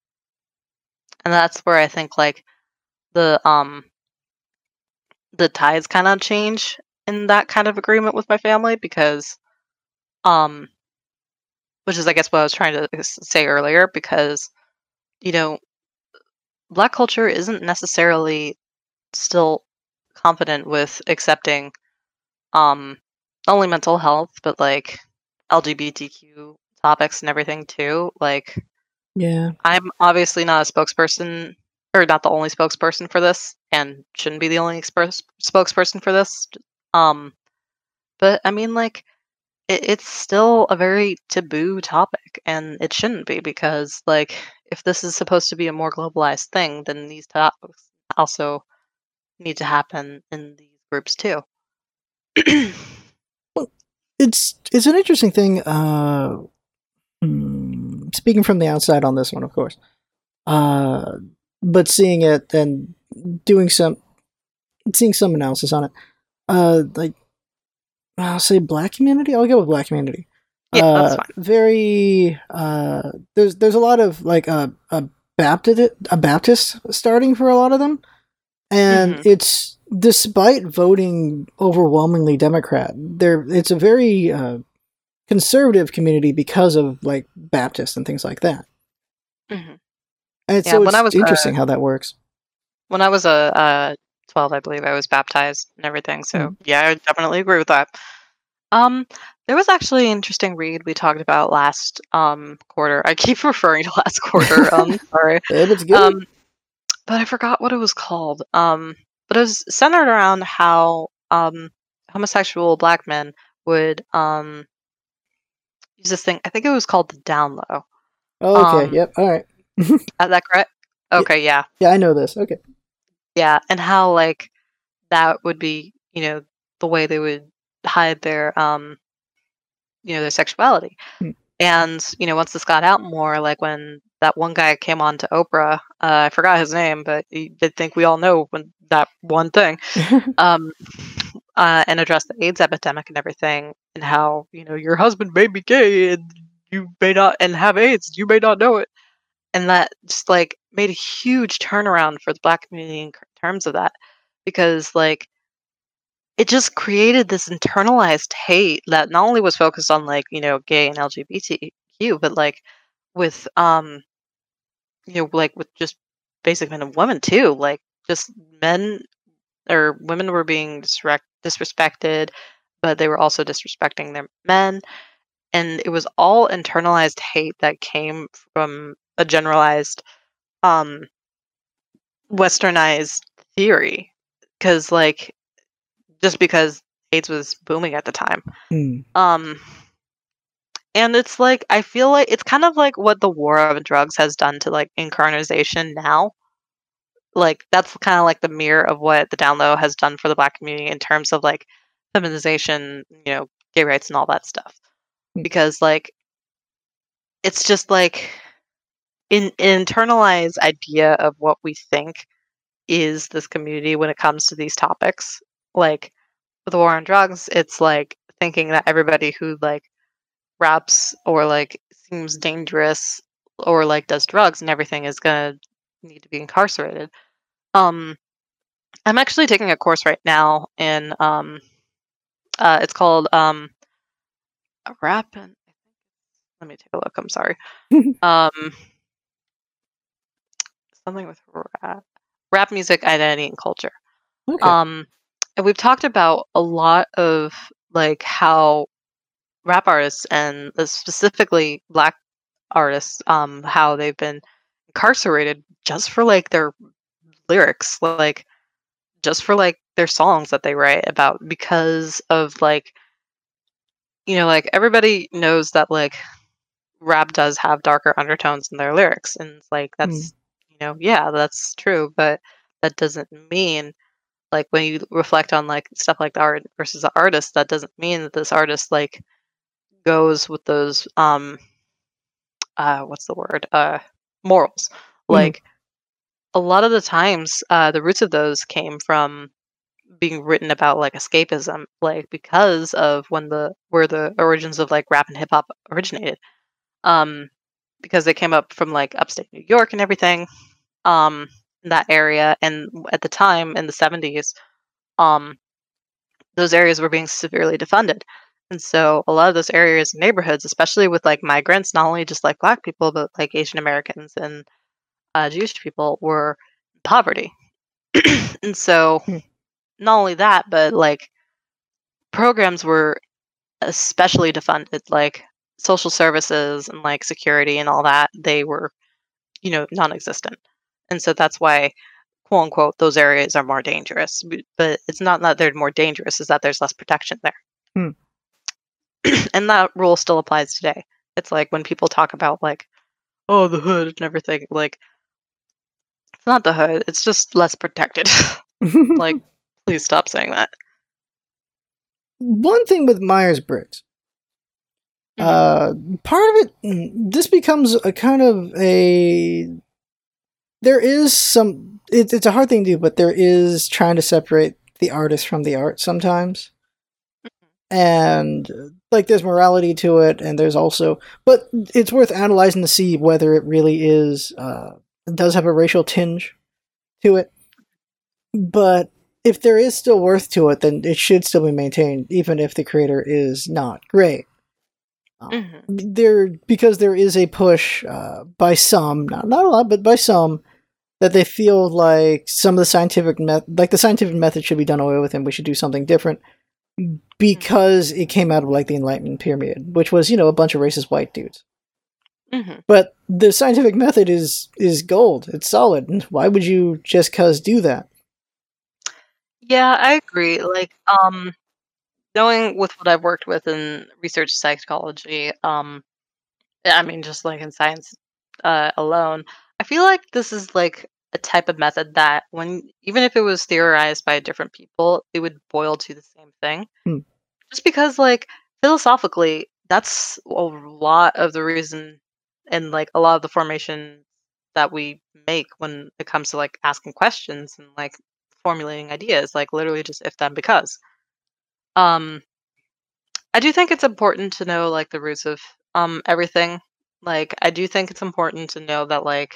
and that's where i think like the um the tides kind of change in that kind of agreement with my family because um which is i guess what i was trying to say earlier because you know black culture isn't necessarily still confident with accepting um not only mental health but like lgbtq topics and everything too like Yeah. i'm obviously not a spokesperson or not the only spokesperson for this and shouldn't be the only spokesperson for this um but i mean like it, it's still a very taboo topic and it shouldn't be because like if this is supposed to be a more globalized thing then these topics also need to happen in these groups too It's it's an interesting thing. Uh, hmm, speaking from the outside on this one, of course. Uh, but seeing it and doing some seeing some analysis on it. Uh, like I'll say black community. I'll go with black community. Yeah, that's uh, fine. Very. Uh, there's there's a lot of like a a Baptist a Baptist starting for a lot of them, and Mhm. it's despite voting overwhelmingly Democrat. There, it's a very uh, conservative community because of like Baptists and things like that. Mhm. And Yeah, so when it's I was, uh, interesting how that works. when i was a uh 12 i believe i was baptized and everything so Hmm. yeah i definitely agree with that um there was actually an interesting read we talked about last um quarter i keep referring to last quarter um sorry it's good, um but i forgot what it was called um but it was centered around how um homosexual black men would um use this thing i think it was called the down low oh, okay, um yep, all right, is that correct Yeah. okay yeah yeah, I know this. Okay, yeah and how like that would be you know the way they would hide their um you know their sexuality Hmm. and you know once this got out more like when that one guy came on to oprah uh, i forgot his name but he did think we all know when that one thing um uh, and address the aids epidemic and everything and how you know your husband may be gay and you may not and have aids you may not know it and that just like made a huge turnaround for the black community in terms of that because like it just created this internalized hate that not only was focused on like you know gay and lgbtq but like with um you know like with just basic men and women too like just men or women were being disrespect- disrespected but they were also disrespecting their men and it was all internalized hate that came from a generalized um westernized theory because like just because AIDS was booming at the time. Mm. Um, and it's like I feel like it's kind of like what the war of drugs has done to like incarnation now. Like that's kind of like the mirror of what the down low has done for the black community in terms of like feminization, you know, gay rights and all that stuff. Mm. Because like it's just like in an internalized idea of what we think is this community when it comes to these topics. Like with the war on drugs, it's like thinking that everybody who like raps or like seems dangerous or like does drugs and everything is gonna need to be incarcerated. Um, I'm actually taking a course right now in um, uh, it's called um, rap and let me take a look. I'm sorry. um, something with rap, rap music, identity, and culture. Okay. Um, and we've talked about a lot of like how rap artists and uh, specifically black artists, um, how they've been incarcerated just for like their lyrics, like just for like their songs that they write about because of like you know like everybody knows that like rap does have darker undertones in their lyrics and it's like that's you know yeah that's true but that doesn't mean like when you reflect on like stuff like the art versus the artist that doesn't mean that this artist like goes with those um uh what's the word uh morals Mhm. like a lot of the times uh the roots of those came from being written about like escapism like because of when the where the origins of like rap and hip hop originated. Um because they came up from like upstate New York and everything um that area and at the time in the 70s um those areas were being severely defunded. And so a lot of those areas and neighborhoods especially with like migrants not only just like black people but like asian americans and uh, jewish people were in poverty and so Hmm. not only that but like programs were especially defunded like social services and like security and all that they were you know non-existent and so that's why quote unquote those areas are more dangerous but it's not that they're more dangerous is that there's less protection there Hmm. and that rule still applies today it's like when people talk about like oh the hood and everything like it's not the hood it's just less protected like please stop saying that one thing with Myers Briggs, Mhm. uh, part of it, mm, this becomes a kind of a. There is some. It, it's a hard thing to do, but there is trying to separate the artist from the art sometimes. And like there's morality to it, and there's also, but it's worth analyzing to see whether it really is uh, does have a racial tinge to it. But if there is still worth to it, then it should still be maintained, even if the creator is not great. Mhm. There, because there is a push uh, by some, not not a lot, but by some, that they feel like some of the scientific method, like the scientific method, should be done away with, and we should do something different because it came out of like the Enlightenment period, which was you know a bunch of racist white dudes. Mhm. But the scientific method is is gold. It's solid. And why would you just cause do that? Yeah, I agree. Like, um, knowing with what I've worked with in research psychology, um, I mean, just like in science uh, alone, I feel like this is like a type of method that when even if it was theorized by different people, it would boil to the same thing. Hmm. Just because, like, philosophically, that's a lot of the reason and like a lot of the formation that we make when it comes to like asking questions and like formulating ideas, like literally just if then because. Um, I do think it's important to know like the roots of um everything. Like I do think it's important to know that like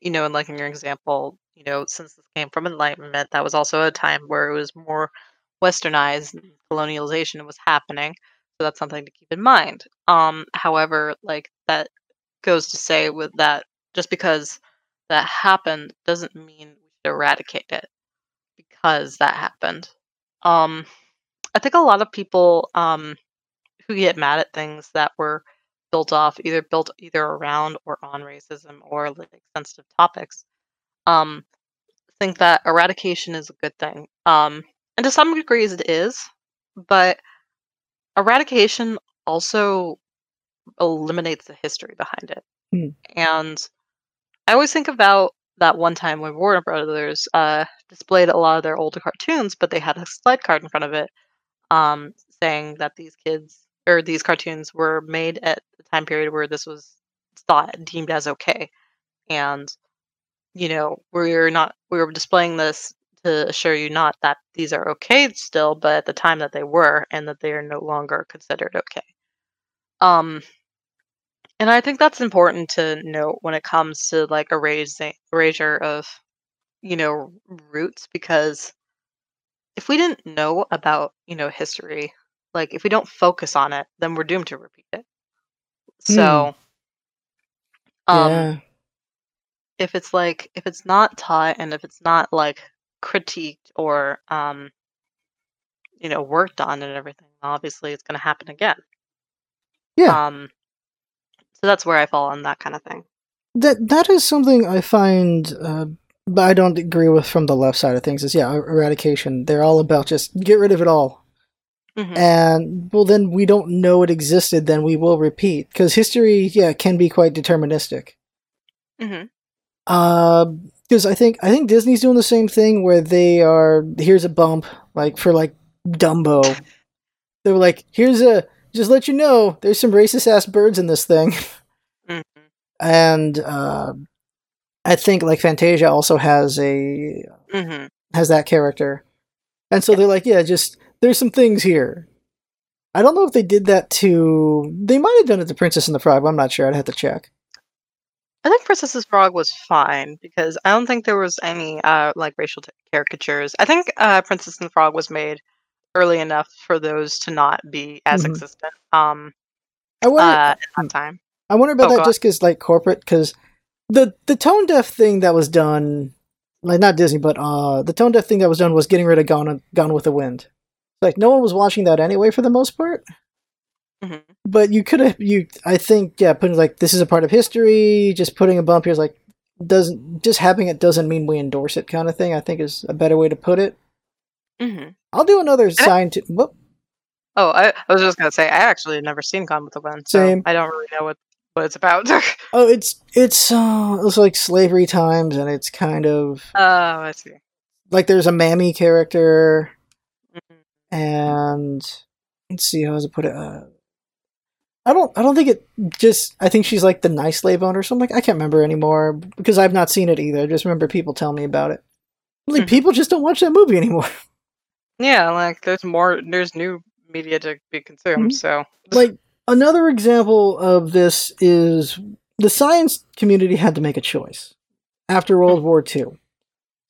you know, and like in your example, you know, since this came from enlightenment, that was also a time where it was more westernized colonialization was happening. So that's something to keep in mind. Um, however, like that goes to say with that just because that happened doesn't mean we should eradicate it because that happened. Um, I think a lot of people um, who get mad at things that were built off either built either around or on racism or like sensitive topics um, think that eradication is a good thing. Um, and to some degrees it is, but eradication also eliminates the history behind it. Hmm. And I always think about that one time when Warner Brothers uh, displayed a lot of their older cartoons, but they had a slide card in front of it um, saying that these kids or these cartoons were made at the time period where this was thought deemed as okay. And you know, we're not we were displaying this to assure you not that these are okay still, but at the time that they were, and that they are no longer considered okay. Um, and I think that's important to note when it comes to like erasing erasure of, you know, roots because if we didn't know about you know history, like if we don't focus on it, then we're doomed to repeat it. So, um, yeah. if it's like if it's not taught and if it's not like critiqued or um you know worked on and everything obviously it's going to happen again Yeah. um so that's where i fall on that kind of thing That that is something I find, uh, but I don't agree with from the left side of things. Is yeah, er- eradication. They're all about just get rid of it all, Mhm. and well, then we don't know it existed. Then we will repeat because history, yeah, can be quite deterministic. Mhm. Because I think I think Disney's doing the same thing where they are here's a bump like for like Dumbo. They were like, here's a just let you know there's some racist ass birds in this thing, Mhm. and uh, I think like Fantasia also has a Mhm. has that character, and so they're like, yeah, just there's some things here. I don't know if they did that to. They might have done it to Princess and the Frog. but I'm not sure. I'd have to check. I think princess's frog was fine because i don't think there was any uh like racial t- caricatures i think uh princess and the frog was made early enough for those to not be as Mhm. existent um I wonder. uh at that time I wonder about Oh, that just because like corporate because the the tone deaf thing that was done like not Disney but uh the tone deaf thing that was done was getting rid of Gone Gone with the Wind. Like no one was watching that anyway for the most part. Mhm. But you could have you I think yeah putting like this is a part of history just putting a bump here is like doesn't just having it doesn't mean we endorse it kind of thing I think is a better way to put it. hmm I'll do another scientific. Whoop, Oh, I, I was just gonna say I actually have never seen Gone with the Wind, so Same. I don't really know what what it's about. oh, it's it's uh, it's like slavery times, and it's kind of oh, I see. like there's a mammy character Mhm. and let's see how does it put it uh, i don't i don't think it just i think she's like the nice slave owner so i'm like i can't remember anymore because i've not seen it either i just remember people telling me about it like Mhm. people just don't watch that movie anymore Yeah, like there's more, there's new media to be consumed. Mhm. So like another example of this is the science community had to make a choice after world war ii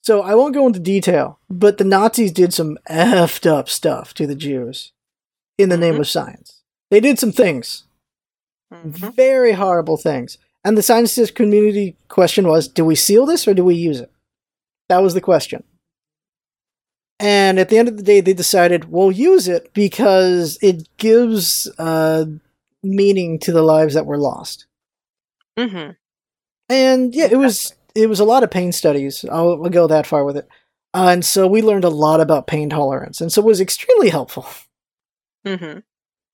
so i won't go into detail but the nazis did some effed up stuff to the jews in the name Mhm. of science they did some things Mhm. very horrible things. And the scientist community question was, do we seal this or do we use it? That was the question. And at the end of the day, they decided we'll use it because it gives uh, meaning to the lives that were lost. Mhm. And yeah, it was it was a lot of pain studies. I'll, I'll go that far with it. Uh, and so we learned a lot about pain tolerance, and so it was extremely helpful. Mhm.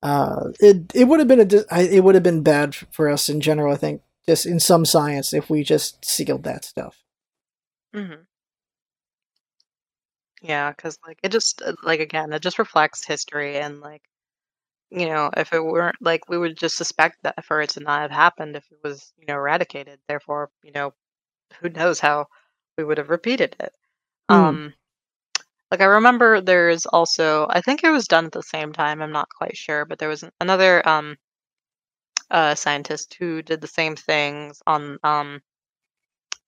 Uh, it it would have been a it would have been bad for us in general. I think just in some science if we just sealed that stuff. Mhm. Yeah, because like it just uh, like again, it just reflects history and like you know, if it weren't like we would just suspect that for it to not have happened if it was you know eradicated. Therefore, you know, who knows how we would have repeated it. Hmm. Um, like I remember there's also I think it was done at the same time. I'm not quite sure, but there was an- another um uh scientist who did the same things on um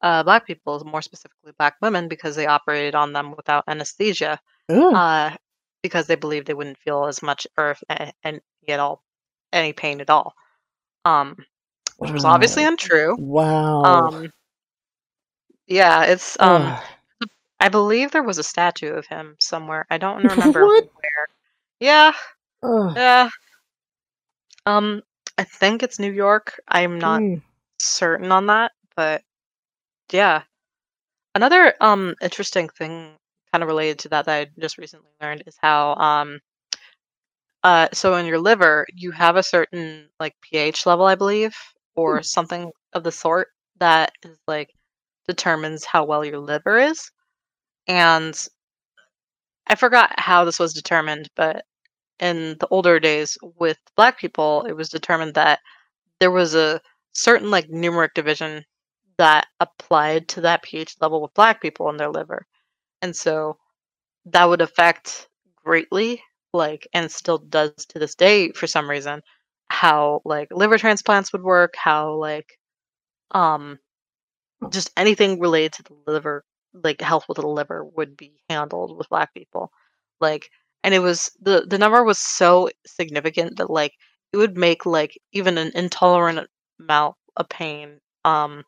uh black people, more specifically black women, because they operated on them without anesthesia. Uh, because they believed they wouldn't feel as much or if, and at all any pain at all. Um, which was obviously untrue. Wow. Um, yeah, it's um. I believe there was a statue of him somewhere. I don't remember where. Yeah, Ugh. yeah. Um, I think it's New York. I'm not Mm. certain on that, but yeah. Another um interesting thing kind of related to that that I just recently learned is how um uh so in your liver you have a certain like pH level, I believe, Hmm. or something of the sort that is like determines how well your liver is. And I forgot how this was determined, but in the older days with black people, it was determined that there was a certain like numeric division that applied to that pH level with black people in their liver. And so that would affect greatly, like, and still does to this day for some reason, how like liver transplants would work, how like um just anything related to the liver, like health with the liver would be handled with black people. Like and it was the the number was so significant that like it would make like even an intolerant amount of pain um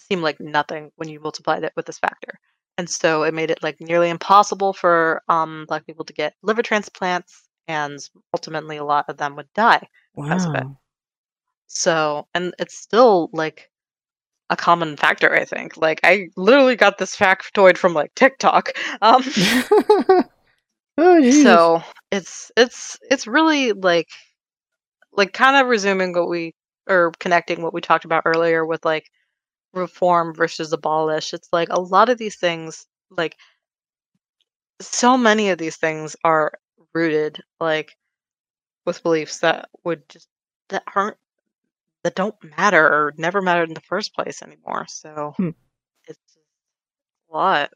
seem like nothing when you multiply it with this factor. And so it made it like nearly impossible for um black people to get liver transplants and ultimately a lot of them would die because of it. So and it's still like a common factor, I think. Like I literally got this factoid from like TikTok. Um oh, so it's it's it's really like like kind of resuming what we or connecting what we talked about earlier with like reform versus abolish. It's like a lot of these things like so many of these things are rooted like with beliefs that would just that aren't that don't matter or never mattered in the first place anymore. So Hmm. it's just a lot.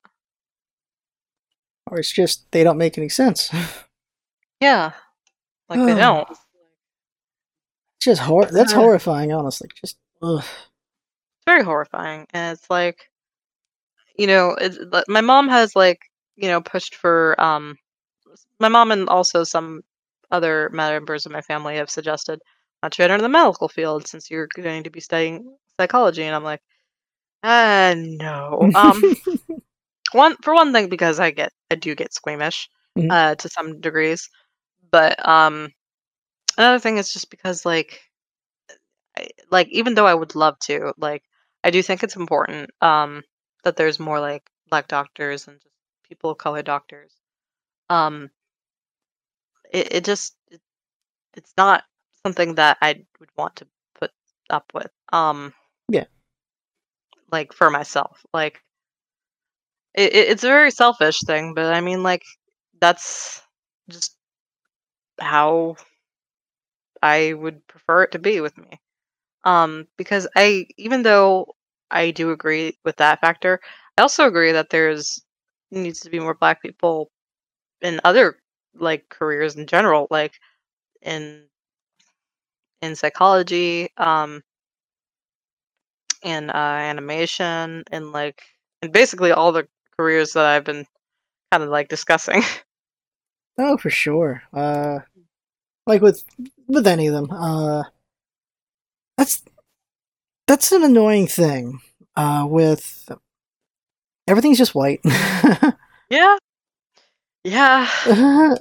Or it's just they don't make any sense. Yeah. Like they Oh. don't. It's just hor- that's horrifying, honestly. Just ugh. It's very horrifying. And it's like you know, my mom has like, you know, pushed for um my mom and also some other members of my family have suggested not to enter the medical field since you're going to be studying psychology and I'm like, uh no. Um one for one thing because I get I do get squeamish Mhm. uh to some degrees. But um another thing is just because like I, like even though I would love to, like I do think it's important um that there's more like black doctors and just people of color doctors. Um it, it just it, it's not something that I would want to put up with. Um Yeah. like for myself. Like it, it, it's a very selfish thing, but I mean like that's just how I would prefer it to be with me. Um, because I, even though I do agree with that factor, I also agree that there's needs to be more black people in other like careers in general, like in in psychology, um, in uh, animation, and like and basically all the careers that I've been kind of like discussing. Oh, for sure. Uh, like with with any of them. Uh, that's that's an annoying thing. Uh, with everything's just white. yeah, yeah.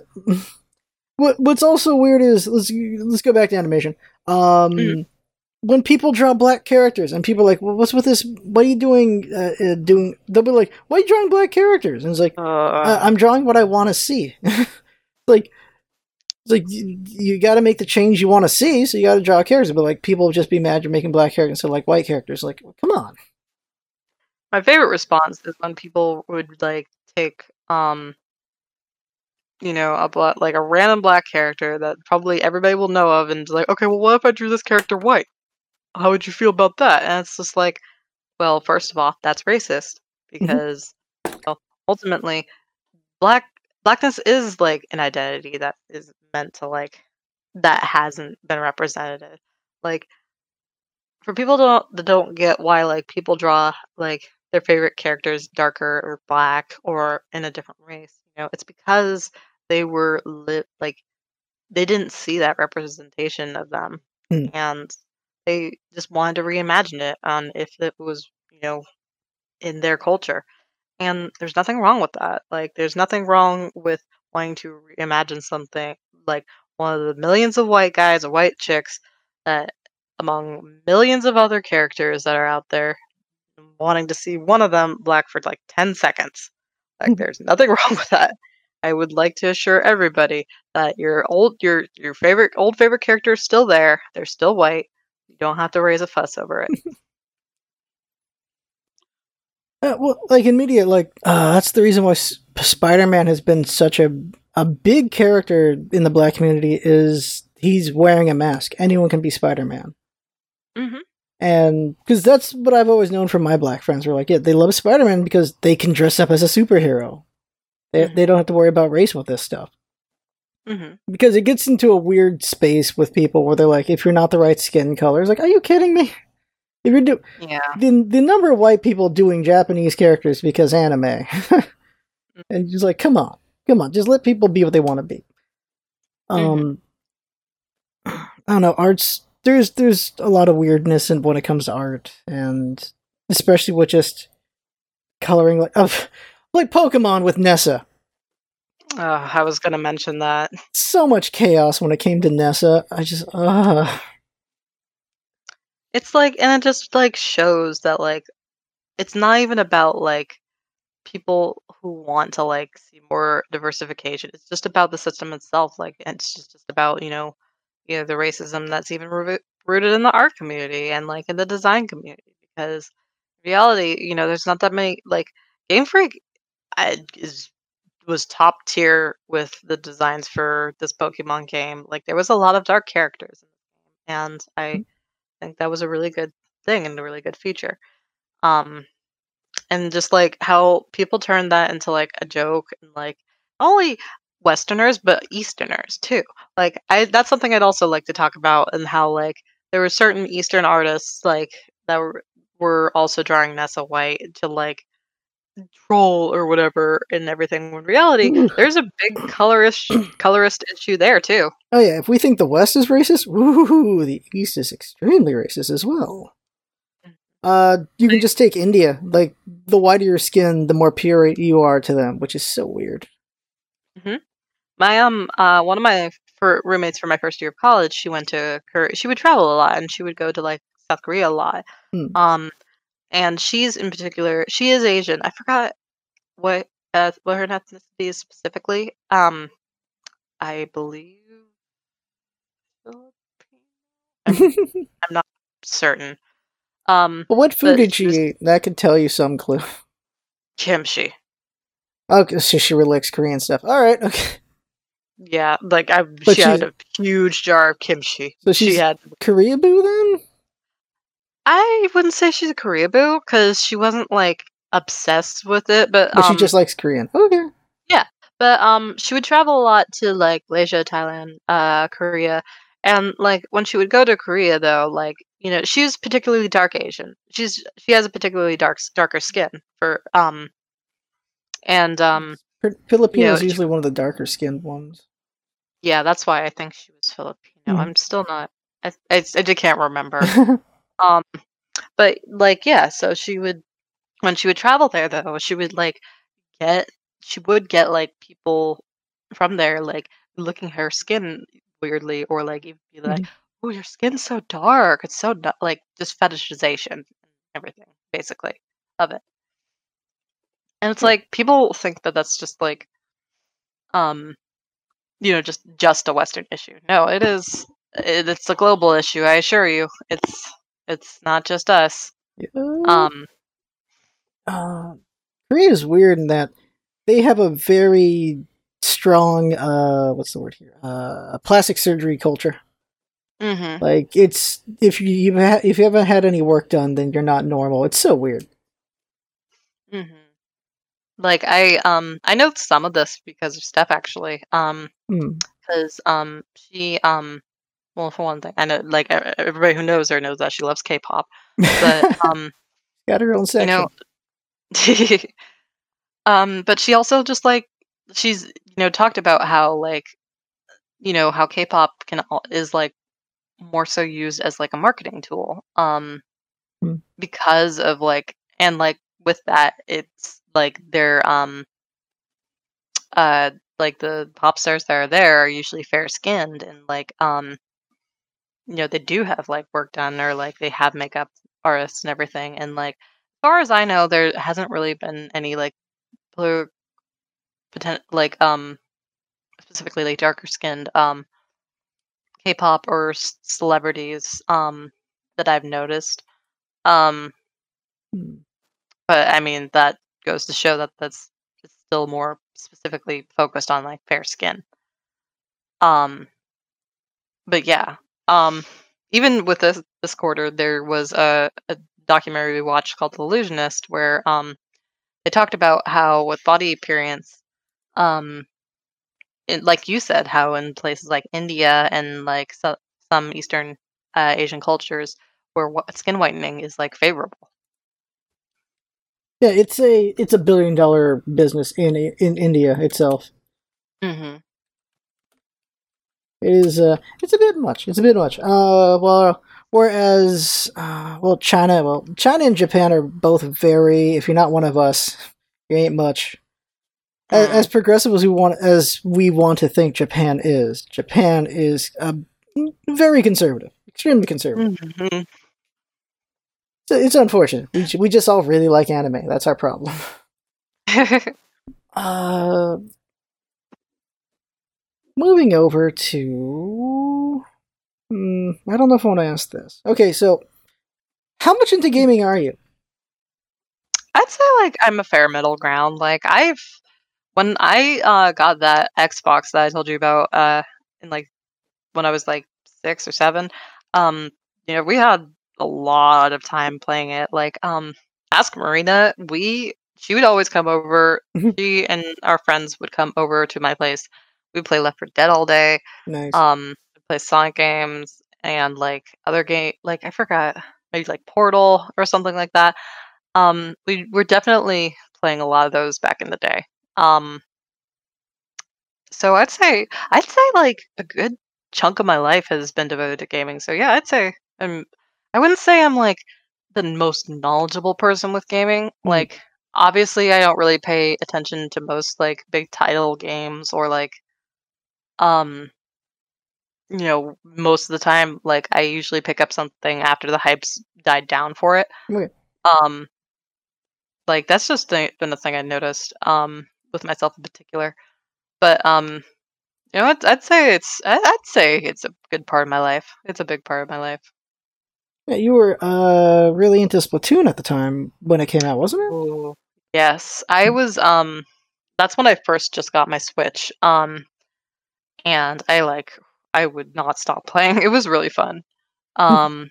what What's also weird is let's let's go back to animation. Um, Mhm. when people draw black characters and people are like, well, "What's with this? What are you doing? Uh, uh, doing?" They'll be like, "Why are you drawing black characters?" And it's like, Uh, I'm drawing what I want to see. like, it's like you, you got to make the change you want to see, so you got to draw characters. But like, people just be mad you're making black characters instead of like white characters. Like, come on. My favorite response is when people would like take um you know a bla- like a random black character that probably everybody will know of and like okay well what if I drew this character white? How would you feel about that? And it's just like well first of all that's racist mm-hmm. because well, ultimately black blackness is like an identity that is meant to like that hasn't been represented. Like for people don't that don't get why like people draw like their favorite characters darker or black or in a different race You know, it's because they were lit like they didn't see that representation of them, Mm. and they just wanted to reimagine it on if it was you know in their culture. And there's nothing wrong with that. Like, there's nothing wrong with wanting to reimagine something like one of the millions of white guys or white chicks that among millions of other characters that are out there wanting to see one of them black for like 10 seconds. Like there's nothing wrong with that. I would like to assure everybody that your old your your favorite old favorite character is still there. They're still white. You don't have to raise a fuss over it. Uh, well, like in media, like uh, that's the reason why S- Spider-Man has been such a a big character in the black community. Is he's wearing a mask? Anyone can be Spider-Man, hmm and because that's what I've always known from my black friends. Were like, yeah, they love Spider-Man because they can dress up as a superhero. They Mhm. they don't have to worry about race with this stuff hmm because it gets into a weird space with people where they're like, if you're not the right skin color, it's like, are you kidding me? If you're do Yeah. the the number of white people doing Japanese characters because anime, and just like, come on, come on, just let people be what they want to be. Um, I don't know, arts. There's there's a lot of weirdness in when it comes to art, and especially with just coloring, like of like Pokemon with Nessa. Oh, I was gonna mention that. So much chaos when it came to Nessa. I just, uh, It's like, and it just like shows that like it's not even about like people who want to like see more diversification. It's just about the system itself. Like, it's just, just about you know, you know, the racism that's even roo- rooted in the art community and like in the design community. Because reality, you know, there's not that many like Game Freak I, is was top tier with the designs for this Pokemon game. Like, there was a lot of dark characters in this game, and I think that was a really good thing and a really good feature. Um, and just like how people turned that into like a joke and like not only Westerners but Easterners too. Like I, that's something I'd also like to talk about and how like there were certain Eastern artists like that were were also drawing Nessa White to like troll or whatever and everything. When in reality, Ooh. there's a big colorist colorist issue there too. oh yeah, if we think the West is racist, woo, the East is extremely racist as well. Uh, you can just take India. Like, the whiter your skin, the more pure you are to them, which is so weird. My um uh one of my for roommates for my first year of college, she went to Korea. She would travel a lot and she would go to like South Korea a lot. Hmm. Um and she's in particular, she is Asian. I forgot what uh, what her ethnicity is specifically. Um I believe Filipino. I'm not certain. Um But what food But did she she was- eat? That could tell you some clue. kimchi. Okay, so she really likes Korean stuff. All right, okay. Yeah, like I But she had a huge jar of kimchi. So she had Korea boo then? I wouldn't say she's a Korea boo because she wasn't like obsessed with it, but But um, she just likes Korean. Okay. Yeah, but um, she would travel a lot to like Malaysia, Thailand, uh, Korea, and like when she would go to Korea though, like you know, she's particularly dark Asian. She's she has a particularly dark darker skin for um, and um, Fi- Filipino is she- usually one of the darker skinned ones. yeah, that's why I think she was Filipino. Mhm. I'm still not. I, I, I just can't remember. Um, but like, yeah, so she would, when she would travel there, though, she would like get, she would get like people from there like looking at her skin weirdly, or like even be like, "Oh, your skin's so dark. It's so du-, like just fetishization and everything, basically, of it." And it's like people think that that's just like, um, you know, just just a Western issue. No, it is. It, it's a global issue. I assure you. It's it's not just us. Yeah. Um, uh, Korea is weird in that they have a very strong uh what's the word here uh plastic surgery culture mhm. like it's if you you've ha- if you haven't had any work done then you're not normal it's so weird hmm Like I um I know some of this because of Steph actually. Um Hmm. because um she um well for one thing I know like everybody who knows her knows that she loves K-pop. But um got her own section. you know um but she also just like she's you know talked about how like you know how K-pop can is like more so used as like a marketing tool um Hmm. because of like and like with that it's like they're um uh like the pop stars that are there are usually fair skinned and like um you know they do have like work done or like they have makeup artists and everything and like as far as I know there hasn't really been any like blue potent like um specifically like darker skinned um K-pop or s- celebrities um that I've noticed um Hmm. but I mean that goes to show that that's still more specifically focused on like fair skin um but yeah um even with this this quarter there was a, a documentary we watched called the illusionist where um they talked about how with body appearance um like you said how in places like india and like so, some eastern uh, asian cultures where wh- skin whitening is like favorable Yeah, it's a it's a billion dollar business in in India itself. mm-hmm. It is uh it's a bit much. It's a bit much. Uh well whereas uh well China well China and Japan are both very if you're not one of us, you ain't much. As, Mm. as progressive as we want as we want to think Japan is, Japan is uh, very conservative, extremely conservative. Mhm. So it's unfortunate. We, we just all really like anime. That's our problem. Uh, moving over to. Hmm, I don't know if I want to ask this. Okay, so how much into gaming are you? I'd say like I'm a fair middle ground. Like I've when I uh got that Xbox that I told you about uh in like when I was like six or seven, um, you know, we had a lot of time playing it. Like um Ask Marina, we she would always come over. Mhm. she and our friends would come over to my place. We'd play Left 4 Dead all day. Nice. Um we'd play Sonic games and like other game like I forgot, maybe like Portal or something like that. Um, we were definitely playing a lot of those back in the day. Um, so I'd say I'd say like a good chunk of my life has been devoted to gaming. So yeah, I'd say I'm. I wouldn't say I'm like the most knowledgeable person with gaming. Mm. Like obviously, I don't really pay attention to most like big title games or like um you know most of the time like I usually pick up something after the hype's died down for it. Okay. Um like that's just the, been a thing I noticed um with myself in particular. But um you know I'd, I'd say it's I- I'd say it's a good part of my life. It's a big part of my life. Yeah, you were uh really into Splatoon at the time when it came out, wasn't it? Ooh. Yes, I was um that's when I first just got my Switch. Um and I like I would not stop playing. It was really fun. Um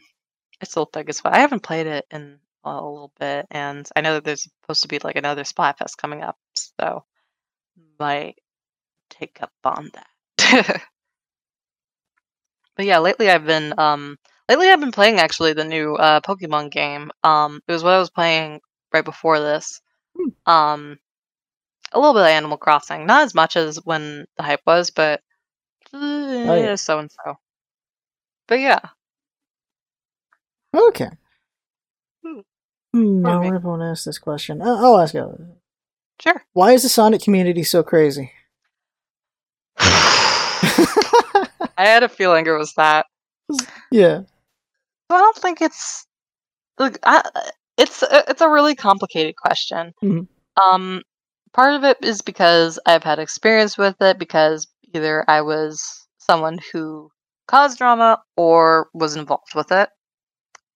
I still think it's fun. I haven't played it in a little bit and I know that there's supposed to be like another Splatfest coming up, so might take up on that. but yeah, lately I've been um lately I've been playing actually the new uh Pokemon game. Um it was what I was playing right before this. Hmm. Um a little bit of Animal Crossing, not as much as when the hype was, but Oh, yeah. so and so. But yeah. Okay. Hmm. Hmm, now Okay. I want to ask this question. Uh, I'll ask you. Sure. Why is the Sonic community so crazy? I had a feeling it was that. yeah. I don't think it's like I, it's it's a really complicated question. Mhm. Um, part of it is because I've had experience with it because either I was someone who caused drama or was involved with it.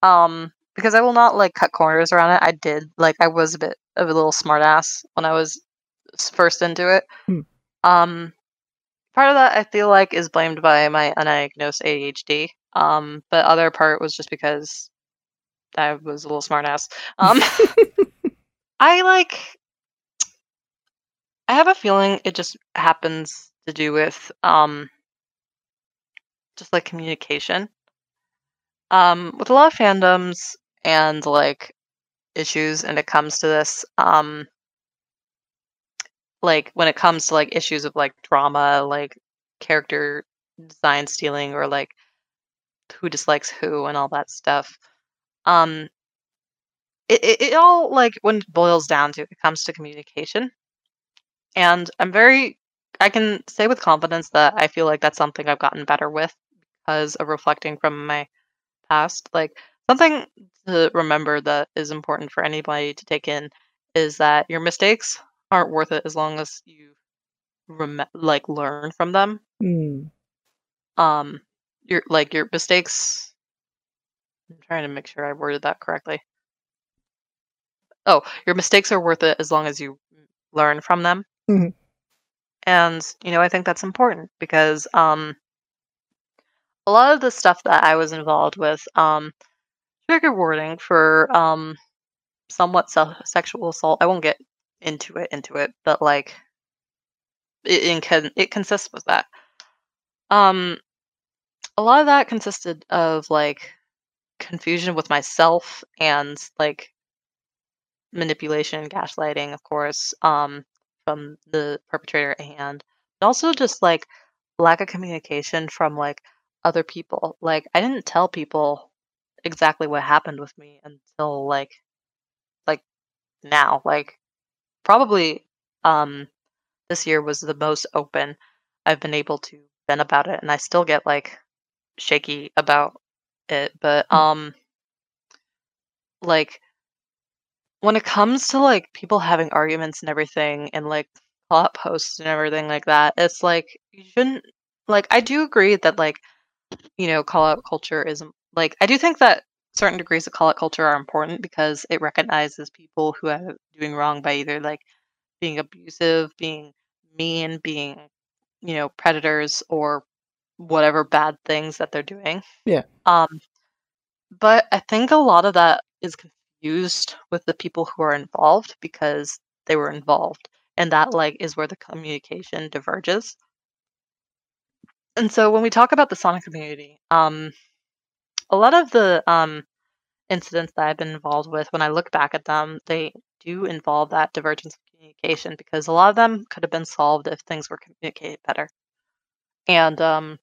Um, because I will not like cut corners around it. I did like I was a bit of a little smartass when I was first into it. Hmm. Um, part of that I feel like is blamed by my undiagnosed ADHD. Um, but other part was just because I was a little smartass. Um, I like. I have a feeling it just happens to do with um, just like communication. Um, with a lot of fandoms and like issues, and it comes to this, um, like when it comes to like issues of like drama, like character design stealing or like who dislikes who and all that stuff. Um it, it, it all like when it boils down to it comes to communication. And I'm very I can say with confidence that I feel like that's something I've gotten better with because of reflecting from my past. Like something to remember that is important for anybody to take in is that your mistakes aren't worth it as long as you rem- like learn from them. Mm. Um, your like your mistakes. I'm trying to make sure I worded that correctly. Oh, your mistakes are worth it as long as you learn from them. Mhm. And you know, I think that's important because um, a lot of the stuff that I was involved with, um, trigger warning for um, somewhat se- sexual assault. I won't get into it into it, but like it, it can it consists with that. Um, a lot of that consisted of like confusion with myself and like manipulation, gaslighting, of course, um, from the perpetrator at hand, also just like lack of communication from like other people. Like I didn't tell people exactly what happened with me until like like now. Like probably um this year was the most open I've been able to been about it and I still get like shaky about it, but Mm. um like when it comes to like people having arguments and everything and like plot posts and everything like that, it's like you shouldn't like I do agree that like you know call out culture is like I do think that certain degrees of call out culture are important because it recognizes people who are doing wrong by either like being abusive, being mean, being you know predators or whatever bad things that they're doing. Yeah. Um but I think a lot of that is confused with the people who are involved because they were involved. And that like is where the communication diverges. And so when we talk about the Sonic community, um a lot of the um incidents that I've been involved with, when I look back at them, they do involve that divergence of communication because a lot of them could have been solved if things were communicated better. And um,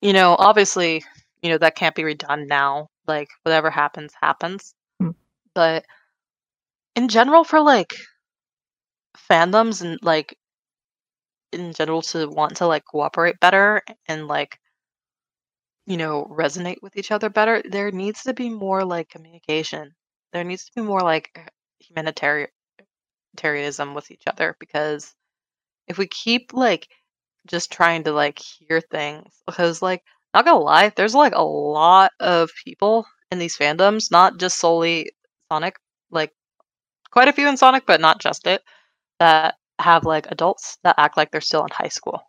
you know, obviously, you know, that can't be redone now. Like whatever happens, happens. Mm. But in general, for like fandoms and like in general to want to like cooperate better and like you know resonate with each other better, there needs to be more like communication. There needs to be more like humanitarianism with each other because if we keep like just trying to like hear things because like not gonna lie there's like a lot of people in these fandoms not just solely sonic like quite a few in sonic but not just it that have like adults that act like they're still in high school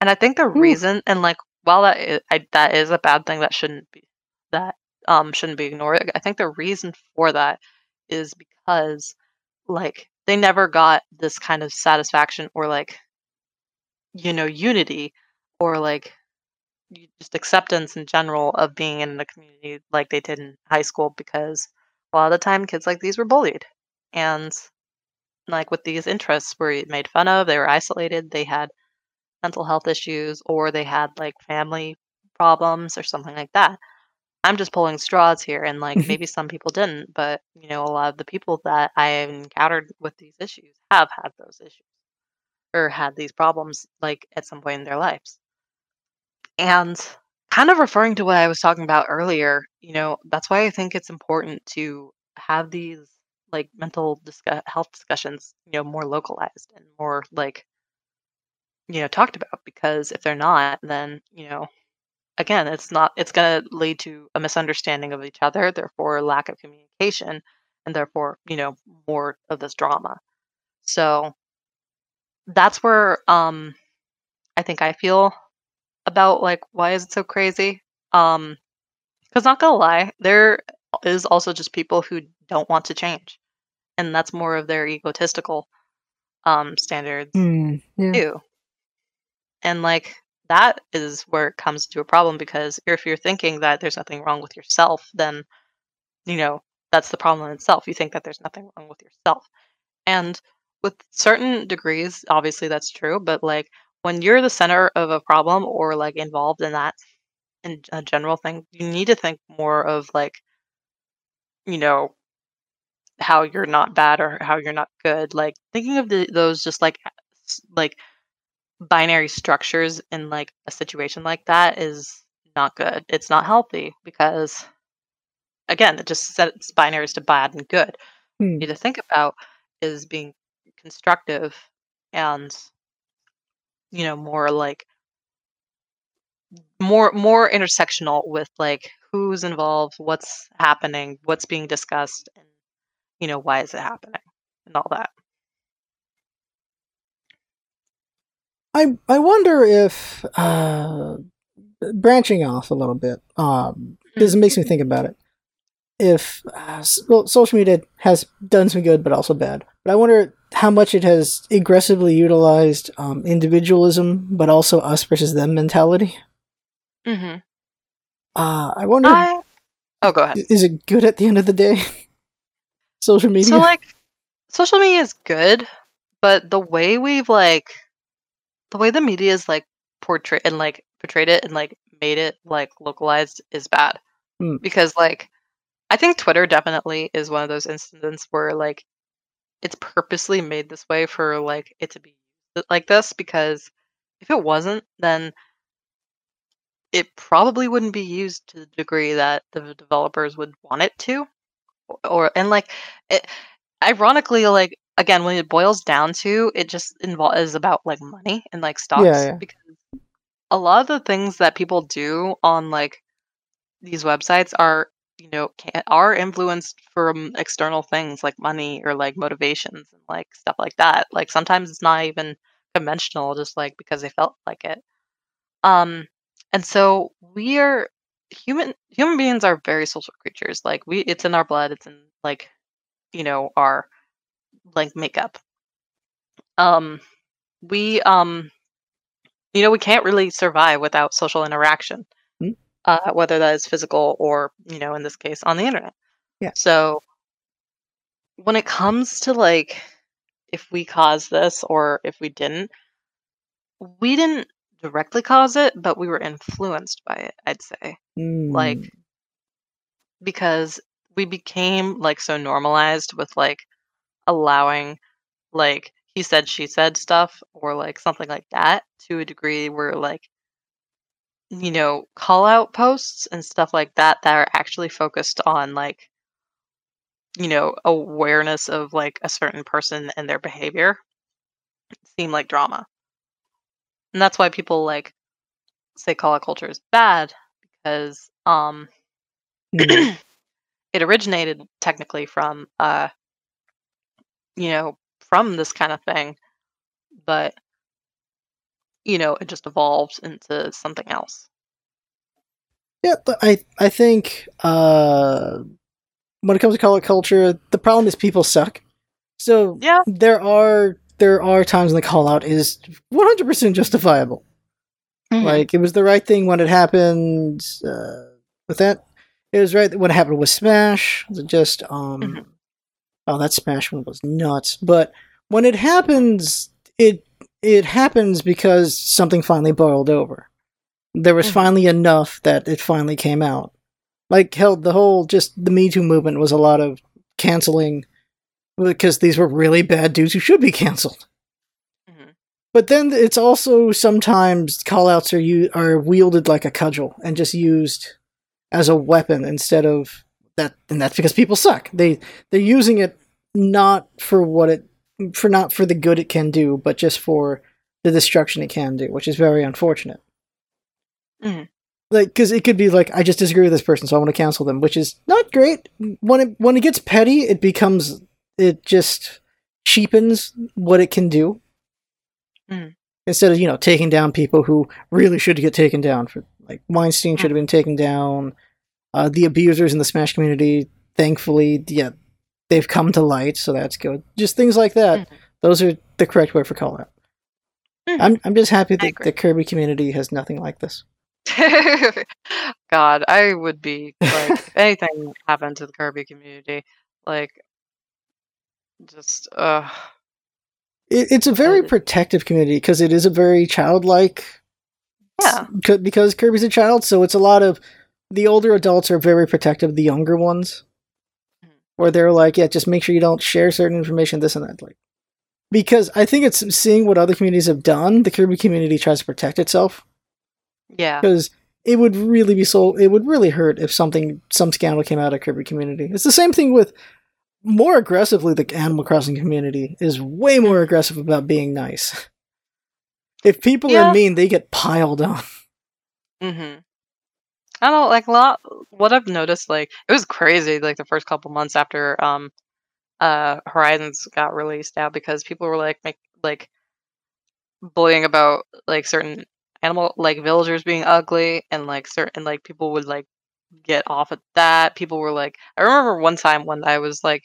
and i think the Ooh. reason and like while that is, I, that is a bad thing that shouldn't be that um shouldn't be ignored i think the reason for that is because like they never got this kind of satisfaction or like you know unity or like just acceptance in general of being in the community like they did in high school because a lot of the time kids like these were bullied. And like with these interests were made fun of they were isolated they had mental health issues or they had like family problems or something like that. I'm just pulling straws here and like maybe some people didn't but you know a lot of the people that i encountered with these issues have had those issues or had these problems like at some point in their lives and kind of referring to what I was talking about earlier, you know, that's why I think it's important to have these like mental discuss- health discussions, you know, more localized and more like, you know, talked about because if they're not, then, you know, again, it's not, it's going to lead to a misunderstanding of each other, therefore, lack of communication, and therefore, you know, more of this drama. So that's where um, I think I feel about like why is it so crazy um because not gonna lie there is also just people who don't want to change and that's more of their egotistical um standards Mm. Yeah. too and like that is where it comes to a problem because if you're thinking that there's nothing wrong with yourself then you know that's the problem in itself you think that there's nothing wrong with yourself and with certain degrees, obviously that's true, but like when you're the center of a problem or like involved in that in a general thing, you need to think more of like, you know, how you're not bad or how you're not good. Like thinking of the, those just like like binary structures in like a situation like that is not good. It's not healthy because again, it just sets binaries to bad and good. Hmm. You need to think about is being constructive and you know more like more more intersectional with like who's involved, what's happening, what's being discussed, and you know why is it happening, and all that. I I wonder if uh, branching off a little bit, um, because it makes me think about it. If uh, well, social media has done some good, but also bad. But I wonder how much it has aggressively utilized um, individualism, but also us versus them mentality. Mm-hmm. Uh, I wonder, I oh, go ahead. is it good at the end of the day? social media. So like social media is good, but the way we've like the way the media is like portrayed and like portrayed it and like made it like localized is bad. Hmm. Because like I think Twitter definitely is one of those instances where like it's purposely made this way for like it to be like this because if it wasn't then it probably wouldn't be used to the degree that the developers would want it to or and like it ironically like again when it boils down to it just involves is about like money and like stocks yeah. because a lot of the things that people do on like these websites are you know can, are influenced from external things like money or like motivations and like stuff like that like sometimes it's not even conventional just like because they felt like it um and so we are human human beings are very social creatures like we it's in our blood it's in like you know our like makeup um we um you know we can't really survive without social interaction. Uh whether that is physical or you know in this case on the internet Yeah. so when it comes to like if we caused this or if we didn't we didn't directly cause it but we were influenced by it i'd say like Mm. because we became like so normalized with like allowing like he said she said stuff or like something like that to a degree where like you know call out posts and stuff like that that are actually focused on like you know awareness of like a certain person and their behavior seem like drama and that's why people like say call out culture is bad because um Mm. it originated technically from uh you know from this kind of thing but you know it just evolved into something else Yeah, but I I think uh, when it comes to call out culture, the problem is people suck. So yeah there are there are times when the call out is one hundred percent justifiable. Mhm. Like it was the right thing when it happened. Uh, with that, it was right when it happened with Smash. Was it just um, Mhm. oh that Smash one was nuts. But when it happens, it it happens because something finally boiled over. There was Mhm. finally enough that it finally came out. Like hell, the whole just the Me Too movement was a lot of canceling because these were really bad dudes who should be canceled. Mhm. But then it's also sometimes callouts are u- are wielded like a cudgel and just used as a weapon instead of that, and that's because people suck. They they're using it not for what it for not for the good it can do, but just for the destruction it can do, which is very unfortunate. Mhm. Like, because it could be like, I just disagree with this person, so I want to cancel them, which is not great. When it when it gets petty, it becomes it just cheapens what it can do Mhm. instead of you know taking down people who really should get taken down for like Weinstein should have been taken down. Uh, the abusers in the Smash community, thankfully, yeah, they've come to light, so that's good. Just things like that. Mhm. Those are the correct way for call out. Mhm. I'm I'm just happy that the Kirby community has nothing like this. God, I would be like if anything happened to the Kirby community, like just uh it, it's a very protective community because it is a very childlike. Yeah. c- because Kirby's a child, so it's a lot of the older adults are very protective of the younger ones, Where they're like, yeah, just make sure you don't share certain information, this and that, like. Because I think it's seeing what other communities have done. The Kirby community tries to protect itself Yeah. because it would really be so. It would really hurt if something some scandal came out of Kirby community. It's the same thing with more aggressively. The Animal Crossing community is way more aggressive about being nice. If people Yeah. are mean, they get piled on. Mm-hmm. I don't know, like a lot. What I've noticed, like it was crazy, like the first couple months after um, uh, Horizons got released out because people were like make like bullying about like certain animal like villagers being ugly and like certain like people would like get off at that. People were like, I remember one time when I was like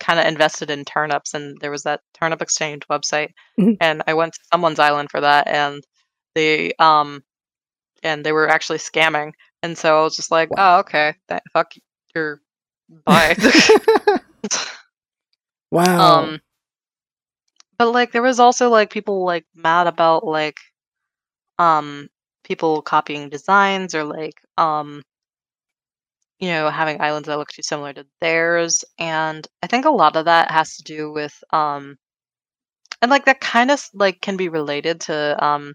kind of invested in turnips and there was that turnip exchange website Mhm. and I went to someone's island for that and they um and they were actually scamming and so I was just like, oh okay, that, fuck your bye. wow. um but like there was also like people like mad about like um people copying designs or like um you know having islands that look too similar to theirs and i think a lot of that has to do with um and like that kind of like can be related to um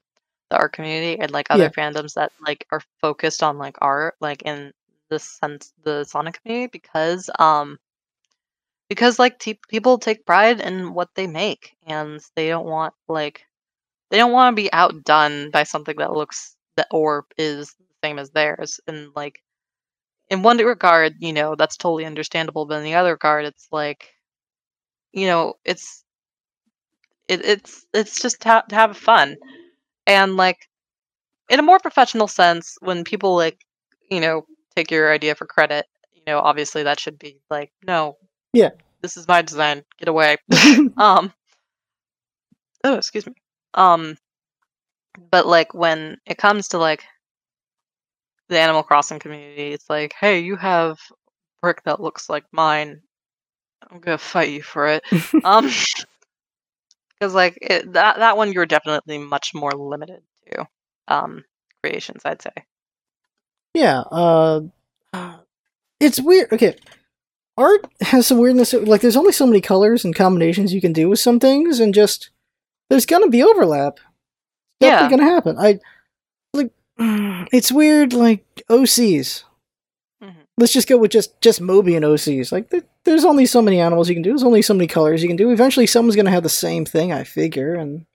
the art community and like other Yeah. fandoms that like are focused on like art like in the sense the sonic community because um because like te- people take pride in what they make and they don't want like they don't want to be outdone by something that looks that or is the same as theirs and like in one regard you know that's totally understandable but in the other regard it's like you know it's it, it's it's just to, to have fun and like in a more professional sense when people like you know take your idea for credit you know obviously that should be like no. Yeah. this is my design. Get away. Um oh excuse me. Um but like when it comes to like the animal crossing community it's like hey you have brick that looks like mine. I'm gonna fight you for it. Um because like it, that that one you're definitely much more limited to um creations i'd say yeah. Uh, it's weird. Okay. Art has some weirdness. Like, there's only so many colors and combinations you can do with some things, and just there's gonna be overlap. Yeah. Gonna happen. I like. It's weird. Like OCs. Let's just go with just just Mobian OCs. Like, there, there's only so many animals you can do. There's only so many colors you can do. Eventually, someone's gonna have the same thing. I figure, and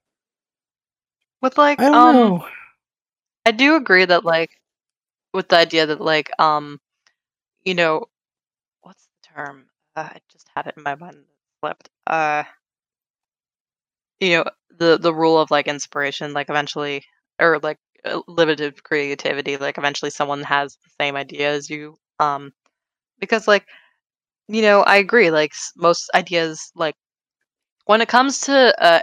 with like I don't um know. I do agree that like with the idea that like um you know what's the term uh, I just had it in my mind slipped uh you know the the rule of like inspiration like eventually or like uh, limited creativity like eventually someone has the same idea as you um because like you know I agree like most ideas like when it comes to uh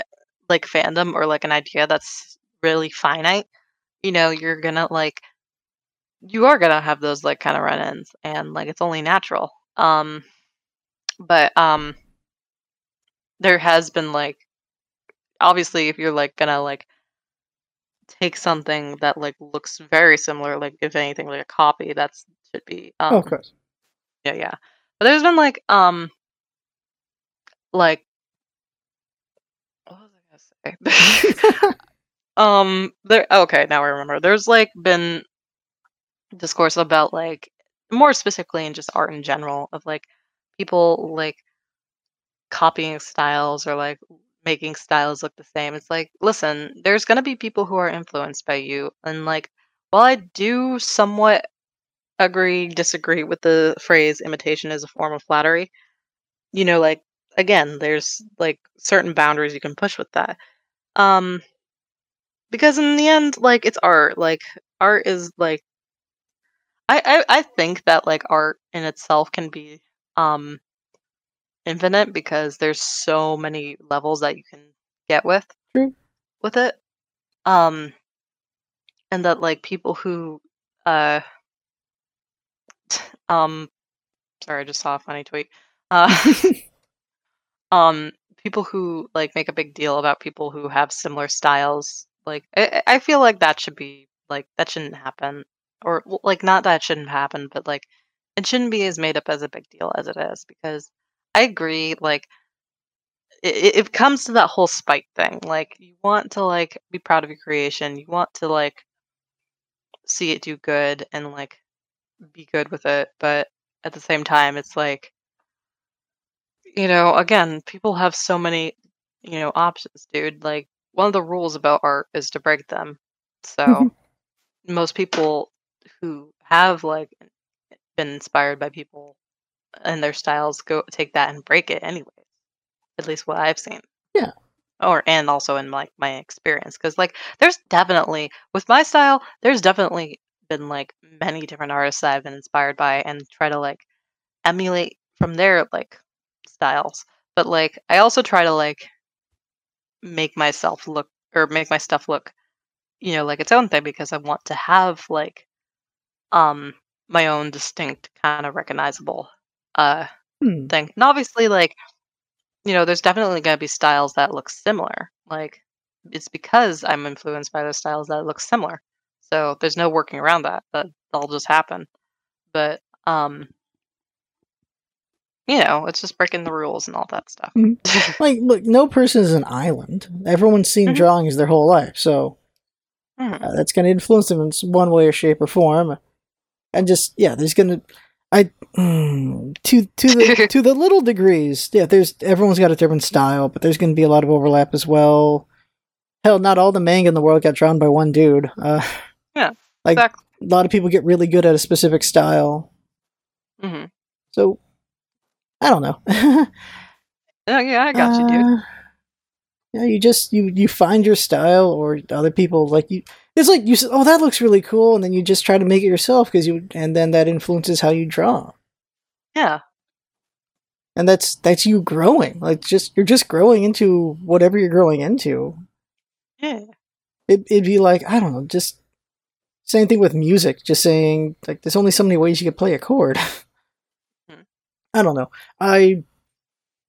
like fandom or like an idea that's really finite you know you're gonna like you are gonna have those like kind of run-ins and like it's only natural um but um there has been like obviously if you're like gonna like take something that like looks very similar like if anything like a copy that's should be um oh, course. yeah yeah. But there's been like um like what was i gonna say? Um there okay now i remember. There's like been discourse about like more specifically in just art in general of like people like copying styles or like making styles look the same. It's like listen there's going to be people who are influenced by you and like while i do somewhat agree disagree with the phrase imitation is a form of flattery you know like again there's like certain boundaries you can push with that um because in the end like it's art like art is like I, I I think that like art in itself can be um infinite because there's so many levels that you can get with True. with it. Um and that like people who uh um sorry I just saw a funny tweet. Uh um people who like make a big deal about people who have similar styles, like I, I feel like that should be like that shouldn't happen, or like not that shouldn't happen, but like it shouldn't be as made up as a big deal as it is because I agree. Like it it comes to that whole spite thing. Like you want to like be proud of your creation. You want to like see it do good and like be good with it, but at the same time, it's like you know, again, people have so many you know options, dude. Like one of the rules about art is to break them. So most people who have like been inspired by people and their styles go take that and break it anyway. At least what I've seen. Yeah. Or and also in like my experience cuz like there's definitely with my style there's definitely been like many different artists that I've been inspired by and try to like emulate from their like styles. But like I also try to like make myself look or make my stuff look, you know, like its own thing because I want to have like um my own distinct kind of recognizable uh Hmm. thing. And obviously like you know, there's definitely going to be styles that look similar. Like it's because I'm influenced by those styles that it looks similar. So there's no working around that. That that'll just happen. But um you know, it's just breaking the rules and all that stuff. Mhm. Like, look, no person is an island. Everyone's seen Mhm. drawings their whole life, so Mhm. uh, that's going to influence them in one way or shape or form. And just yeah, there's going to I mm, to to the to the little degrees. Yeah, there's everyone's got a different style, but there's going to be a lot of overlap as well. Hell, not all the manga in the world got drawn by one dude. Uh, Yeah, like exactly. a lot of people get really good at a specific style. hmm So I don't know. Oh, yeah, I got you, dude. Uh, Yeah, you just you you find your style, or other people like you. It's like you said, "Oh, that looks really cool," and then you just try to make it yourself because you, and then that influences how you draw, Yeah. and that's that's you growing. Like just you're just growing into whatever you're growing into. Yeah. It, it'd be like I don't know, just same thing with music. Just saying like there's only so many ways you can play a chord. Hmm. I don't know. I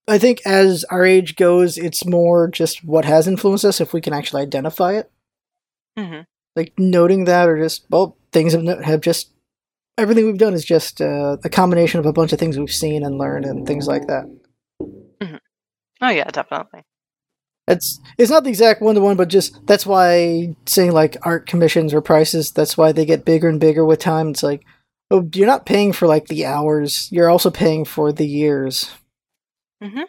I think as our age goes, it's more just what has influenced us if we can actually identify it. hmm like noting that or just well things have, no- have just everything we've done is just uh, a combination of a bunch of things we've seen and learned and things like that Oh yeah, definitely. It's it's not the exact one to one but just that's why saying like art commissions or prices that's why they get bigger and bigger with time. It's like oh you're not paying for like the hours you're also paying for the years. Mhm.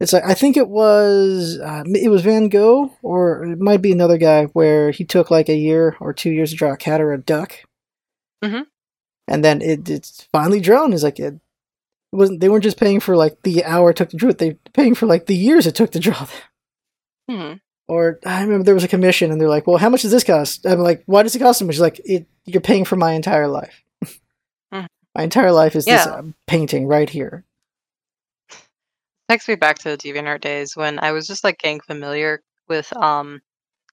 it's like i think it was uh, it was van gogh or it might be another guy where he took like a year or two years to draw a cat or a duck. Mhm. and then it, it's finally drawn. Is like it wasn't they weren't just paying for like the hour it took to draw it. They were paying for like the years it took to draw them hmm or I remember there was a commission, and they're like, "Well, how much does this cost?" I'm like, "Why does it cost so much?" She's like, it, "You're paying for my entire life. Mhm. my entire life is this uh, painting right here." Takes me back to the DeviantArt days when I was just like getting familiar with um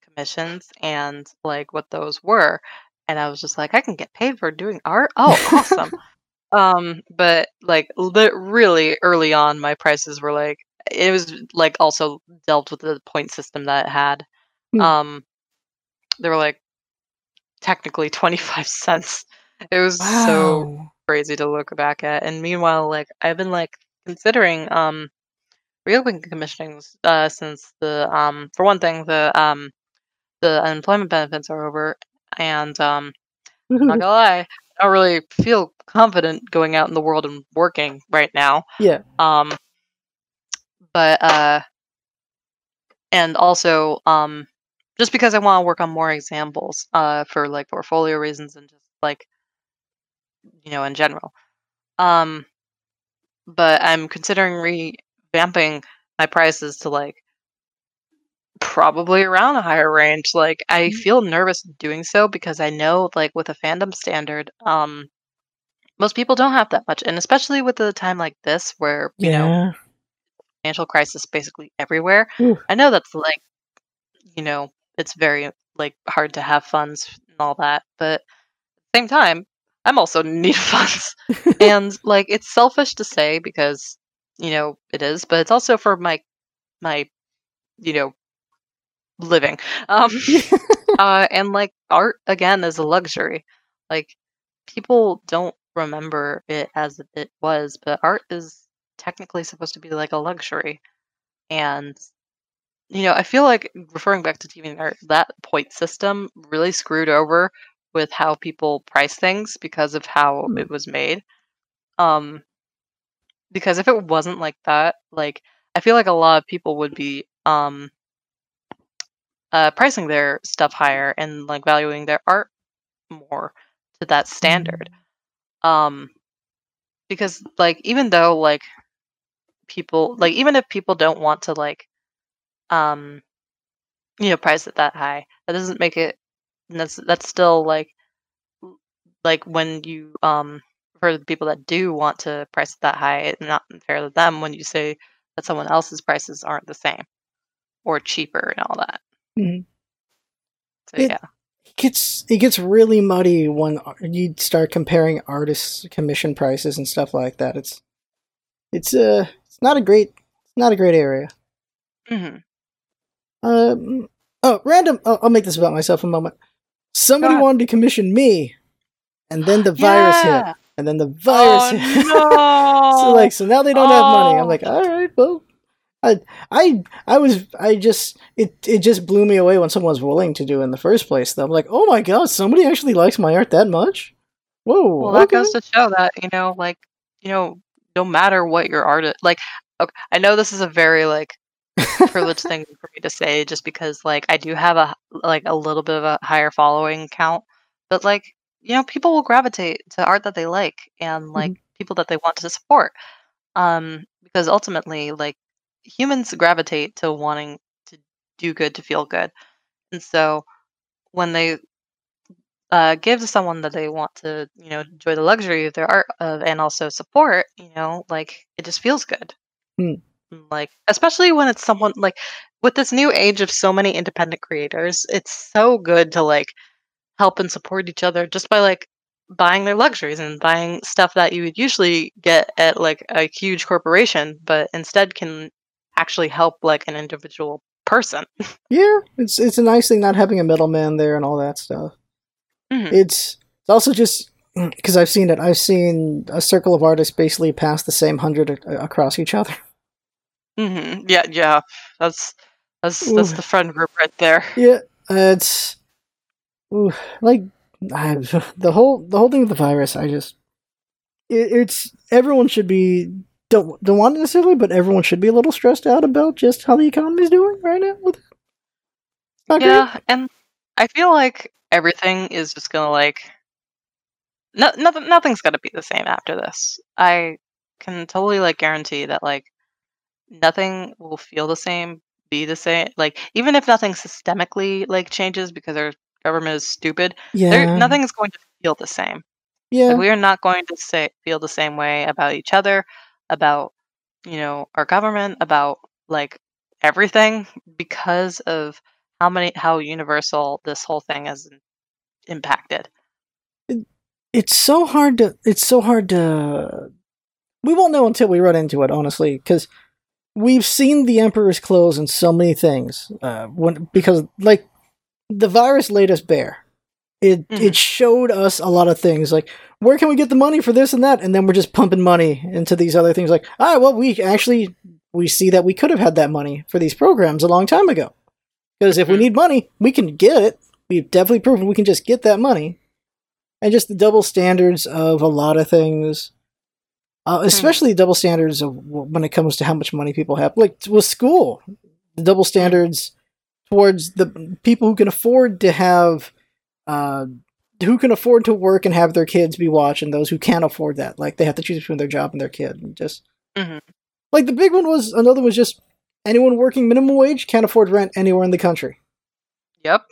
commissions and like what those were, and I was just like, I can get paid for doing art. Oh, awesome. um, but like li- really early on, my prices were like it was like also delved with the point system that it had. Hmm. Um, they were like technically twenty five cents. It was so crazy to look back at. And meanwhile, like I've been like considering um reopening commissionings uh since the um for one thing the um the unemployment benefits are over and um not gonna lie, I don't really feel confident going out in the world and working right now. yeah. Um but uh and also um just because I want to work on more examples uh for like portfolio reasons and just like you know in general. Um but I'm considering revamping my prices to like probably around a higher range. Like I Mm. feel nervous doing so because I know like with a fandom standard, um most people don't have that much. And especially with the time like this where, you know, Yeah. Financial crisis basically everywhere. Ooh. I know that's like, you know, it's very like hard to have funds and all that, but at the same time, I'm also in need of funds. and like it's selfish to say because, you know, it is, but it's also for my my you know living um uh and like art again is a luxury like people don't remember it as it was but art is technically supposed to be like a luxury and you know i feel like referring back to DeviantArt that point system really screwed over with how people price things because of how Hmm. it was made um because if it wasn't like that like i feel like a lot of people would be um uh pricing their stuff higher and like valuing their art more to that standard um because like even though like people like even if people don't want to like um you know price it that high that doesn't make it that's that's still like like when you um for the people that do want to price it that high it's not fair to them when you say that someone else's prices aren't the same or cheaper and all that Mhm. so It- yeah It gets it gets really muddy when you start comparing artists' commission prices and stuff like that. It's it's uh it's not a great it's not a great area. hmm Um, oh, random. Oh, I'll make this about myself a moment. Somebody wanted to commission me, and then the virus hit, and then the virus oh hit. no so like, so now they don't have money. I'm Oh. like, all right, well, I, I, I was, I just, it, it just blew me away when someone was willing to do it in the first place. Though I'm like, oh my god, somebody actually likes my art that much. Whoa, Well, that goes to show that you know, like you know, no matter what your art, is, like, okay, I know this is a very like privileged thing for me to say, just because like I do have a like a little bit of a higher following count, but like you know, people will gravitate to art that they like and like people that they want to support, um, because ultimately, like humans gravitate to wanting to do good to feel good, and so when they uh, give to someone that they want to, you know, enjoy the luxury of their art of and also support, you know, like it just feels good. Hmm. Mm, Like especially when it's someone like with this new age of so many independent creators, it's so good to like help and support each other just by like buying their luxuries and buying stuff that you would usually get at like a huge corporation, but instead can actually help like an individual person. Yeah, it's it's a nice thing not having a middleman there and all that stuff. Mhm. It's it's also just because I've seen it. I've seen a circle of artists basically pass the same hundred a- across each other. hmm Yeah, yeah. That's that's that's the friend group right there. Yeah, it's ooh, like I, the whole the whole thing with the virus. I just it, it's everyone should be don't don't want it necessarily, but everyone should be a little stressed out about just how the economy's doing right now. With it. Not great. Yeah, and I feel like everything is just gonna like no, nothing nothing's gonna be the same after this. I can totally like guarantee that like nothing will feel the same, be the same. Like even if nothing systemically like changes because our government is stupid, there Yeah, nothing is going to feel the same. yeah, Like we are not going to say feel the same way about each other, about you know our government, about like everything because of how many how universal this whole thing has impacted. it's so hard to it's so hard to we won't know until we run into it honestly because we've seen the emperor's clothes in so many things uh when because like the virus laid us bare it Mhm. it showed us a lot of things like where can we get the money for this and that and then we're just pumping money into these other things like ah well we actually we see that we could have had that money for these programs a long time ago because if we Mhm. need money we can get it. We've definitely proven we can just get that money. And just the double standards of a lot of things. Uh, especially double standards of when it comes to how much money people have. Like with school the double standards towards the people who can afford to have uh, who can afford to work and have their kids be watched and those who can't afford that. Like they have to choose between their job and their kid and just Mhm. like the big one was another was just anyone working minimum wage can't afford rent anywhere in the country Yep.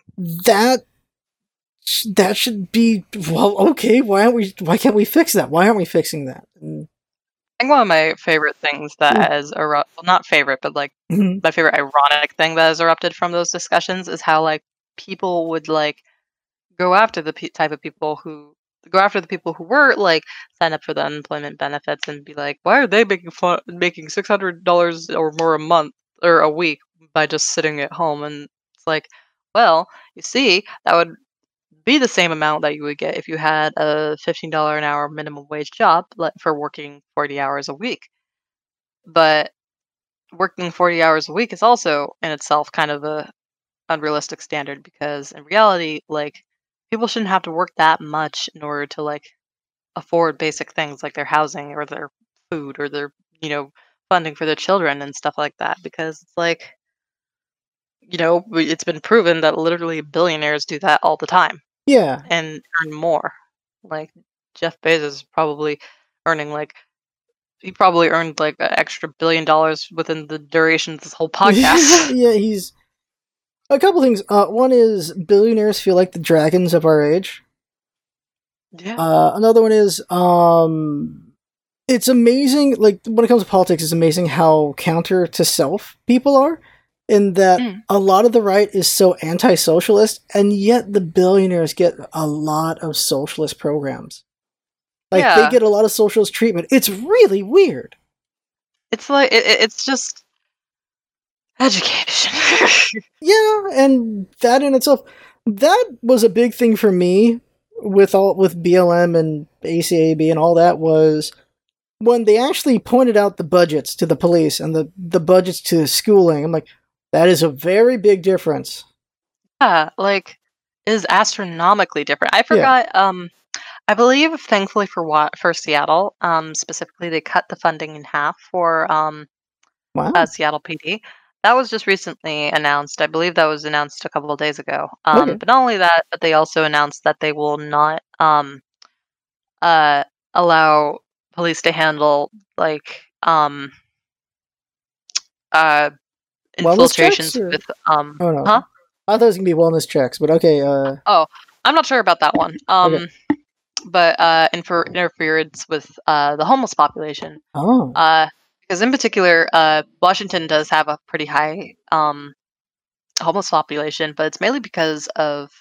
that that should be well okay why aren't we why can't we fix that why aren't we fixing that And- I think one of my favorite things that Mm. has erupted, well, not favorite, but like Mhm. my favorite ironic thing that has erupted from those discussions is how like people would like go after the pe- type of people who go after the people who were like sign up for the unemployment benefits and be like, why are they making fun- making six hundred dollars or more a month or a week by just sitting at home. And it's like, well, you see, that would be the same amount that you would get if you had a $15 an hour minimum wage job for working 40 hours a week. But working 40 hours a week is also in itself kind of a unrealistic standard because in reality, like people shouldn't have to work that much in order to like afford basic things like their housing or their food or their, you know, funding for their children and stuff like that because it's like you know, it's been proven that literally billionaires do that all the time Yeah. and earn more. Like Jeff Bezos is probably earning like he probably earned like an extra billion dollars within the duration of this whole podcast. yeah, he's a couple things. Uh, one is billionaires feel like the dragons of our age. yeah. Uh, another one is um, it's amazing. Like when it comes to politics, it's amazing how counter to self people are. In that Mm. a lot of the right is so anti-socialist, and yet the billionaires get a lot of socialist programs. Like they get a lot of socialist treatment. It's really weird. It's like it- it's just education. Yeah, and that in itself, that was a big thing for me with all with BLM and ACAB and all that was when they actually pointed out the budgets to the police and the the budgets to schooling. I'm like, that is a very big difference. yeah, like is astronomically different. I forgot. Um, I believe, thankfully for what for Seattle, um, specifically, they cut the funding in half for um Wow. uh, Seattle PD. That was just recently announced. I believe that was announced a couple of days ago. Um, Okay. But not only that, but they also announced that they will not um, uh, allow police to handle like um, uh, checks, infiltrations with um. oh no. Huh? I thought it was gonna be wellness checks, but okay. Uh, Oh, I'm not sure about that one. Um, but uh, infer- interference with uh the homeless population. oh, Uh, because in particular, uh, Washington does have a pretty high um, homeless population, but it's mainly because of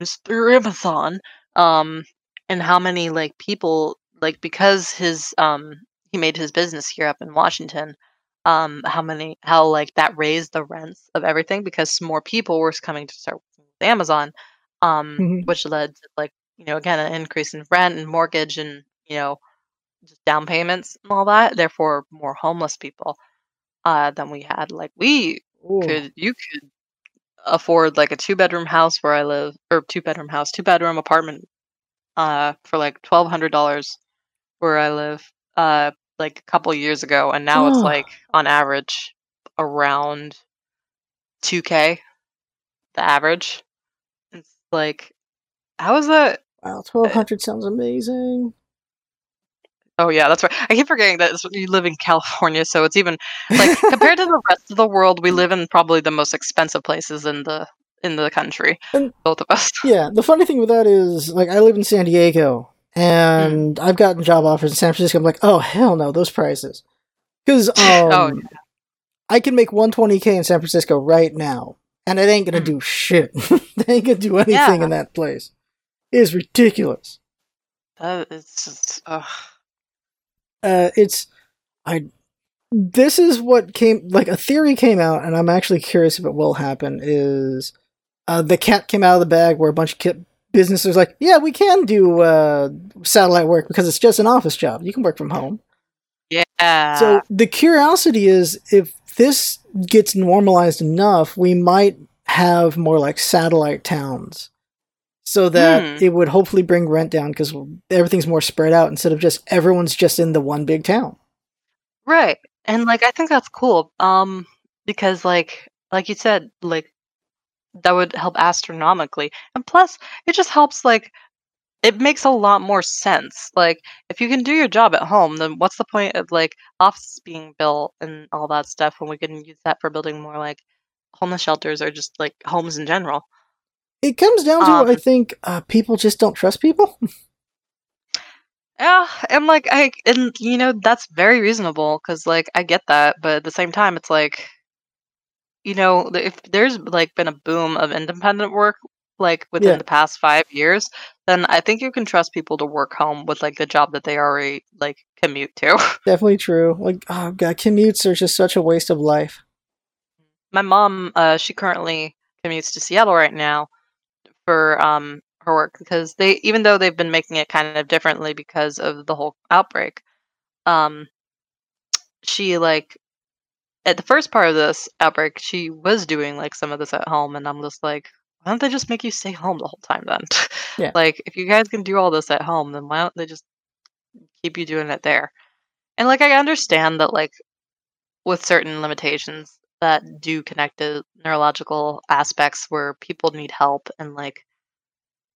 Mr. Amazon, um, and how many like people like because his um he made his business here up in Washington. Um, how many how like that raised the rents of everything because more people were coming to start working with Amazon, um, Mhm. which led to like you know again an increase in rent and mortgage and you know just down payments and all that. Therefore, more homeless people uh, than we had. Like we Ooh. could, you could afford like a two bedroom house where I live, or two bedroom house, two bedroom apartment, uh, for like twelve hundred dollars where I live, uh, like a couple years ago, and now it's Oh. like on average around two k, the average. It's like, how is that? wow, twelve hundred sounds amazing. Oh yeah, that's right. I keep forgetting that you live in California, so it's even like compared to the rest of the world, we live in probably the most expensive places in the in the country. And- both of us. Yeah, the funny thing with that is, like, I live in San Diego, and I've gotten job offers in San Francisco. I'm like, oh hell no, those prices, because um, Oh, I can make 120k in San Francisco right now, and it ain't gonna Mm. do shit. they ain't gonna do anything Yeah. in that place. It is ridiculous. That is just ugh. Uh, it's I. This is what came like a theory came out, and I'm actually curious if it will happen. Is uh, the cat came out of the bag where a bunch of businesses like, yeah, we can do uh, satellite work because it's just an office job. You can work from home. yeah. So the curiosity is if this gets normalized enough, we might have more like satellite towns. So that Hmm. it would hopefully bring rent down because everything's more spread out instead of just everyone's just in the one big town. right, and like I think that's cool. Um, because like like you said, like that would help astronomically, and plus it just helps like it makes a lot more sense. Like if you can do your job at home, then what's the point of like offices being built and all that stuff when we can use that for building more like homeless shelters or just like homes in general? It comes down to, Um, I think, uh, people just don't trust people. Yeah, and like I and you know that's very reasonable because like I get that, but at the same time it's like, you know, if there's like been a boom of independent work like within Yeah. the past five years, then I think you can trust people to work home with like the job that they already like commute to. Definitely true. Like, oh god, commutes are just such a waste of life. my mom, uh, she currently commutes to Seattle right now for um her work because they even though they've been making it kind of differently because of the whole outbreak, um, she like at the first part of this outbreak, she was doing like some of this at home, and I'm just like, why don't they just make you stay home the whole time then? Yeah. like, if you guys can do all this at home, then why don't they just keep you doing it there? And like, I understand that like with certain limitations that do connect to neurological aspects where people need help and like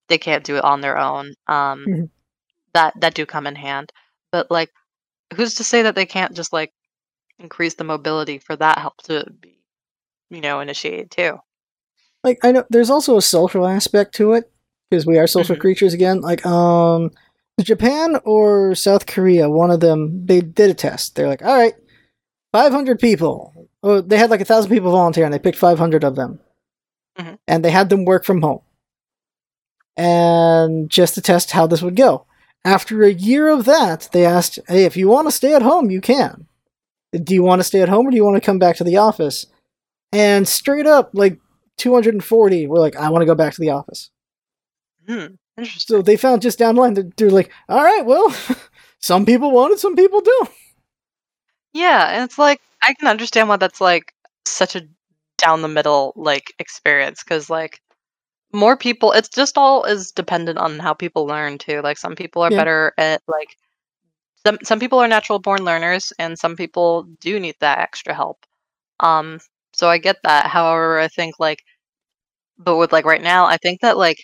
they can't do it on their own. Um, Mhm. that that do come in hand, but like, who's to say that they can't just like increase the mobility for that help to be, you know, initiated too. like I know there's also a social aspect to it because we are social Mhm. creatures again. Like um, Japan or South Korea, one of them they did a test. They're like, all right, 500 people. Oh, they had like a thousand people volunteer, and they picked 500 of them, Mhm. and they had them work from home, and just to test how this would go. After a year of that, they asked, "Hey, if you want to stay at home, you can. Do you want to stay at home, or do you want to come back to the office?" And straight up, like 240 were like, I want to go back to the office. Hmm. Interesting. So they found just down the line, they're, they're like, all right, well, some people want it, some people do. Yeah, and it's like I can understand why that's like such a down the middle like experience because like more people it's just all is dependent on how people learn too like some people are Yeah. better at like some some people are natural born learners and some people do need that extra help um so i get that however i think like but with like right now i think that like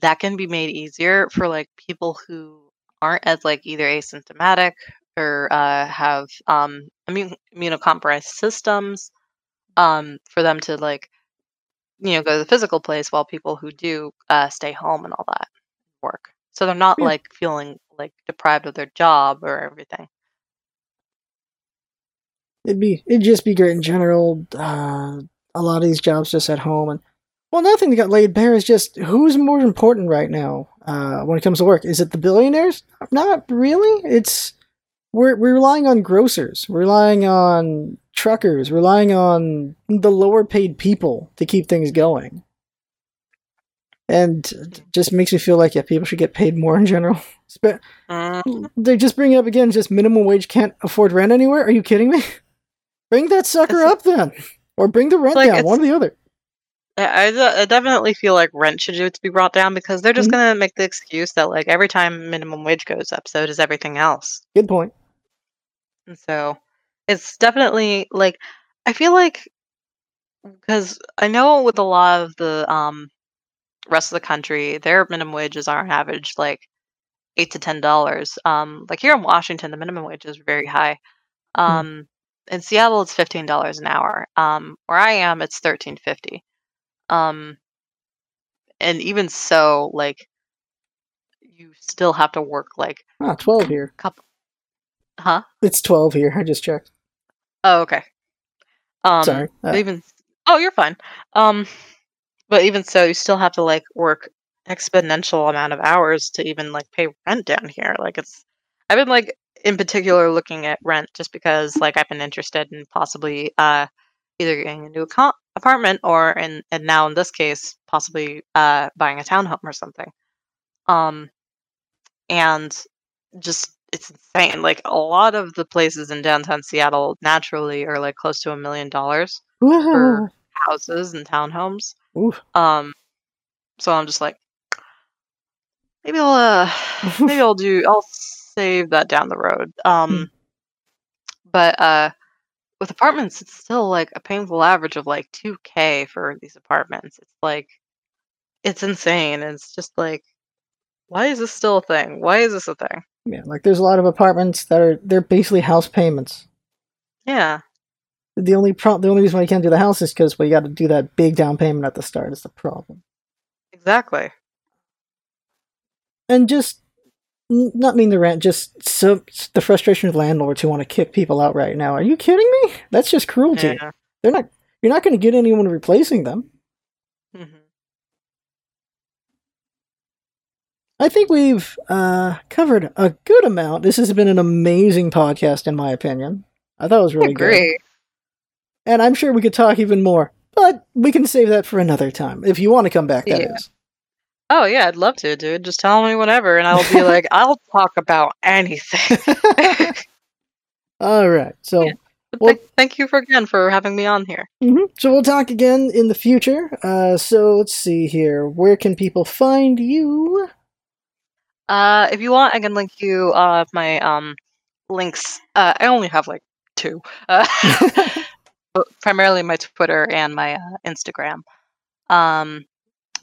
that can be made easier for like people who aren't as like either asymptomatic or uh, have um immune immunocompromised systems um for them to like you know go to the physical place while people who do uh stay home and all that work so they're not Yeah. like feeling like deprived of their job or everything It'd be, it'd just be great in general. Uh, a lot of these jobs just at home. And, well, another thing that got laid bare is just who's more important right now uh, when it comes to work? Is it the billionaires? Not really. It's, we're, we're relying on grocers, relying on truckers, relying on the lower paid people to keep things going. And it just makes me feel like yeah, people should get paid more in general. Spe- Mm, They just bring it up again. Just minimum wage can't afford rent anywhere. Are you kidding me? Bring that sucker up then, or bring the rent Like, down. One or the other. I, I definitely feel like rent should be brought down because they're just Mhm. gonna make the excuse that like every time minimum wage goes up, so does everything else. Good point. And so it's definitely like I feel like because I know with a lot of the um rest of the country, their minimum wages are on average like eight to ten dollars. Um, like here in Washington, the minimum wage is very high. Um, in Seattle, it's fifteen dollars an hour. Um, where I am, it's thirteen fifty. Um, and even so, like you still have to work like Ah, twelve here. couple. Huh? It's twelve here. I just checked. Oh, okay. Um, Sorry. Uh, even oh, you're fine. Um, but even so, you still have to like work exponential amount of hours to even like pay rent down here. Like it's, I've been like in particular looking at rent just because like I've been interested in possibly uh either getting a new apartment or in and now in this case possibly uh buying a townhome or something. Um, and just it's insane. Like a lot of the places in downtown Seattle naturally are like close to a million dollars for houses and townhomes. Oof. Um, so I'm just like, maybe I'll uh, maybe I'll do I'll save that down the road. Um, but uh, with apartments, it's still like a painful average of like two k for these apartments. It's like it's insane. It's just like, why is this still a thing? Why is this a thing? yeah, like there's a lot of apartments that are they're basically house payments. Yeah. The only pro- the only reason why you can't do the house is because well, you got to do that big down payment at the start. Is the problem. Exactly. and just not mean the rent, just so the frustration of landlords who want to kick people out right now. Are you kidding me? That's just cruelty. Yeah. They're not. You're not going to get anyone replacing them. hmm I think we've uh, covered a good amount. This has been an amazing podcast, in my opinion. I thought it was really great. and I'm sure we could talk even more. But we can save that for another time if you want to come back. That Yeah. is. Oh yeah, I'd love to, dude. Just tell me whatever, and I'll be like, I'll talk about anything. All right. So. Yeah. Well- th- thank you for again for having me on here. hmm So we'll talk again in the future. Uh, so let's see here. Where can people find you? Uh, if you want, I can link you uh my um links. Uh, I only have like two. Uh, but primarily my Twitter and my uh, Instagram. Um,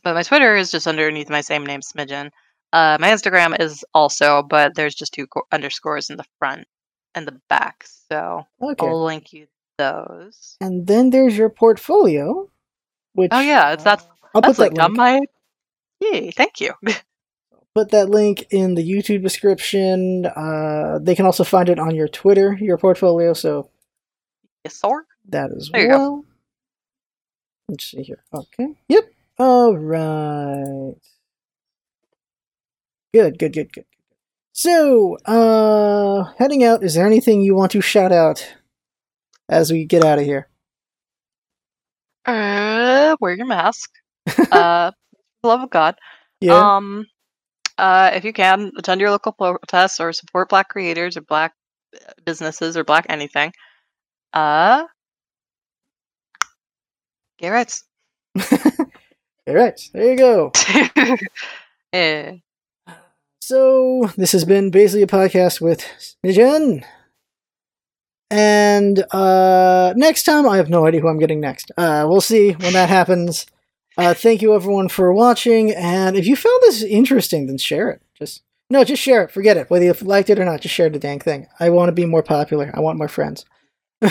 but my Twitter is just underneath my same name, Smidgen. Uh, my Instagram is also, but there's just two co- underscores in the front and the back. So Okay. I'll link you those. And then there's your portfolio. Which Oh yeah, it's that's I'll put that's that linked on my. Yay! Thank you. Put that link in the YouTube description. Uh, they can also find it on your Twitter, your portfolio. So yes, sir. that go. well. Let's see here. Okay. Yep. All right. Good. Good. Good. Good. So, uh, heading out. Is there anything you want to shout out as we get out of here? Uh, wear your mask. uh, love of God. Yeah. Um, uh, if you can, attend your local protests or support Black creators or Black uh, businesses or Black anything. Uh, gay rights. All right. There you go. Eh. So this has been basically a podcast with Jen. And uh, next time, I have no idea who I'm getting next. Uh, we'll see when that happens. Uh, thank you everyone for watching, and if you found this interesting, then share it. Just no, just share it. Forget it. Whether you liked it or not, just share the dang thing. I want to be more popular. I want more friends.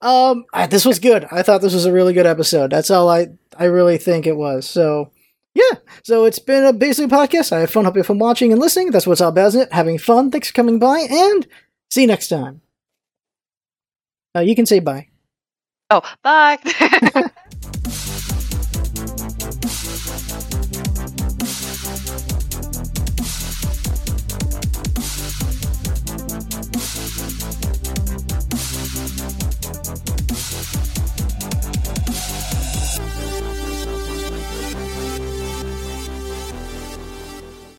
um, I- this was good. I thought this was a really good episode. That's all I I really think it was. So yeah. So it's been a basically podcast. I have fun. Hope you have fun watching and listening. That's what's all about, isn't it? Having fun. Thanks for coming by, and see you next time. Uh, you can say bye. Oh, bye.